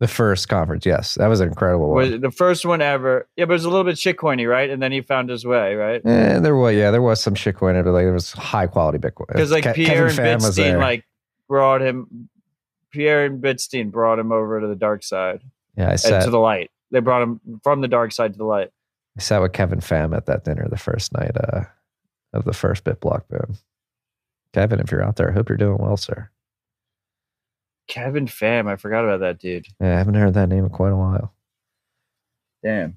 The first conference. Yes, that was an incredible one. Was the first one ever. Yeah, but it was a little bit shitcoiny, right? And then he found his way, right? Eh, there was yeah, there was some shitcoin in but like there was high quality Bitcoin. Because like Ke- Pierre and Kevin was Bitstein like brought him. Pierre and Bitstein brought him over to the dark side, yeah, I sat to the light. They brought him from the dark side to the light. I sat with Kevin Pham at that dinner the first night uh, of the first bit block boom. Kevin, if you're out there, I hope you're doing well, sir. Kevin Pham, I forgot about that dude. Yeah, I haven't heard that name in quite a while. Damn.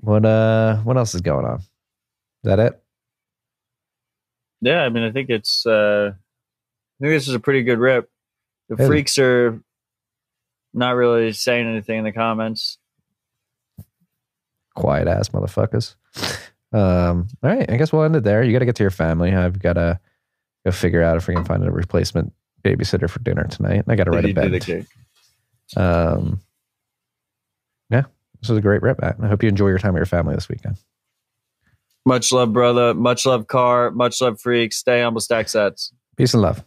What uh what else is going on? Is that it? Yeah, I mean, I think it's. uh I think this is a pretty good rip. The freaks are not really saying anything in the comments. quiet ass motherfuckers. *laughs* Um, all right, I guess we'll end it there. You got to get to your family. I've got to go figure out if we can find a replacement babysitter for dinner tonight. and I got to write a Did he do the bed. Um, yeah, this was a great rip, Matt. I hope you enjoy your time with your family this weekend. Much love, brother. Much love, car. Much love, freaks. Stay humble, stack sats. Peace and love.